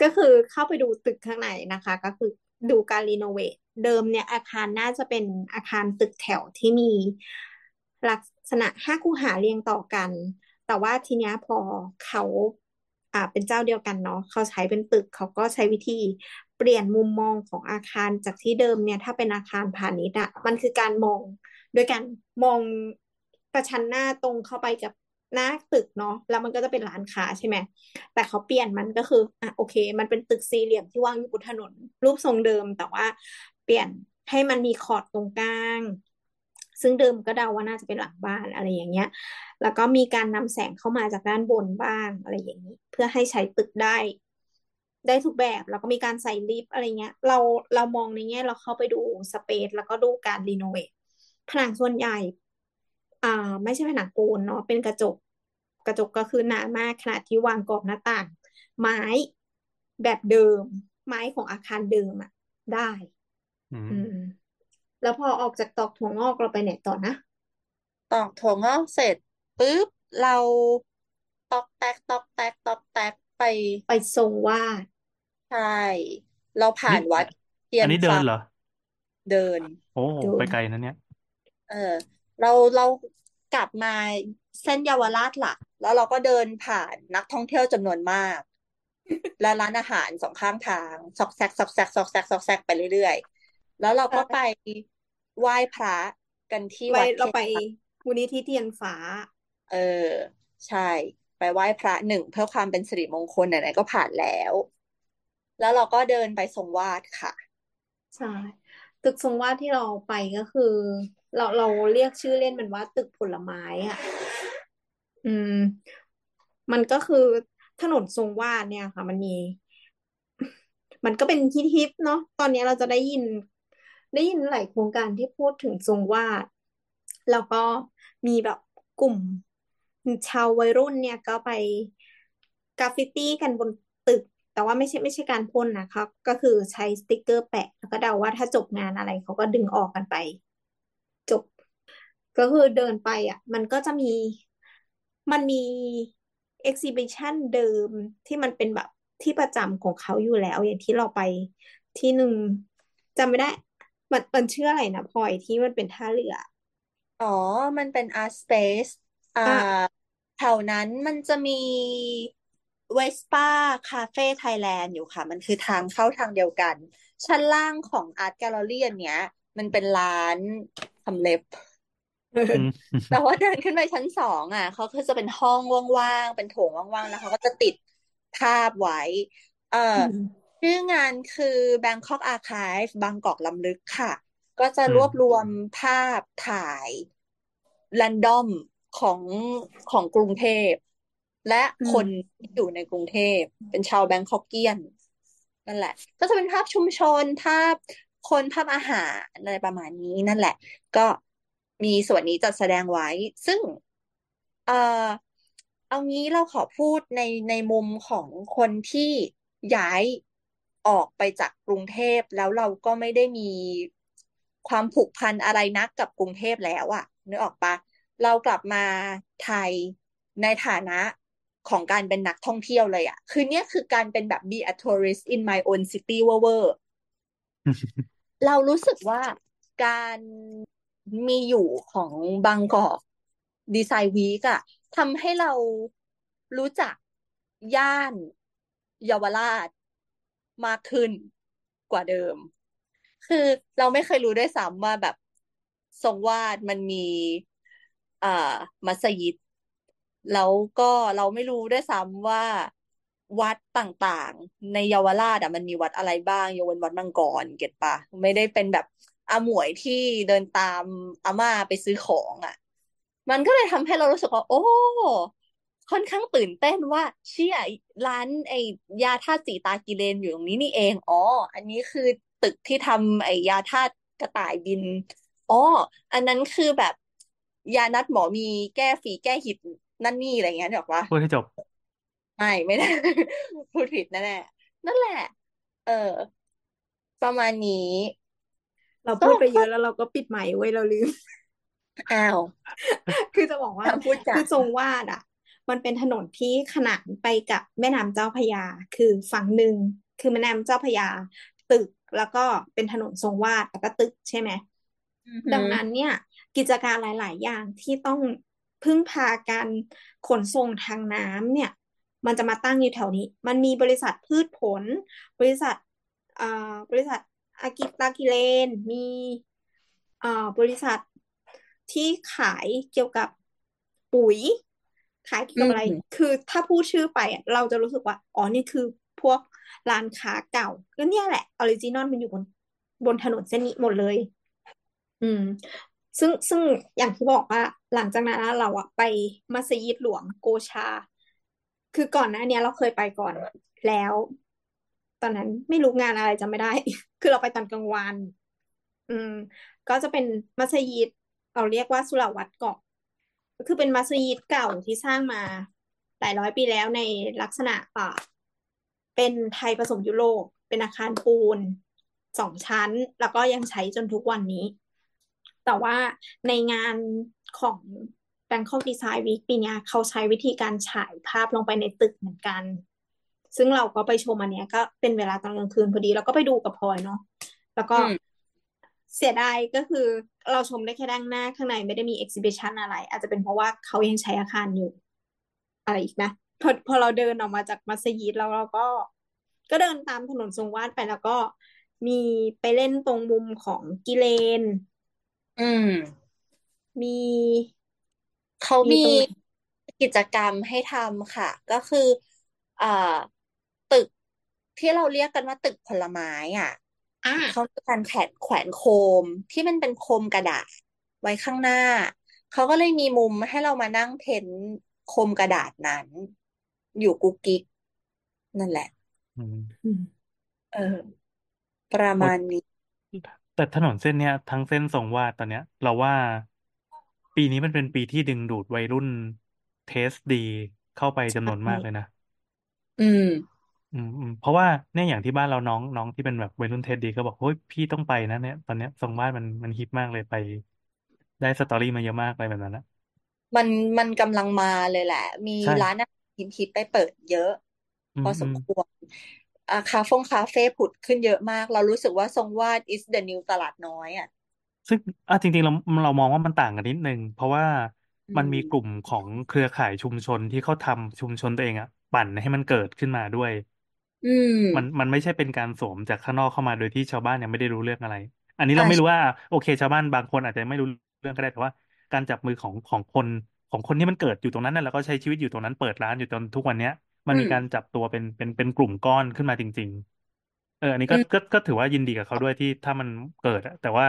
ก็คือเข้าไปดูตึกข้างในนะคะ ก็คือดูการรีโนเวทเดิมเนี่ยอาคารน่าจะเป็นอาคารตึกแถวที่มี ลักษณะห้าคู่หาเรียงต่อกัน แต่ว่าทีเนี้ยพอเขาอ่าเป็นเจ้าเดียวกันเนาะเขาใช้เป็นตึกเขาก็ใช้วิธีเปลี่ยนมุมมองของอาคารจากที่เดิมเนี่ย ถ้าเป็นอาคารพาณิชย์อะมันคือการมองโดยการมองประชันหน้าตรงเข้าไปกับหน้าตึกเนาะแล้วมันก็จะเป็นร้านค้าใช่ไหมแต่เขาเปลี่ยนมันก็คืออะโอเค มันเป็นตึกสี่เหลี่ยมที่วางอยู่บนถนน รูปทรงเดิมแต่ว่าเปลี่ยนให้มันมีคอร์ดตรงกลาง ซึ่งเดิมก็เดาว่าน่าจะเป็นหลังบ้านอะไรอย่างเงี้ย แล้วก็มีการนำแสงเข้ามาจากด้านบนบ้างอะไรอย่างนี้ เพื่อให้ใช้ตึกได้ ได้ทุกแบบแล้วก็มีการใส่ลิฟต์อะไรเงี้ย เราเรามองในแง่เราเข้าไปดูสเปซแล้วก็ดูการรีโนเวทผนังส่วนใหญ่ อ่า ไม่ใช่ผนังปูนเนาะเป็นกระจก กระจกก็คือหนามากขนาดที่วางกรอบหน้าต่าง ไม้แบบเดิม ไม้ของอาคารเดิมอะได้อือืมม แล้วพอออกจากตอกถั่วงอกเราไปไหนต่อนะ ตอกถั่วงอกเสร็จปุ๊บเราตอกแตกตอกแตกตอกแตกไปไปทรงวาดใช่เราผ่านี่นวัดเทียอันนนี้เดิฟ้านเหรอ เดิน โอ้เดิไปน ไกลนะเนี่ย เออเราเรากลับมาเส้นเยาวราชหลัก แล้วเราก็เดินผ่านนักท่องเที่ยวจำนวนมาก แล้วร้านอาหารสองข้างทาง ซอกแซกซอกแซกซอกแซกซอกแซกไปเรื่อยๆ แล้วเราก็ไปไหว้พระกันที่ไปวัดเราไปเทพมูลนิธิเทียนฟ้า เออ ใช่ ไปไหว้พระหนึ่งเพื่อความเป็นสิริมงคลไหนๆก็ผ่านแล้ว แล้วเราก็เดินไปทรงวาดค่ะ ใช่ตึกทรงวาดที่เราไปก็คือ เราเราเรียกชื่อเล่นมันว่าตึกผลไม้อะ อืม มันก็คือถนนทรงวาดเนี่ยค่ะ มันมี มันก็เป็นที่ฮิตเนาะตอนนี้เราจะได้ยิน ได้ยินหลายโครงการที่พูดถึงทรงวาดแล้วก็มีแบบกลุ่มชาววัยรุ่นเนี่ยก็ไปกราฟฟิตี้กันบนตึก แต่ว่าไม่ใช่ไม่ใช่การพ่นนะคะ ก็คือใช้สติกเกอร์แปะ แล้วก็เดาว่าถ้าจบงานอะไรเขาก็ดึงออกกันไป จบ ก็คือเดินไปอะ มันก็จะมีมันมี exhibition เดิมที่มันเป็นแบบที่ประจำของเขาอยู่แล้ว อย่างที่เราไปที่หนึ่งจำไม่ได้ มันมันชื่ออะไรนะพลอยที่มันเป็นท่าเรือ อ๋อ มันเป็น Art Space อ่าอะแถวนั้นมันจะมี Vespa Cafe Thailand อยู่ค่ะ มันคือทางเข้าทางเดียวกัน ชั้นล่างของ Art Gallery อันเนี้ย มันเป็นร้านทำเล็บ อืม แต่ว่าเดินขึ้นไปชั้นสองอะเขาก็จะเป็นห้องว่างๆ เป็นโถงว่างๆ แล้วเขาก็จะติดภาพไว้ เอ่ออืม ชื่องานคือ Bangkok Archive บางกอกลำลึกค่ะ ก็จะรวบรวมภาพถ่ายแรนดอมของของกรุงเทพ และคนที่อยู่ในกรุงเทพ เป็นชาวแบงคอกเกียนนั่นแหละ ก็จะเป็นภาพชุมชนภาพคนภาพอาหารอะไรประมาณนี้นั่นแหละ ก็มีส่วนนี้จัดแสดงไว้ ซึ่ง เออเอางี้เราขอพูดในในมุมของคนที่ย้าย ออกไปจากกรุงเทพแล้วเราก็ไม่ได้มีความผูกพันอะไรนักกับกรุงเทพแล้วอะนึกออกปะเรากลับมาไทยในฐานะของการเป็นนักท่องเที่ยวเลยอะคือเนี่ยคือการเป็นแบบ be a tourist in my own city เวอร์ๆเรารู้สึกว่าการมีอยู่ของบางกอกดีไซน์วีกอะทำให้เรารู้จักย่านเยาวราช มากขึ้นกว่าเดิม คือเราไม่เคยรู้ด้วยซ้ำว่าแบบทรงวาดมันมีอ่อมัสยิด แล้วก็เราไม่รู้ด้วยซ้ำว่าวัดต่างๆ ในเยาวราชอะมันมีวัดอะไรบ้างยกเว้นวัดมังกรเก็ตปะไม่ได้เป็นแบบอาหมวยที่เดินตามอาม่าไปซื้อของอะ มันก็เลยทำให้เรารู้สึกว่า โอ้ ค่อนข้างตื่นเต้นว่าเชี่ยร้านไอ้ยาธาตุสีตากิเลนอยู่ตรงนี้นี่เองอ๋ออันนี้คือตึกที่ทำไอ้ยาธาตุกระต่ายบินอ๋ออันนั้นคือแบบยานัดหมอมีแก้ฝีแก้หิดนั่นนี่อะไรเงี้ยนึกออกปะพูดให้จบไม่ไม่ได้ พูดผิดแน่ๆนั่นแหละ เออ ประมาณนี้ เราก็พูดไปเยก็อะแล้วเราก็ปิดไมค์ไว้เราลืมอ้าว คือจะบอกว่าถ้าพูดจาคือทรงวาดอะ มันเป็นถนนที่ขนานไปกับแม่น้ำเจ้าพระยา คือฝั่งหนึ่งคือแม่น้ำเจ้าพระยา ตึกแล้วก็เป็นถนนทรงวาดแล้วก็ตึกใช่ไหมอือหืดังอนั้นเนี่ยกิจการหลาย ๆ อย่างที่ต้องพึ่งพาการขนส่งทางน้ำเนี่ย มันจะมาตั้งอยู่แถวนี้ มันมีบริษัทพืชผล บริษัทอ่าบริษัทอากิตากิเลน มีอ่าบริษัทที่ขายเกี่ยวกับปุ๋ย ขายเกี่ยวกับอะไรอืมคือถ้าพูดชื่อไปอะเราจะรู้สึกว่า อ๋อ นี่คือพวกร้านค้าเก่าก็เนี่ยแหละ original มันอยู่บนบนถนนเส้นนี้หมดเลย อืม ซึ่งซึ่งอย่างที่บอกว่า หลังจากนั้นเราอะไปมัสยิดหลวงโกชา คือก่อนหน้าเนี้ยเราเคยไปก่อนแล้ว ตอนนั้นไม่รู้งานอะไรจำไม่ได้ คือเราไปตอนกลางวัน อืม ก็จะเป็นมัสยิดเราเรียกว่าสุเหร่าวัดเกาะ ก็คือเป็นมัสยิดเก่าที่สร้างมาหลายร้อยปีแล้วในลักษณะอ่าเป็นไทยผสมยุโรปเป็นอาคารปูนสองชั้น แล้วก็ยังใช้จนทุกวันนี้ แต่ว่าในงานของ Bangkok Design Week ปีเนี้ยเขาใช้วิธีการฉายภาพลงไปในตึกเหมือนกัน ซึ่งเราก็ไปชมอันเนี้ยก็เป็นเวลาตอนกลางคืนพอดีเราก็ไปดูกับพลอยเนาะแล้วก็อืมเสียดายก็คือ เราชมได้แค่ด้านหน้าข้างในไม่ได้มี exhibition อะไร อาจจะเป็นเพราะว่าเขายังใช้อาคารอยู่อะไรอีกนะพอพอเราเดินออกมาจากมัสยิดแล้วเราก็ ก็เดินตามถนนทรงวาดไปแล้วก็มีไปเล่นตรงมุมของกิเลน อืม มี เขามีมีตรงไหนกิจกรรมให้ทำค่ะ ก็คืออ่าตึกที่เราเรียกกันว่าตึกผลไม้อะอ่า เขามีการแขวนแขวนโคมที่มันเป็นโคมกระดาษไว้ข้างหน้า เขาก็เลยมีมุมให้เรามานั่งเพ้นท์โคมกระดาษนั้น อยู่กุ๊กกิ๊กนั่นแหละอืมอืมเออ ประโอ้มาณนี้ แต่ถนนเส้นเนี้ยทั้งเส้นทรงวาดตอนเนี้ย เราว่าปีนี้มันเป็นปีที่ดึงดูดวัยรุ่นเทสดีเข้าไปจำนวนมากเลยนะ อืม อืมอืมเพราะว่าเนี่ยอย่างที่บ้านเราน้องน้องที่เป็นแบบวัยรุ่นเทสดีก็บอกเฮ้ยพี่ต้องไปนะเนี่ยตอนเนี้ยทรงวาดมันมันฮิตมากเลยไป ได้สตอรี่มาเยอะมากอะไรแบบนั้นนะมันมันกำลังมาเลยแหละ มีใช่ ร้านอาหารฮิตๆไปเปิดเยอะ อืพมอสอืมมควรอ่าคาเฟ่คาเฟ่ผุดขึ้นเยอะมาก เรารู้สึกว่าทรงวาด is the new ตลาดน้อยอะซึ่งอะจริงๆเราเรามองว่ามันต่างกันนิดนึง เพราะว่าอืมันมมีกลุ่มของเครือข่ายชุมชนที่เขาทำชุมชนตัวเองอะปั่นให้มันเกิดขึ้นมาด้วย อืม มันมันไม่ใช่เป็นการสวมจากข้างนอกเข้ามาโดยที่ชาวบ้านยังไม่ได้รู้เรื่องอะไร อันนี้อ่าเราไม่รู้ว่า โอเค ชาวบ้านบางคนอาจจะไม่รู้เรื่องก็ได้แต่ว่า การจับมือของของคนของคนที่มันเกิดอยู่ตรงนั้นน่ะแล้วก็ใช้ชีวิตอยู่ตรงนั้นเปิดร้านอยู่จนทุกวันเนี้ย มันอืมีม การจับตัวเป็นเป็นเป็นกลุ่มก้อนขึ้นมาจริง ๆ เออ อันนี้อืก็ม ก็ก็ถือว่ายินดีกับเขาด้วยที่ถ้ามันเกิดอะแต่ว่า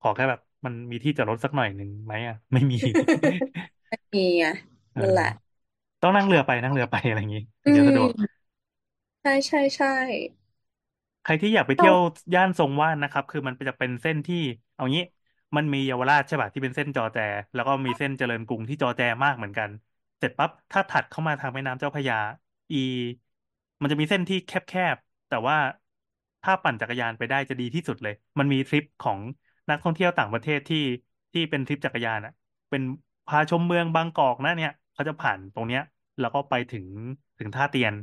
ขอแค่แบบมันมีที่จอดรถสักหน่อยหนึ่งไหมอะไม่มีไม่มีอะ เออนั่นแหละ ต้องนั่งเรือไปนั่งเรือไปอะไรอย่างงี้อืถึงจะม สะดวก ใช่ใช่ใช่ใครที่อยากไปเราเที่ยวย่านทรงวาดนะครับ คือมันจะเป็นเส้นที่ เอางี้ มันมีเยาวราชใช่ป่ะที่เป็นเส้นจอแจ แล้วก็มีเส้นเจริญกรุงที่จอแจมากเหมือนกัน เสร็จปั๊บถ้าถัดเข้ามาทางแม่น้ำเจ้าพระยา อี มันจะมีเส้นที่แคบๆแต่ว่าถ้าปั่นจักรยานไปได้จะดีที่สุดเลย มันมีทริปของนักท่องเที่ยวต่างประเทศที่ที่เป็นทริปจักรยานอะ เป็นพาชมเมืองบางกอกนะเนี่ยเขาจะผ่านตรงเนี้ย แล้วก็ไปถึงถึงท่าเตียน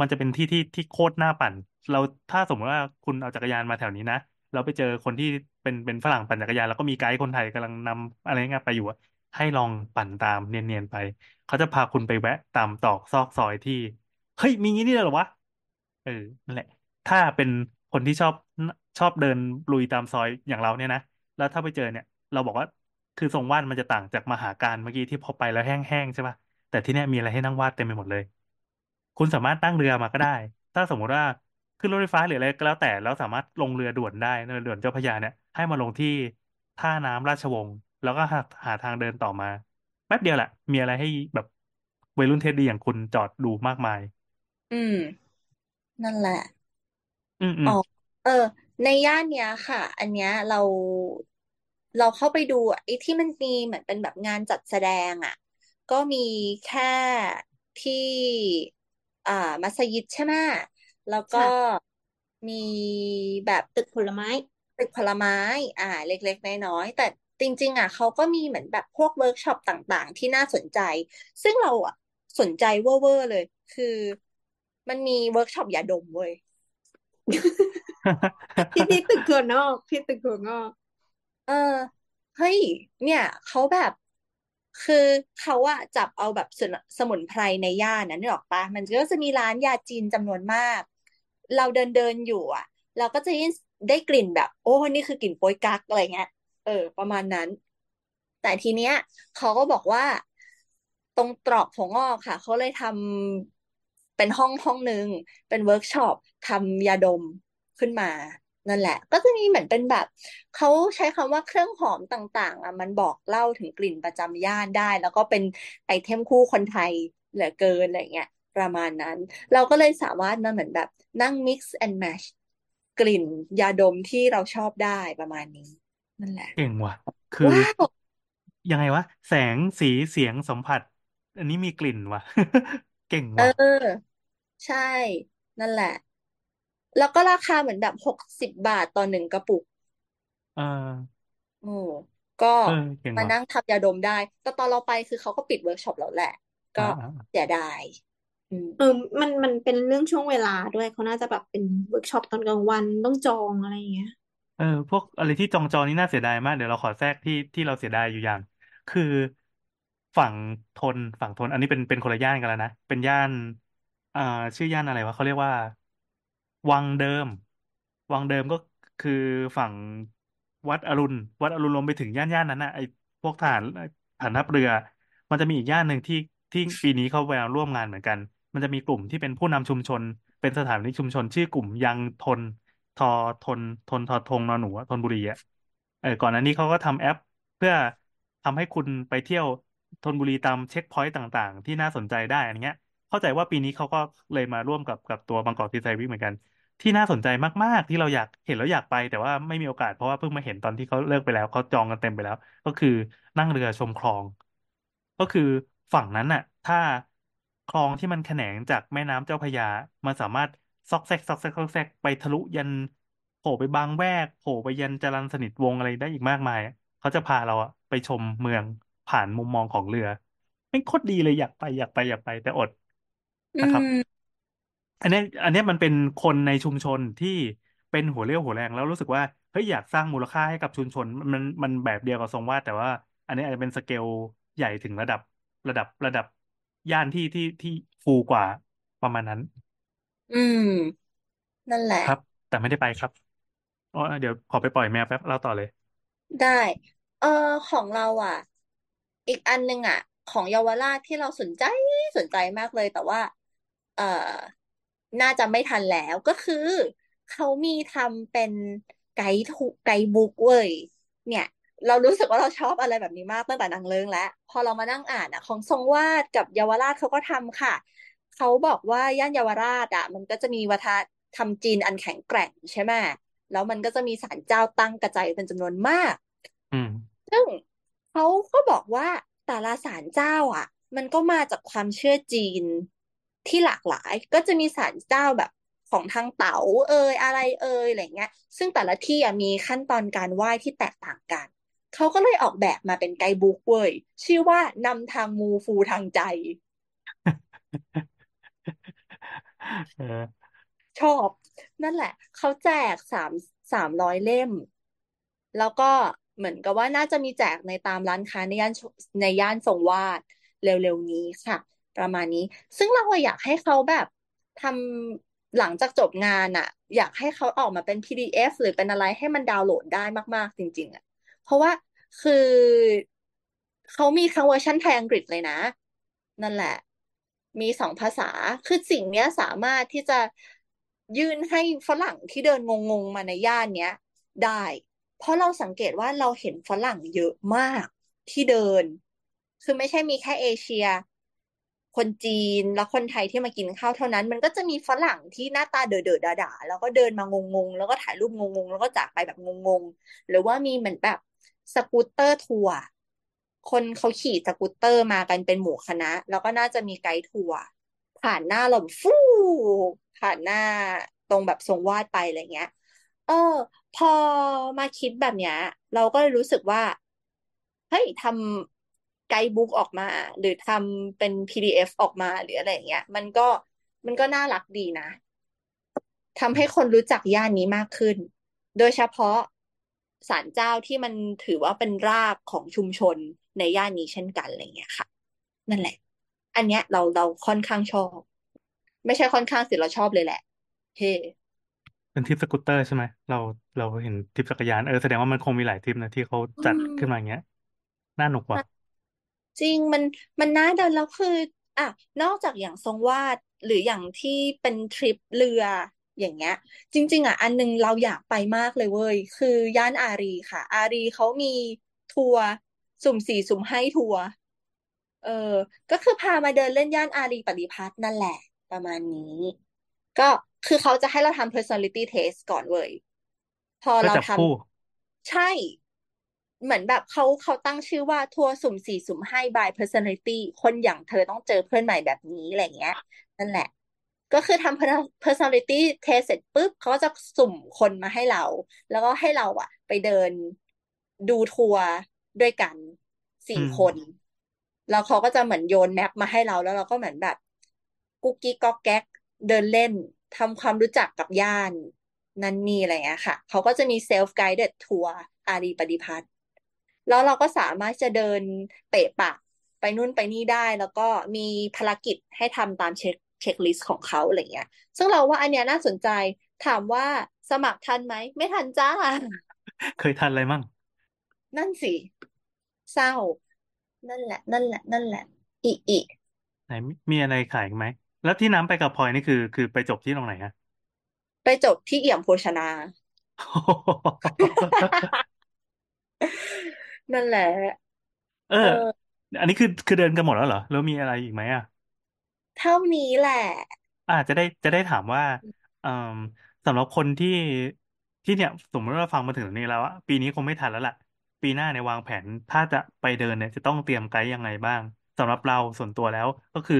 มันจะเป็นที่ที่ที่โคตรน่าปั่น เราถ้าสมมติว่าคุณเอาจักรยานมาแถวนี้นะเราไปเจอคนที่เป็นเป็นฝรั่งปั่นจักรยานแล้วก็มีไกด์คนไทยกำลังนำอะไรเงี้ยไปอยู่ให้ลองปั่นตามเนียนๆไป เขาจะพาคุณไปแวะตามตอกซอกซอยที่เฮ้ยมีงี้นี่เลยเหรอวะเออนั่นแหละ ถ้าเป็นคนที่ชอบชอบเดินลุยตามซอยอย่างเราเนี่ยนะแล้วถ้าไปเจอเนี่ย เราบอกว่าคือทรงวาดมันจะต่างจากมหาการเมื่อกี้ที่พอไปแล้วแห้งๆใช่ป่ะแต่ที่เนี่ยมีอะไรให้นั่งวาดเต็มไปหมดเลย คุณสามารถนั่งเรือมาก็ได้ ถ้าสมมุติว่าขึ้นรถไฟฟ้าหรืออะไรก็แล้วแต่แล้วสามารถลงเรือด่วนได้เรือด่วนเจ้าพระยาเนี่ยให้มาลงที่ท่าน้ำราชวงศ์แล้วก็หาหาทางเดินต่อมาแป๊บเดียวแหละ มีอะไรให้แบบวัยรุ่นเทสดีอย่างคุณจอดดูมากมาย อืม นั่นแหละ อืมอืมอ๋อเออ ในย่านเนี้ยค่ะ อันเนี้ยเราเราเข้าไปดูไอ้ที่มันมีเหมือนเป็นแบบงานจัดแสดง อะ ก็มีแค่ที่ อ่ามัสยิดใช่ไหมแล้วก็ค่ะ มีแบบตึกผลไม้ ตึกผลไม้ อ่า เล็กๆน้อยๆแต่จริง ๆ อะเขาก็มีเหมือนแบบพวกเวิร์กช็อปต่างๆ ที่น่าสนใจ ซึ่งเราอะ สนใจเวอร์ๆเลย คือมันมีเวิร์กช็อปยาดมเว้ย ที่ที่ตึกถั่วงอกที่ตึกถั่วงอก เออเฮ้ย เนี่ยเขาแบบ คือเขาอะจับเอาแบบสมุนสมุนไพรในย่านนั้นนึกอกปะมันก็จะมีร้านยาจีนจำนวนมาก เราเดินเดินอยู่อะเราก็จะได้กลิ่นแบบ โอ้นี่คือกลิ่นโป๊ยกั๊กอะไรเงี้ยเออ ประมาณนั้น แต่ทีเนี้ยเขาก็บอกว่าตรงตรอกถั่วงอกค่ะ เขาเลยทำเป็นห้องห้องหนึ่งเป็นเวิร์กช็อปทำยาดมขึ้นมา นั่นแหละ ก็จะมีเหมือนเป็นแบบเขาใช้คำว่าเครื่องหอมต่างๆอะมันบอกเล่าถึงกลิ่นประจำย่านได้ แล้วก็เป็น item คู่คนไทยเหลือเกินอะไรเงี้ยประมาณนั้น เราก็เลยสามารถมาเหมือนแบบนั่ง mix and match กลิ่นยาดมที่เราชอบได้ประมาณนี้ นั่นแหละเก่งว่ะ คือว้าวยังไงวะ แสงสีเสียงสัมผัส อันนี้มีกลิ่นว่ะ เก่งเอว่ะอใช่ นั่นแหละ แล้วก็ราคาเหมือนแบบหกสิบบาทต่อหนึ่งกระปุกเออโอ้ก็เออเก่งมาว่ะนั่งทำยาดมได้ แต่ตอนเราไปคือเขาก็ปิดเวิร์กช็อปแล้วแหละ ก็อ่าอ่าเสียดาย อืม เออมันมันเป็นเรื่องช่วงเวลาด้วยเขาน่าจะแบบเป็นเวิร์กช็อปตอนกลางวันต้องจองอะไรอย่างเงี้ย เออพวกอะไรที่จองจองนี่น่าเสียดายมาก เดี๋ยวเราขอแทรกที่ที่เราเสียดายอยู่อย่าง คือฝั่งทนฝั่งทน อันนี้เป็นเป็นคนละย่านกันแล้วนะ เป็นย่านอ่าชื่อย่านอะไรวะเขาเรียกว่า วังเดิม วังเดิมก็คือฝั่งวัดอรุณ วัดอรุณรวมไปถึงย่านย่านนั้นนะไอ้พวกฐานฐานทัพเรือ มันจะมีอีกย่านหนึ่งที่ที่ปีนี้เขาไปร่วมงานเหมือนกัน มันจะมีกลุ่มที่เป็นผู้นำชุมชน เป็นสถานีชุมชน ชื่อกลุ่มยังทนทอทนทนทอทงนอนหนูอะธนบุรีอะเออก่อนหน้านี้เขาก็ทำแอป เพื่อทำให้คุณไปเที่ยวธนบุรีตามเช็คพอยต์ต่าง ๆ ที่น่าสนใจได้อันเงี้ย เข้าใจว่าปีนี้เขาก็เลยมาร่วมกับกับตัวบางกอกซีไซวิกเหมือนกัน ที่น่าสนใจมากๆ ที่เราอยากเห็นแล้วอยากไป แต่ว่าไม่มีโอกาสเพราะว่าเพิ่งมาเห็นตอนที่เขาเลิกไปแล้วเขาจองกันเต็มไปแล้ว ก็คือนั่งเรือชมคลอง ก็คือฝั่งนั้นน่ะ ถ้าคลองที่มันแขนงจากแม่น้ำเจ้าพระยามันสามารถซอกแซกซอกแซกซอกแซกไปทะลุยันโผล่ไปบางแวกโผล่ไปยันจรัญสนิทวงศ์อะไรได้อีกมากมาย เขาจะพาเราอะไปชมเมืองผ่านมุมมองของเรือเป็นโคตรดีเลยอยากไปอยากไปอยากไปแต่อดอืนะครับ ม อันเนี้ยอันเนี้ยมันเป็นคนในชุมชนที่เป็นหัวเรี่ยวหัวแรงแล้วรู้สึกว่าเฮ้ยอยากสร้างมูลค่าให้กับชุมชนมันมันแบบเดียวกับทรงวาดแต่ว่า อันนี้อาจจะเป็นสเกลใหญ่ถึงระดับระดับระดับย่านที่ที่ที่ฟูกว่าประมาณนั้น อืม นั่นแหละ ครับ แต่ไม่ได้ไปครับอ๋อเดี๋ยวขอไปปล่อยแมวแป๊บเล่าต่อเลย ได้ เออของเราอะ อีกอันหนึ่งอะ ของเยาวราชที่เราสนใจสนใจมากเลย แต่ว่า เออ น่าจะไม่ทันแล้วก็คือ เขามีทำเป็นไกด์ทูไกด์บุ๊กเว้ยเนี่ย เรารู้สึกว่าเราชอบอะไรแบบนี้มากตั้งแต่นางเลิงแล้ว พอเรามานั่งอ่านอะ ของทรงวาดกับเยาวราชเขาก็ทำค่ะ เขาบอกว่าย่านเยาวราชอะ มันก็จะมีวัฒนธรรมจีนอันแข็งแกร่งใช่ไหมแล้วมันก็จะมีศาลเจ้าตั้งกระจายเป็นจำนวนมาก อืมซึ่งเขาก็บอกว่าแต่ละศาลเจ้า อะ มันก็มาจากความเชื่อจีน ที่หลากหลายก็จะมีศาลเจ้าแบบของทางเต๋าเอยอะไรเอยอะไรเงี้ย ซึ่งแต่ละที่อะมีขั้นตอนการไหว้ที่แตกต่างกัน เขาก็เลยออกแบบมาเป็นไกด์บุ๊กเว้ยชื่อว่านำทางมูฟูทางใจเออชอบ นั่นแหละ เขาแจกสามสามร้อยเล่ม แล้วก็เหมือนกับว่าน่าจะมีแจกในตามร้านค้าในย่านในย่านทรงวาดเร็วๆนี้ค่ะ ประมาณนี้ ซึ่งเราอยากให้เขาแบบทำหลังจากจบงานอะอยากให้เขาออกมาเป็น PDF หรือเป็นอะไรให้มันดาวน์โหลดได้มาก ๆ จริง ๆอะเพราะว่าคือเขามีทั้งเวอร์ชันไทยอังกฤษเลยนะ นั่นแหละ มีสองภาษาคือสิ่งเนี้ยสามารถที่จะยื่นให้ฝรั่งที่เดินงงๆมาในย่านเนี้ย ได้ เพราะเราสังเกตว่าเราเห็นฝรั่งเยอะมากที่เดิน คือไม่ใช่มีแค่เอเชีย คนจีนแล้วคนไทยที่มากินข้าวเท่านั้น มันก็จะมีฝรั่งที่หน้าตาเด๋อๆด่าๆแล้วก็เดินมางงๆ แล้วก็ถ่ายรูปงงๆ แล้วก็จากไปแบบงงๆ หรือว่ามีเหมือนแบบ scooter tour คนเขาขี่สกูตเตอร์มากันเป็นหมู่คณะ แล้วก็น่าจะมีไกด์ทัวร์ผ่านหน้าเราฟู่ผ่านหน้าตรงแบบทรงวาดไปอะไรเงี้ย เออ พอมาคิดแบบเนี้ย เราก็เลยรู้สึกว่าเฮ้ยทำ ไกด์บุ๊กออกมา หรือทำเป็น PDF ออกมาหรืออะไรเงี้ย มันก็มันก็น่ารักดีนะทำให้คนรู้จักย่านนี้มากขึ้น โดยเฉพาะศาลเจ้าที่มันถือว่าเป็นรากของชุมชนในย่านนี้เช่นกันอะไรเงี้ยค่ะ นั่นแหละ อันเนี้ยเราเราค่อนข้างชอบ ไม่ใช่ค่อนข้างสิเราชอบเลยแหละ เฮ้เป็นทริปสกูตเตอร์ใช่ไหมเราเราเห็นทริปจักรยานเออแสดงว่ามันคงมีหลายทริปนะที่เขาจัดขึ้นมาอย่างเงี้ยน่าหนุกว่ะ จริงมันมันน่าเดินแล้วคืออะนอกจากอย่างทรงวาดหรืออย่างที่เป็นทริปเรืออย่างเงี้ย จริง ๆ อะ อันนึงเราอยากไปมากเลยเว้ย คือย่านอารีค่ะ อารีเขามีทัวร์สุ่มสี่สุ่มให้ทัวร์เออ ก็คือพามาเดินเล่นย่านอารีปฏิพัฒน์นั่นแหละ ประมาณนี้ ก็คือเขาจะให้เราทำ personality test ก่อนเว้ยพอก็เราทจับคู่ำใช่ เหมือนแบบเขาเขาตั้งชื่อว่าทัวร์สุ่มสี่สุ่มห้า by personality คนอย่างเธอต้องเจอเพื่อนใหม่แบบนี้อะไรเงี้ย นั่นแหละ ก็คือทำ personality test เสร็จปุ๊บเขาก็จะสุ่มคนมาให้เรา แล้วก็ให้เราอะไปเดินดูทัวร์ด้วยกันสี่อืมคน แล้วเขาก็จะเหมือนโยน map มาให้เราแล้วเราก็เหมือนแบบ กุ๊กกิ๊กก๊อกแก๊กเดินเล่นทำความรู้จักกับย่าน นั่นนี่อะไรอย่างเงี้ยค่ะ เขาก็จะมี self guided tour อารีย์ประดิพัทธ์ แล้วเราก็สามารถจะเดินเปะปะไปไปนู่นไปนี่ได้ แล้วก็มีภารกิจให้ทำตามเช็คเช็คลิสต์ของเขาอะไรเงี้ย ซึ่งเราว่าอันเนี้ยน่าสนใจถามว่าสมัครทันไหม ไม่ทันจ้า เคยทันอะไรมั่ง นั่นสิ เศร้า นั่นแหละ นั่นแหละ นั่นแหละ อีอีไหนมีอะไรขายอีกไหม แล้วที่น้ำไปกับพลอยนี่คือ คือไปจบที่ตรงไหนอะไปจบที่เอี่ยมโภชนา นั่นแหละ เอเอออ อันนี้คือคือเดินกันหมดแล้วเหรอ แล้วมีอะไรอีกไหมอะเท่านี้แหละอาจจะได้จะได้ถามว่าเอ่มสำหรับคนที่ที่เนี่ย สมมติว่าฟังมาถึงตรงนี้แล้วอะปีนี้คงไม่ทันแล้วล่ะ ปีหน้าเนี่ยวางแผนถ้าจะไปเดินเนี่ย จะต้องเตรียมไกด์ยังไงบ้างสำหรับเราส่วนตัวแล้วก็คือ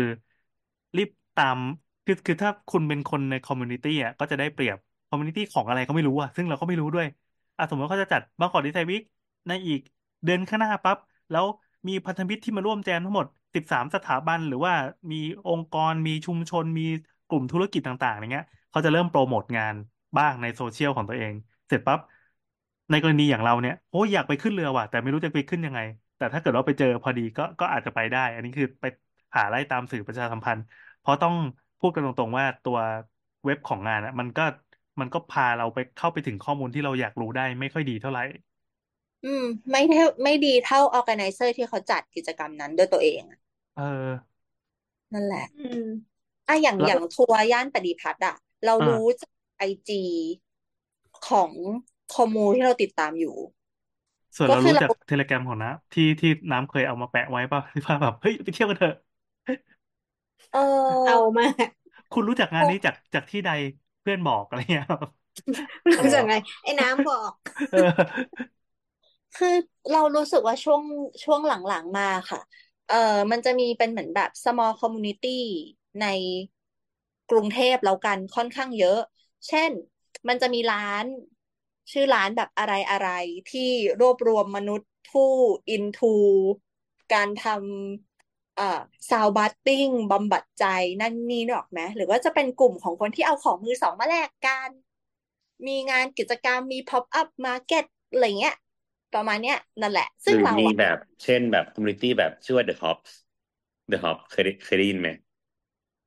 รีบตามคือคือถ้าคุณเป็นคนใน community อะก็จะได้เปรียบ community ของอะไรก็ไม่รู้อะซึ่งเราก็ไม่รู้ด้วยอะสมมติเขาจะจัดบางกอกดีไซน์วีคในอีก เดือนข้างหน้าปั๊บแล้วมีพันธมิตรที่มาร่วมแจมทั้งหมดสิบสถาบัน หรือว่ามีองค์กรมีชุมชนมีกลุ่มธุรกิจต่างๆอย่างเงี้ยเขาจะเริ่มโปรโมทงานบ้างในโซเชียลของตัวเอง เสร็จปั๊บในกรณีอย่างเราเนี่ยโอ้อยากไปขึ้นเรือว่ะ แต่ไม่รู้จะไปขึ้นยังไง แต่ถ้าเกิดว่าไปเจอพอดีก็ก็อาจจะไปได้ อันนี้คือไปหาไล่ตามสื่อประชาสัมพันธ์ เพราะต้องพูดกันตรงๆว่าตัวเว็บของงานอะมันก็มันก็พาเราไปเข้าไปถึงข้อมูลที่เราอยากรู้ได้ไม่ค่อยดีเท่าไหร่ อืม ไม่เท่าไม่ดีเท่า organizer ที่เขาจัดกิจกรรมนั้นด้วยตัวเองอะเออ นั่นแหละ อืมอะอย่างแล้วอย่างทัวร์ย่านปฏิพัฒน์อะเราอ่ารู้จากไอจีของคอมมูที่เราติดตามอยู่ ส่วนก็เราคือรู้เราจากเทเลแกรมของน้ำที่ที่น้ำเคยเอามาแปะไว้ป่ะที่ว่าแบบเฮ้ยไปเที่ยวกันเถอะ เออเอามากคุณรู้จักงานนี้จากจากที่ใดเพื่อนบอกอะไรเงี้ยรู้จักไงไอ้น้ำบอก เออ คือเรารู้สึกว่าช่วงช่วงหลังๆมาค่ะ เออมันจะมีเป็นเหมือนแบบ small community ในกรุงเทพแล้วกันค่อนข้างเยอะ เช่น มันจะมีร้านชื่อร้านแบบอะไรอะไรที่รวบรวมมนุษย์ผู้ into การทำเอ่อ sound bathing บำบัดใจนั่นนี่นึกออกไหมหรือว่าจะเป็นกลุ่มของคนที่เอาของมือสองมาแลกกัน มีงานกิจกรรมมี pop up market อะไรเงี้ย ประมาณเนี้ยนั่นแหละหซึ่งรือเรามีอะแบบ เช่นแบบ community แบบชื่อว่า The Hop The Hop เคยได้เคยได้ยินไหม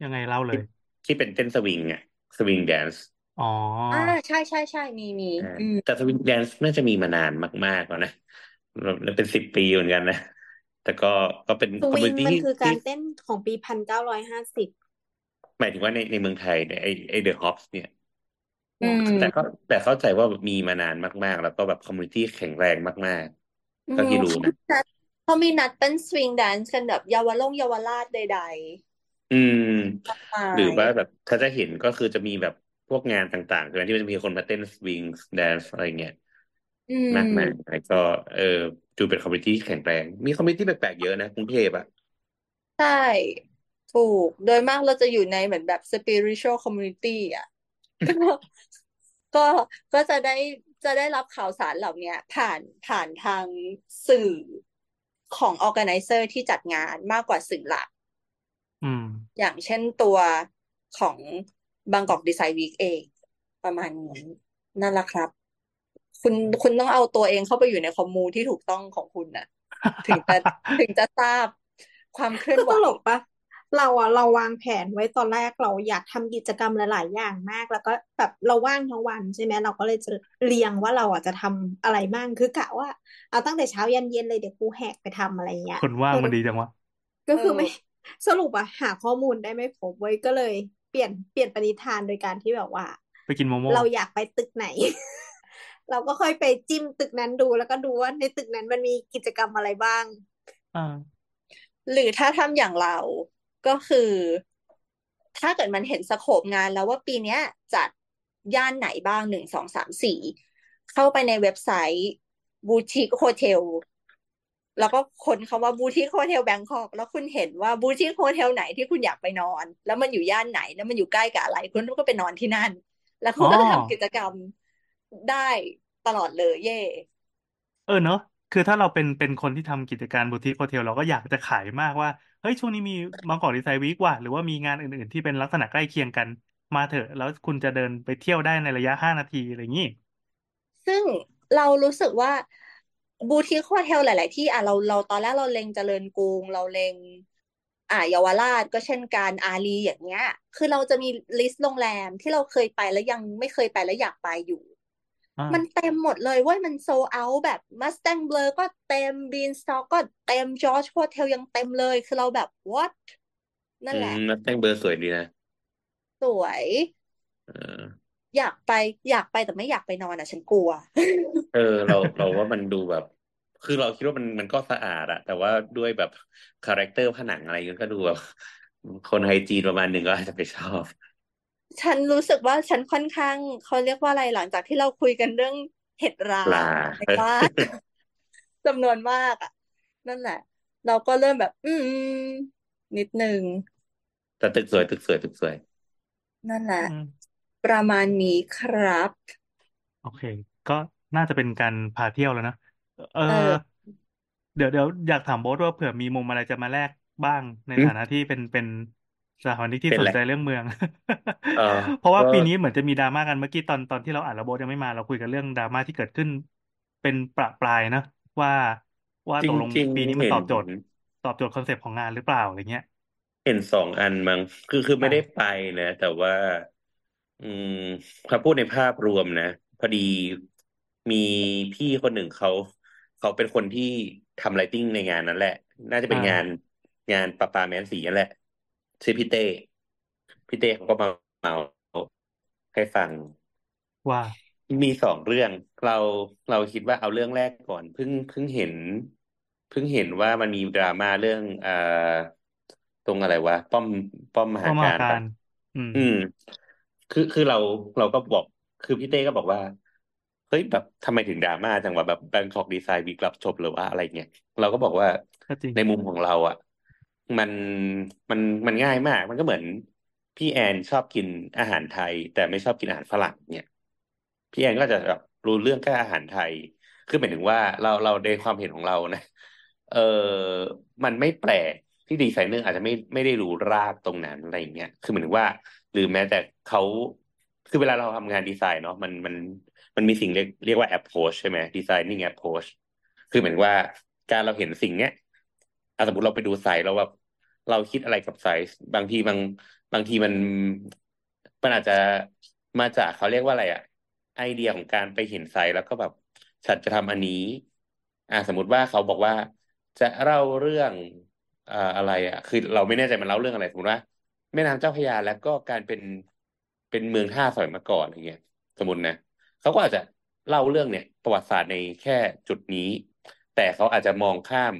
ยังไงเล่าเลที่ยที่เป็นเต้นสวิงอะ swing dance อ๋ออ่าใช่ใช่ใช่มีมีอ่าอืมแต่สวิงแดนซ์น่าจะมีมานานมาก ๆ แล้วนะแล้วเป็นสิบปีเหมือนกันนะ แต่ก็ก็เป็นสคอมวิมูงนิตี้มันที่คือการที่เต้นของปีพันเก้าร้อยห้าสิบหมายถึงว่าในในเมืองไทยเนี่ยไอไอ The Hops เนี่ย อืม แต่ก็แต่เข้าใจว่ามีมานานมาก ๆ แล้วก็แบบคอมมูนิตี้แข็งแรงมากอืๆ เท่ามที่รู้เขานะมีนัดเขามีนัดเป็นสวิงแดนซ์กันแบบเยาวลงเยาวราชใดอืม ๆมากมาหรือยว่าแบบถ้าจะเห็นก็คือจะมีแบบพวกงานต่างๆใช่ไหมที่มันจะมีคนมาเต้น swing dance อะไรเงี้ยอืมากมมายแล้วก็ เออดูเป็น community ที่แข็งแรง มี community แปลกๆเยอะนะกรุงเทพอะใช่ ถูก โดยมากเราจะอยู่ในเหมือนแบบ spiritual community อะ ก็ก็ก็จะได้จะได้รับข่าวสารเหล่าเนี้ยผ่านผ่านทางสื่อของ organizer ที่จัดงานมากกว่าสื่อหลักอืมอย่างเช่นตัวของบางกอกดีไซน์วีคเอง ประมาณนี้นั่นแหละครับ คุณคุณต้องเอาตัวเองเข้าไปอยู่ในคอมมูที่ถูกต้องของคุณน่ะถึงจะถึงจะทราบความเคลื่อนก็ไหวตลกปะ เราอะเราวางแผนไว้ตอนแรกเราอยากทำกิจกรรมหลาย ๆ อย่างมาก แล้วก็แบบเราว่างทั้งวันใช่ไหมเราก็เลยจะเรียงว่าเราอะจะทำอะไรบ้างคือกะว่าเอาตั้งแต่เช้ายันเย็นเลยเดี๋ยวกูแหกไปทำอะไรเงี้ยคนว่างมันดีจังวะก็คือเออไม่สรุปอะหาข้อมูลได้ไม่ครบเว้ยก็เลยเปลี่ยนเปลี่ยนปณิธานโดยการที่แบบว่า ไปกินโมโม่เราอยากไปตึกไหน เราก็ค่อยไปจิ้มตึกนั้นดูแล้วก็ดูว่าในตึกนั้นมันมีกิจกรรมอะไรบ้างอ่าหรือถ้าทำอย่างเรา ก็คือ ถ้าเกิดมันเห็นสโคปงานแล้วว่าปีเนี้ยจัดย่านไหนบ้างหนึ่งสองสามสี่เข้าไปในเว็บไซต์ boutique hotel แล้วก็ค้นคำว่า boutique hotel Bangkok แล้วคุณเห็นว่า boutique hotel ไหนที่คุณอยากไปนอน แล้วมันอยู่ย่านไหนแล้วมันอยู่ใกล้กับอะไร คุณก็ไปนอนที่นั่น แล้วคุณก็จะทำกิจกรรมได้ตลอดเลยเย่เออเนอะคือถ้าเราเป็นเป็นคนที่ทำกิจการ boutique hotel เราก็อยากจะขายมากว่าเฮ้ยช่วงนี้มี Bangkok Design Week ว่ะหรือว่ามีงานอื่นๆที่เป็นลักษณะใกล้เคียงกันมาเถอะ แล้วคุณจะเดินไปเที่ยวได้ในระยะห้านาทีอะไรอย่างนี้ ซึ่งเรารู้สึกว่า boutique hotel หลาย ๆ ที่อะเราเราตอนแรกเราเล็งเจริญกรุง เราเล็ง อะเยาวราชก็เช่นกันอารีย์อย่างเงี้ย คือเราจะมี list โรงแรมที่เราเคยไปแล้วยังไม่เคยไปแล้วอยากไปอยู่ มันเต็มหมดเลยเว้ยมันโซเอาแบบมัส t ต n เบลก็เต็ม Beanstock ก็เต็ม Josh Hotel ยังเต็มเลย คือเราแบบ what นั่นอืแหละม Mustang Blu สวยดีนะ สวยเอออยากไปอยากไปแต่ไม่อยากไปนอนอะ ฉันกลัว เออ เราเราว่ามันดูแบบ คือเราคิดว่ามันมันก็สะอาดอะแต่ว่าด้วยแบบ character ผนังอะไรมันก็ดูแบบคน hygiene ประมาณหนึ่งก็อาจจะไปชอบ ฉันรู้สึกว่าฉันค่อนข้างเขาเรียกว่าอะไรหลังจากที่เราคุยกันเรื่องเห็ดราปลาในบ้านจำนวนมากอะ นั่นแหละ เราก็เริ่มแบบ อืมนิดนึงแต่ตึกสวยตึกสวยตึกสวย นั่นแหละอืมประมาณนี้ครับ โอเค ก็น่าจะเป็นการพาเที่ยวแล้วนะเอเอออ เดี๋ยวเดี๋ยวอยากถามโบ๊ทว่าเผื่อมีมุมอะไรจะมาแลกบ้างในอืมฐานะที่เป็นเป็น สถาปนิกที่เป็นสนไรใจเรื่องเมือง เออ เพราะว่าก็ปีนี้เหมือนจะมีดราม่ากันเมื่อกี้ตอนตอนที่เราอ่านแล้วโบ๊ทยังไม่มาเราคุยกันเรื่องดราม่าที่เกิดขึ้น เป็นประปรายนะว่าว่าจริงตกลง ปีนี้ๆ มันเห็นตอบโจทย์ตอบโจทย์ concept ของงานหรือเปล่าอะไรเงี้ยเห็นสองอันมั้งคือคือไม่อ่าได้ไปนะ แต่ว่า อืมถ้าพูดในภาพรวมนะ พอดีมีพี่คนหนึ่งเขา เขาเป็นคนที่ทำ lighting ในงานนั้นแหละ น่าจะเป็นอ่างานงานประปาแม้นศรีนั่นแหละ ชื่อพี่เต้พี่เต้เขาก็มาเมาให้ฟัง ว่า มีสองเรื่อง เราเราคิดว่าเอาเรื่องแรกก่อน เพิ่งเพิ่งเห็น เพิ่งเห็นว่ามันมีดราม่าเรื่องอ่าตรงอะไรวะป้อมป้อมมก็หามาการกาปะรอืม อืม คือคือเราเราก็บอก คือพี่เต้ก็บอกว่า เฮ้ยแบบทำไมถึงดราม่าจังวะแบบแบงคอกดีไซน์วีกลับจบหรือว่าอะไรเงี้ยเราก็บอกว่าก็จริง ในมุมของเราอะ มันมันมันง่ายมาก มันก็เหมือน พี่แอนชอบกินอาหารไทย แต่ไม่ชอบกินอาหารฝรั่งเนี่ย พี่แอนก็จะแบบรู้เรื่องแค่อาหารไทย คือหมายถึงว่าเราเราในความเห็นของเรานะเออมันไม่แปลกที่ดีไซเนอร์อาจจะไม่ไม่ได้รู้รากตรงนั้นอะไรอย่างเงี้ยคือหมายถึงว่า หรือแม้แต่เขาคือเวลาเราทำงานดีไซน์เนาะมันมันมันมีสิ่งเรียกเรียกว่า approach ใช่ไหม designing approach คือเหมือนว่าการเราเห็นสิ่งเนี้ย อะสมมติเราไปดู site เราแบบเราคิดอะไรกับ site บางทีบางบางทีมันมันอาจจะมาจากเขาเรียกว่าอะไรอะไอเดียของการไปเห็น site แล้วก็แบบฉันจะทำอันนี้ อ่าสมมติว่าเขาบอกว่าจะเล่าเรื่องอ่าอะไรอะ คือเราไม่แน่ใจมันเล่าเรื่องอะไรสมมติว่าแม่น้ำเจ้าพระยาแล้วก็การเป็นเป็นเมืองท่าสมัยมาก่อนอะไรเงี้ย สมมตินะเขาก็อาจจะเล่าเรื่องเนี่ย ประวัติศาสตร์ในแค่จุดนี้ แต่เขาอาจจะมองข้าม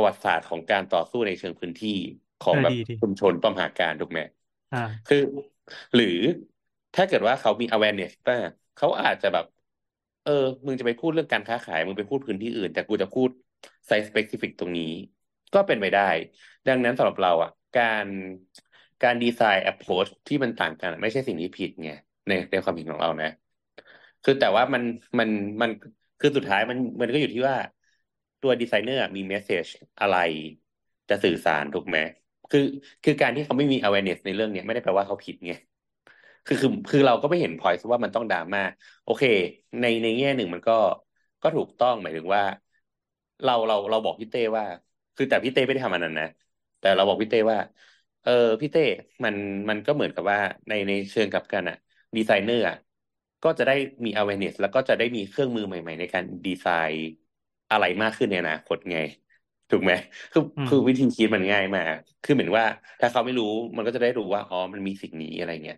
ประวัติศาสตร์ของการต่อสู้ในเชิงพื้นที่ของเออแบบดีดีชุมชนป้อมหาการถูกไหมอ่าคือ หรือถ้าเกิดว่าเขามี awareness บ้างเขาอาจจะแบบ เออ มึงจะไปพูดเรื่องการค้าขาย มึงไปพูดพื้นที่อื่น แต่กูจะพูดไซส์ specific ตรงนี้ ก็เป็นไปได้ ดังนั้นสำหรับเราอะ การการดีไซน์ approach ที่มันต่างกัน ไม่ใช่สิ่งที่ผิดไงในในความเห็นของเรานะ คือแต่ว่ามันมันมันคือสุดท้ายมันมันก็อยู่ที่ว่า ตัวดีไซเนอร์มี message อะไรจะสื่อสารถูกไหมคือคือการที่เขาไม่มี awareness ในเรื่องเนี้ยไม่ได้แปลว่าเขาผิดไงคือคือคือเราก็ไม่เห็น point ว่ามันต้องดราม่าโอเค ในในแง่หนึ่งมันก็ก็ถูกต้องหมายถึงว่า เราเราเราบอกพี่เต้ว่า คือแต่พี่เต้ไม่ได้ทำอันนั้นนะแต่เราบอกพี่เต้ว่า เออพี่เต้มันมันก็เหมือนกับว่าในในเชิงกลับกันอะดีไซเนอร์อะก็จะได้มี awareness แล้วก็จะได้มีเครื่องมือใหม่ ๆ ในการดีไซน์ อะไรมากขึ้นในอนาคตไง ถูกไหมคืออืมคือวิธีคิดมันง่ายมากคือเหมือนว่า ถ้าเขาไม่รู้มันก็จะได้รู้ว่าอ๋อมันมีสิ่งนี้อะไรเงี้ย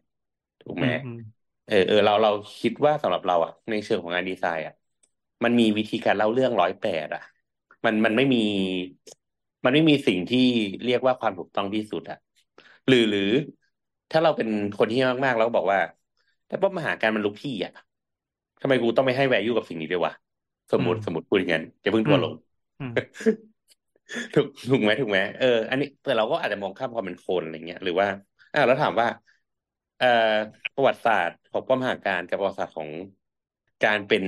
ถูกไหมอืมอืมเออเออเราเราคิดว่าสำหรับเราอะในเชิงของงานดีไซน์อะมันมีวิธีการเล่าเรื่องร้อยแปดอะมันมันไม่มี มันไม่มีสิ่งที่เรียกว่าความถูกต้องที่สุดอะหรือหรือ ถ้าเราเป็นคนที่มากๆแล้วก็บอกว่า แต่ป้อมมหาการมันลุกที่อะทำไมกูต้องไม่ให้ value กับสิ่งนี้ด้วยวะ สมมติอืมสมมติพูดอย่างนั้นอย่าเพิ่งทัวร์ลงอืมถูกถูกไหมถูกไหมเอออันนี้แต่เราก็อาจจะมองข้ามความเป็นคนอะไรเงี้ยหรือว่าอ่าแล้วถามว่า เอ่อประวัติศาสตร์ของป้อมมหาการกับประวัติศาสตร์ของการเป็น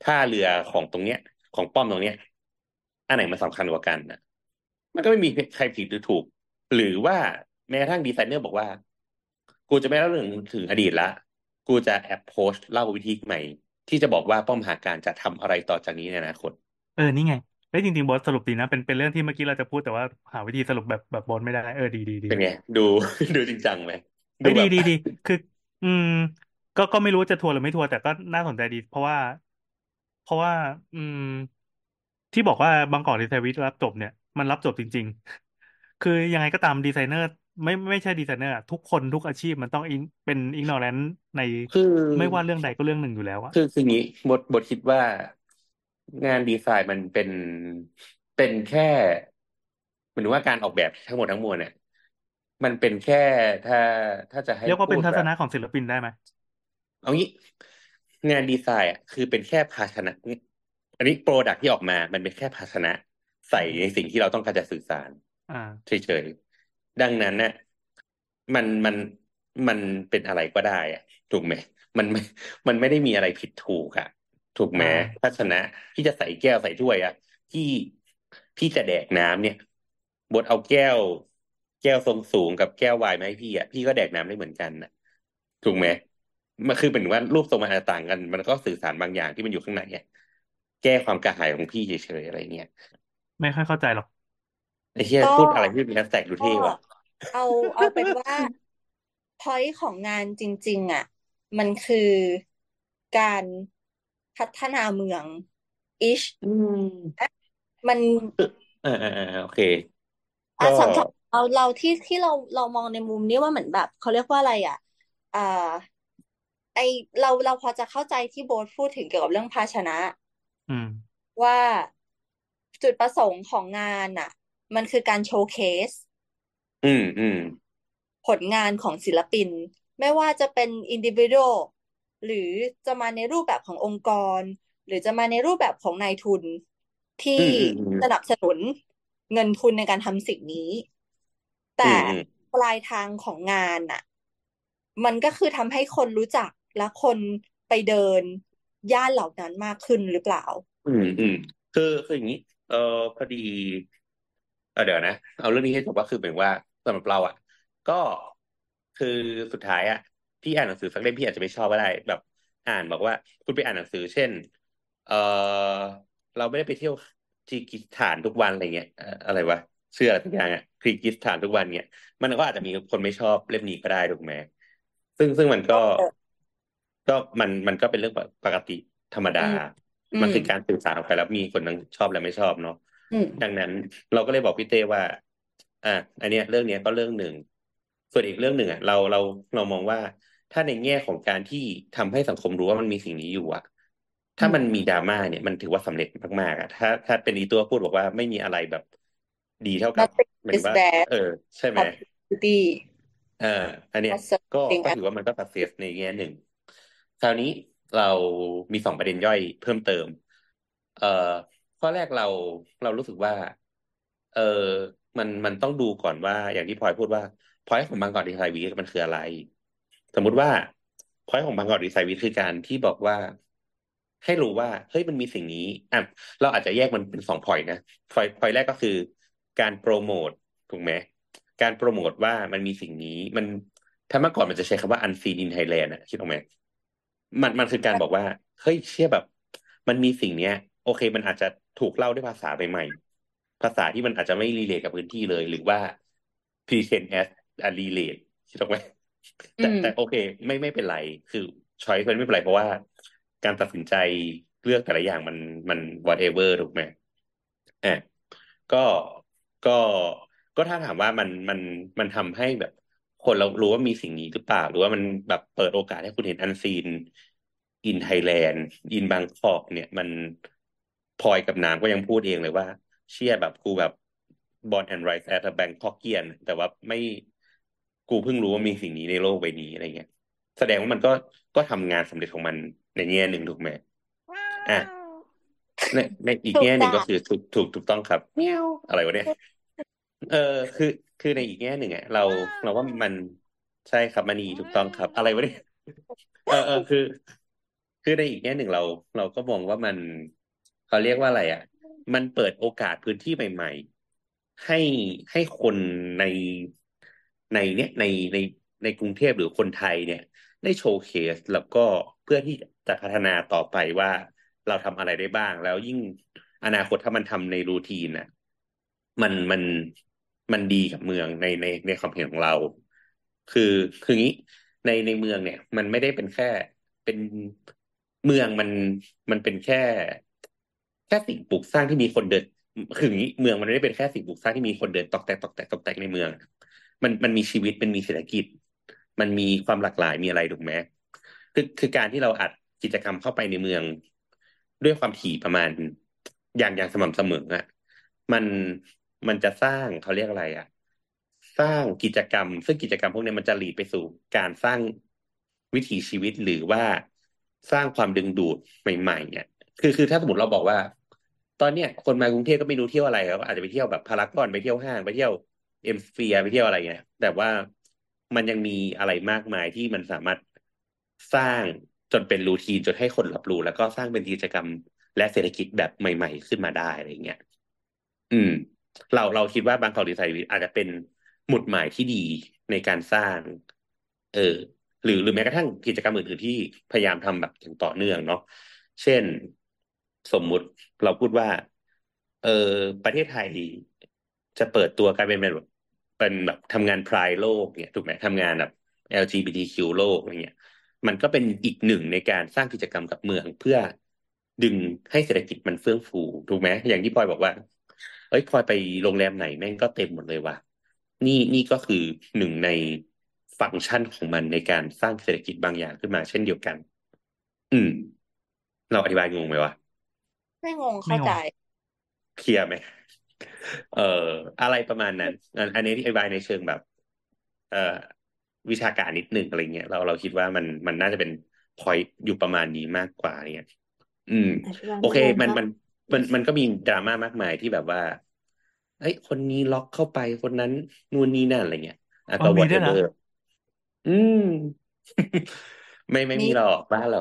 ท่าเรือของตรงเนี้ย ของป้อมตรงเนี้ย อันไหนมันสำคัญกว่ากันนะมันก็ไม่มีใครผิดหรือถูก หรือว่าแม้กระทั่งดีไซเนอร์บอกว่า กูจะไม่เล่าเรื่องถึงอดีตละ กูจะแอปโพสเล่าวิธีใหม่ ที่จะบอกว่าป้อมหาการจะทำอะไรต่อจากนี้ในอนาคต เออนี่ไงเฮ้ยจริงๆบอสสรุปดีนะเป็นเป็นเรื่องที่เมื่อกี้เราจะพูดแต่ว่าหาวิธีสรุปแบบแบบบอสไม่ได้เออดีดีดีเป็นไงดูดูจริงจังไหมเฮ้ยแบดีบดีดีคือ อืม ก็ก็ไม่รู้จะทัวร์หรือไม่ทัวร์แต่ก็น่าสนใจดี เพราะว่า เพราะว่า อืม ที่บอกว่า Bangkok Design Week รับจบเนี่ยมันรับจบจริง ๆ คือยังไงก็ตามดีไซเนอร์ ไม่ไม่ใช่ดีไซเนอร์อะทุกคนทุกอาชีพมันต้อง in- เป็น ignorant ในคือไม่ว่าเรื่องใดก็เรื่องหนึ่งอยู่แล้วอะคือคืออย่างนี้บทบทคิดว่างานดีไซน์มันเป็นเป็นแค่หมายถึงว่าการออกแบบทั้งหมดทั้งมวลเนี่ยมันเป็นแค่ถ้าถ้าจะให้เรียกว่าพูเป็นดทัแบศบนะของศิลปินได้ไหมเอางี้ งานดีไซน์อะคือเป็นแค่ภาชนะ อันนี้โปรดักที่ออกมา มันเป็นแค่ภาชนะ ใส่ในสิ่งที่เราต้องการจะสื่อสารอ่าเฉยๆ ดังนั้นเนี่ยมันมันมันเป็นอะไรก็ได้อะถูกไหมมันไม่มันไม่ได้มีอะไรผิดถูกอะถูกไหมอ่าภาชนะที่จะใส่แก้วใส่ถ้วยอะที่พี่จะแดกน้ำเนี่ยบทเอาแก้ว แก้วทรงสูงกับแก้วไวน์มาให้พี่อะพี่ก็แดกน้ำได้เหมือนกันนะถูกไหมมันคือเป็นว่ารูปทรงมันอาจจะต่างกัน มันก็สื่อสารบางอย่างที่มันอยู่ข้างในอะแก้ความกระหายของพี่เฉยๆอะไรเงี้ยไม่ค่อยเข้าใจหรอก ไอ้เหี้ยก็ พูดอะไรที่เป็นแฮชแท็กดูก็เท่ว่ะ เอาเอาเป็นว่า point ของงานจริง ๆ อะ มันคือการพัฒนาเมือง ish อืมมันอ่าอ่าอ่าโอเค อะก็สำหรับเราเราที่ที่เราเรามองในมุมนี้ว่าเหมือนแบบเขาเรียกว่าอะไรอะอ่าไอเราเราพอจะเข้าใจที่โบ๊ทพูดถึงเกี่ยวกับเรื่องภาชนะ อืม ว่าจุดประสงค์ของงานอะ มันคือการโชว์เคส อืมอืมผลงานของศิลปิน ไม่ว่าจะเป็นอินดิวิ u a l หรือจะมาในรูปแบบขององค์กร หรือจะมาในรูปแบบของนายทุนที่อืมอืมอืมสนับสนุนเงินทุนในการทำสิ่งนี้อืแต่มอืมปลายทางของงานน่ะมันก็คือทำให้คนรู้จักและคนไปเดินย่านเหล่านั้นมากขึ้นหรือเปล่า อืมอืมคือคืออย่างนี้ เออพอดี เออเดี๋ยวนะ เอาเรื่องนี้ให้จบว่าคือเหมือนว่าสำหรับเราอะ ก็คือสุดท้ายอะพี่อ่านหนังสือสักเล่มพี่อาจจะไม่ชอบก็ได้แบบ อ่านบอกว่า คุณไปอ่านหนังสือ เช่น เออเราไม่ได้ไปเที่ยวคีร์กิสถานทุกวันอะไรเงี้ยเอ่ออะไรวะเชื่ออะไรทุกอย่างอะคีร์กิสถานทุกวันเงี้ยมันก็อาจจะมีคนไม่ชอบเล่มนี้ก็ได้ถูกไหมซึ่งซึ่งมันก็ ก็มันมันก็เป็นเรื่องปกติธรรมดา อืมมันคือการสื่อสารออกไปแล้วมีคนทั้งชอบและไม่ชอบเนาะอืม ดังนั้น เราก็เลยบอกพี่เต้ว่า อะอันเนี้ยเรื่องเนี้ยก็เรื่องหนึ่ง ส่วนอีกเรื่องหนึ่งอะเราเราเรามองว่าถ้าในแง่ของการที่ทำให้สังคมรู้ว่ามันมีสิ่งนี้อยู่อะถ้ามันมีดราม่าเนี่ยมันถือว่าสำเร็จมากๆอะถ้า ถ้าเป็นอีตัวพูดบอกว่าไม่มีอะไรแบบดีเท่ากับ Nothing หมายถึ is งว่า bad เออ ใช่ไหม publicity เอออันเนี้ย That's ก็ something ก็ถือว่ามันก็สักเซสในแง่หนึ่งคราวนี้เรามีสองประเด็นย่อยเพิ่มเติม เอ่อ ข้อแรกเราเรารู้สึกว่า เออมันมันต้องดูก่อนว่า อย่างที่พลอยพูดว่าพอยของบางกอกดีไซน์วีคมันคืออะไร สมมุติว่าพอยของบางกอกดีไซน์วีคคือการที่บอกว่า ให้รู้ว่าเฮ้ยมันมีสิ่งนี้อะเราอาจจะแยกมันเป็นสองพอยนะพอยพอยแรกก็คือ การโปรโมทถูกไหมการโปรโมทว่ามันมีสิ่งนี้มันถ้าเมื่อก่อนมันจะใช้คำว่า unseen in Thailand อะคิดออกไหมมันมันคือการบอกว่าเฮ้ยเชื่อแบบ มันมีสิ่งเนี้ย โอเค มันอาจจะ ถูกเล่าด้วยภาษาใหม่ๆภาษาที่มันอาจจะไม่รีเลทกับพื้นที่เลย หรือว่า present as a relate คิดออกไหมแต่อืมแต่โอเค ไม่ไม่เป็นไร คือช้อยมันไม่เป็นไรเพราะว่า การตัดสินใจเลือกแต่ละอย่างมันมัน whatever ถูกไหมอะก็ก็ก็ถ้าถามว่ามันมันมันทำให้แบบ คนเรารู้ว่ามีสิ่งนี้หรือเปล่า หรือว่ามันแบบเปิดโอกาสให้คุณเห็น unseen in Thailand in Bangkok เนี่ย มัน พลอยกับน้ำก็ยังพูดเองเลยว่า เชี่ยแบบกูแบบ born and raised as a Bangkokian แต่ว่าไม่กูเพิ่งรู้ว่ามีสิ่งนี้ในโลกใบนี้อะไรเงี้ย แสดงว่ามันก็ก็ทำงานสำเร็จของมันในแง่หนึ่งถูกไหมอะในในอีกถูกแง่หนึ่งจ้ะก็คือถูกถูกถูกต้องครับเมียวอะไรวะเนี่ยเออคือคือในอีกแง่หนึ่งอะเราเราว่ามันใช่ครับมณีถูกต้องครับ อะไรวะเนี่ยเออเออคือ คือในอีกแง่หนึ่งเรา เราก็มองว่ามัน เขาเรียกว่าอะไรอะ มันเปิดโอกาสพื้นที่ใหม่ ๆ ให้ให้คนในในเนี้ยในในในกรุงเทพหรือคนไทยเนี่ย ได้โชว์เคสแล้วก็เพื่อที่จะจะพัฒนาต่อไปว่าเราทำอะไรได้บ้าง แล้วยิ่งอนาคตถ้ามันทำในรูทีนน่ะมันมันมันดีกับเมืองในในในความเห็นของเรา คือคืองี้ในในเมืองเนี่ย มันไม่ได้เป็นแค่เป็นเมืองมันมันเป็นแค่ แค่สิ่งปลูกสร้างที่มีคนเดินคืออย่างนี้เมืองมันไม่ได้เป็นแค่สิ่งปลูกสร้างที่มีคนเดินตอกแตกตอกแตกตอกแตกในเมือง มันมันมีชีวิตมันมีเศรษฐกิจ มันมีความหลากหลายมีอะไรถูกไหมคือคือการที่เราอัดกิจกรรมเข้าไปในเมือง ด้วยความถี่ประมาณอย่างอย่างสม่ำเสมออะมันมันจะสร้างเขาเรียกอะไรอะสร้างกิจกรรม ซึ่งกิจกรรมพวกนี้มันจะหลีดไปสู่การสร้างวิถีชีวิตหรือว่าสร้างความดึงดูดใหม่ๆเนี่ยคือคือถ้าสมมติเราบอกว่า ตอนเนี้ยคนมากรุงเทพก็ไม่รู้เที่ยวอะไรครับอาจจะไปเที่ยวแบบพารากอนไปเที่ยวห้างไปเที่ยวเอ็มสเฟียไปเที่ยวอะไรเงี้ยแต่ว่ามันยังมีอะไรมากมายที่มันสามารถสร้างจนเป็นรูทีนจนให้คนรับรู้ แล้วก็สร้างเป็นกิจกรรมและเศรษฐกิจแบบใหม่ ๆ ขึ้นมาได้อะไรเงี้ยอืม เราเราคิดว่าบางกอกดีไซน์อาจจะเป็นหมุดหมายที่ดีในการสร้าง เออ หรือหรือแม้กระทั่งกิจกรรมอื่นๆที่พยายามทำแบบอย่างต่อเนื่องเนาะเช่น สมมุติเราพูดว่า เออประเทศไทยจะเปิดตัวกลายเป็นแบบเป็นแบบทำงานพรายโลกเนี่ยถูกไหมทำงานแบบ LGBTQ โลกอะไรเงี้ย มันก็เป็นอีกหนึ่งในการสร้างกิจกรรมกับเมืองเพื่อดึงให้เศรษฐกิจมันเฟื่องฟูถูกไหมอย่างที่พลอยบอกว่า เอ้ยพลอยไปโรงแรมไหนแม่งก็เต็มหมดเลยว่ะนี่นี่ก็คือหนึ่งในฟังก์ชันของมันในการสร้างเศรษฐกิจบางอย่างขึ้นมาเช่นเดียวกัน อืม เราอธิบายงงไหมวะ ไม่งงไม่เข้างใจเคลียร์ไหม เอ่อ อะไรประมาณนั้น อันอันนี้อธิบายในเชิงแบบ เอ่อ วิชาการนิดนึงอะไรเงี้ย เราเราคิดว่ามันมันน่าจะเป็นพอยต์อยู่ประมาณนี้มากกว่าเนี่ยอืม อธิบายโอเคไม่มันงงมันมันมันก็มีดราม่ามากมายที่แบบว่าเอ้ยคนนี้ล็อกเข้าไปคนนั้นนู่นนี่นั่นอะไรเงี้ยอะอ๋ก็อมีด้วยเหรอ whatever อืม ไม่ไม่มีมีหรอกบ้าหรอ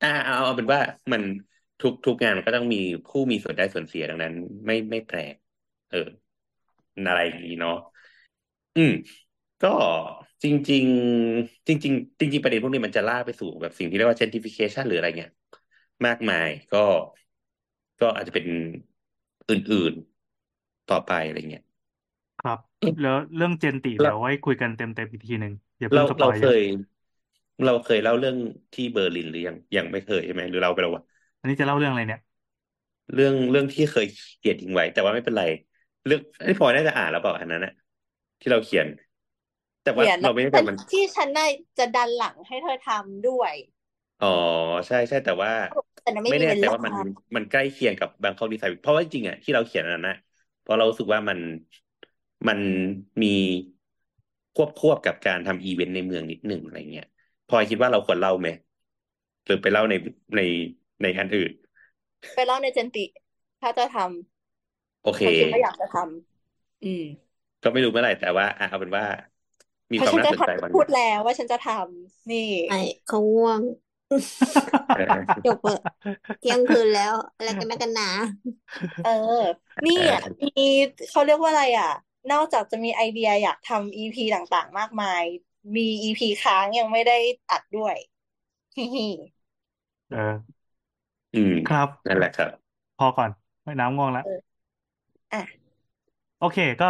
อ่าเอาเอาเป็นว่ามัน ทุกทุกงานมันก็ต้องมีผู้มีส่วนได้ส่วนเสียดังนั้น ไม่ไม่แปลกเอออะไรอย่างนี้เนาะอืม ก็จริง ๆ จริง ๆ จริง ๆ ประเด็นพวกนี้มันจะล่ากไปสู่แบบสิ่งที่เรียกว่า gentrification หรืออะไรเงี้ยมากมายก็ก็อาจจะเป็นอื่น ๆต่อไปอะไรเงี้ยครับ แล้วเรื่องเจนติเราเดี๋ยวไว้คุยกันเต็มๆอีกทีหนึ่งอย่าเพิ่เรางสปเราอยเคเยอะยเราเคยเล่าเรื่องที่เบอร์ลินหรือยังยังไม่เคยใช่ไหมหรือเราไปแล้ววะอั นนี้จะเล่าเรื่องอะไรเนี่ย เรื่องเรื่องที่เคยเขียนทิ้งไว้ แต่ว่าไม่เป็นไร เรื่องไอ้พลอยน่าจะอ่านแล้วเปล่าอันนั้นนะที่เราเขียน แต่ว่าเขียนเราไม่ได้ฉัแต่นมันที่ฉันน่าจะดันหลังให้เธอทำด้วย อ๋อใช่ใช่แต่ว่าแต่นั้นไม่ไม่มีแน่เวใจลาว่ามันมันใกล้เคียงกับบาง k อกดีไซน์เพราะว่าจริงๆอะที่เราเขียนอันนั้นนะเพราะเรารู้สึกว่ามันมันมีควบควบกับการทำอีเวนต์ในเมืองนิดหนึ่งอะไรเงี้ยพลอยคิดว่าเราควรเล่าไหมหรือไปเล่าในใน ในอันอื่น ไปเล่าในเจนติ ถ้าจะทำโอเคเขาคิดว่าอยากจะทำอืม ก็ไม่รู้เมื่อไหร่แต่ว่าอะเอาเป็นว่า มีเพคราะวามฉันน่าจะสนใจทำวันพูดแล้วว่าฉันจะทำนี่ไอ้เขาง่วงเออจบเถอะเที่ยงคืนแล้ว อะไรกันนักกันหนา เออ นี่เอออะมีเขาเรียกว่าอะไรอะ นอกจากจะมีไอเดียอยากทำ EP ต่างๆ มากมาย มี EP ค้างยังไม่ได้อัดด้วยฮิฮิเออ อืม ครับ นั่นแหละครับ พอก่อนไม่น้ำง่วงแล้วอะโอเค ก็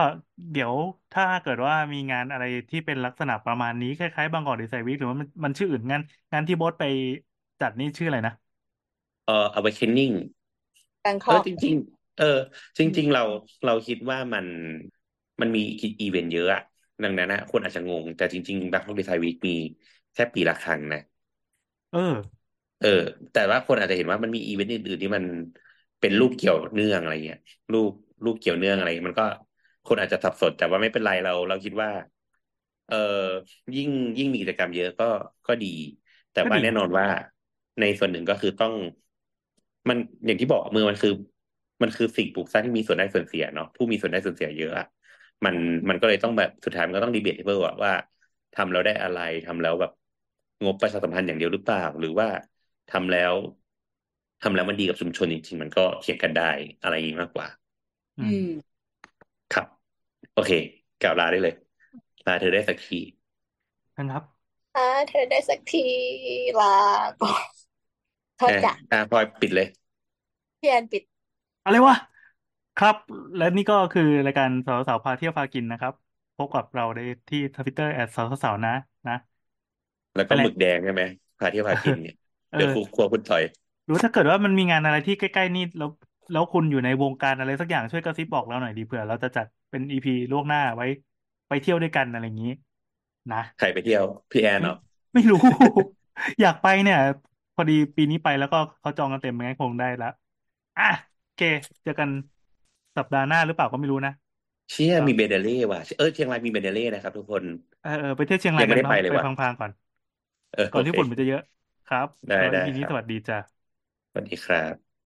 เดี๋ยวถ้าเกิดว่ามีงานอะไรที่เป็นลักษณะประมาณนี้คล้ายๆบางกอกดีไซน์วีคหรือว่ามันมันชื่ออื่นงานงานที่โบสไปจัดนี่ชื่ออะไรนะเอ่อ awakening แบงคเอออกจริง ๆ เออ จริง ๆ เราเราคิดว่ามันมันมีอีเวนต์เยอะอะดังนั้นนะคนอาจจะงง แต่จริงๆ Bangkok Design Week มีแค่ปีละครั้งนะ เออ เออ แต่ว่าคนอาจจะเห็นว่ามันมีอีเวนต์อื่นๆที่มันเป็นรูปเกี่ยวเนื่องอะไรเงี้ยรูปรูปเกี่ยวเนื่องอะไรมันก็คนอาจจะสับสนแต่ว่าไม่เป็นไรเรา เราคิดว่า เออยิ่งยิ่งมีกิจกรรมเยอะก็ก็ดี แต่ก็ว่าดีแน่นอนว่า ในส่วนหนึ่งก็คือต้อง มันอย่างที่บอกเมืองมันคือ มันคือสิ่งปลูกสร้างที่มีส่วนได้ส่วนเสียเนาะผู้มีส่วนได้ส่วนเสียเยอะอะมันมันก็เลยต้องแบบสุดท้ายมันก็ต้องดีเบตเบิลอะว่าทำแล้วได้อะไรทำแล้วแบบงบประชาสัมพันธ์อย่างเดียวหรือเปล่า หรือว่า ทำแล้วทำแล้วมันดีกับชุมชนจริงๆมันก็เถียงกันได้อะไรอย่างนี้มากกว่า อือืมมครับ โอเคกล่าวลาได้เลยลาเธอได้สักทีนะครับอ่าเธอได้สักทีลาก่อนโทษอะจ้ะอะพลอยปิดเลยพี่แอนปิด อะไรวะครับ และนี่ก็คือรายการสาวสาวพาเที่ยวพากินนะครับ พบกับเราได้ที่ทวิตเตอร์แอดสาวสาวนะ นะ แล้วไปก็เลหยมึกแดงใช่ไหมพาเที่ยวพากินเนี่ย เอเดี๋ยวอครูครัวคุณต่อยหรือถ้าเกิดว่ามันมีงานอะไรที่ใกล้ๆนี่แล้วแล้วคุณอยู่ในวงการอะไรสักอย่างช่วยกระซิบบอกเราหน่อยดีเผื่อเราจะจัดเป็นอีพีล่วงหน้าไว้ ไปเที่ยวด้วยกันอะไรอย่างนี้ นะใครไปเที่ยวพี่แอนไม่เหรอไม่รู้ อยากไปเนี่ย พอดีปีนี้ไปแล้วก็เขาจองกันเต็มงั้นคงได้ละอะโอเคเจอกันสัปดาห์หน้าหรือเปล่าก็ไม่รู้นะเชี่ยก็มีเบเดเล่ว่ะเออเชียงรายมีเบเดเล่นะครับทุกคนเออเออไปเที่ยวเชียงรายัยงกัไม่นได้เนาะไปเลยไปว่ะพังๆก่อนเออก่อนโอที่เคฝุ่นมันจะเยอะ ครับได้แล้วได้อีพีนี้ครับสวัสดีจ้ะสวัสดีครับ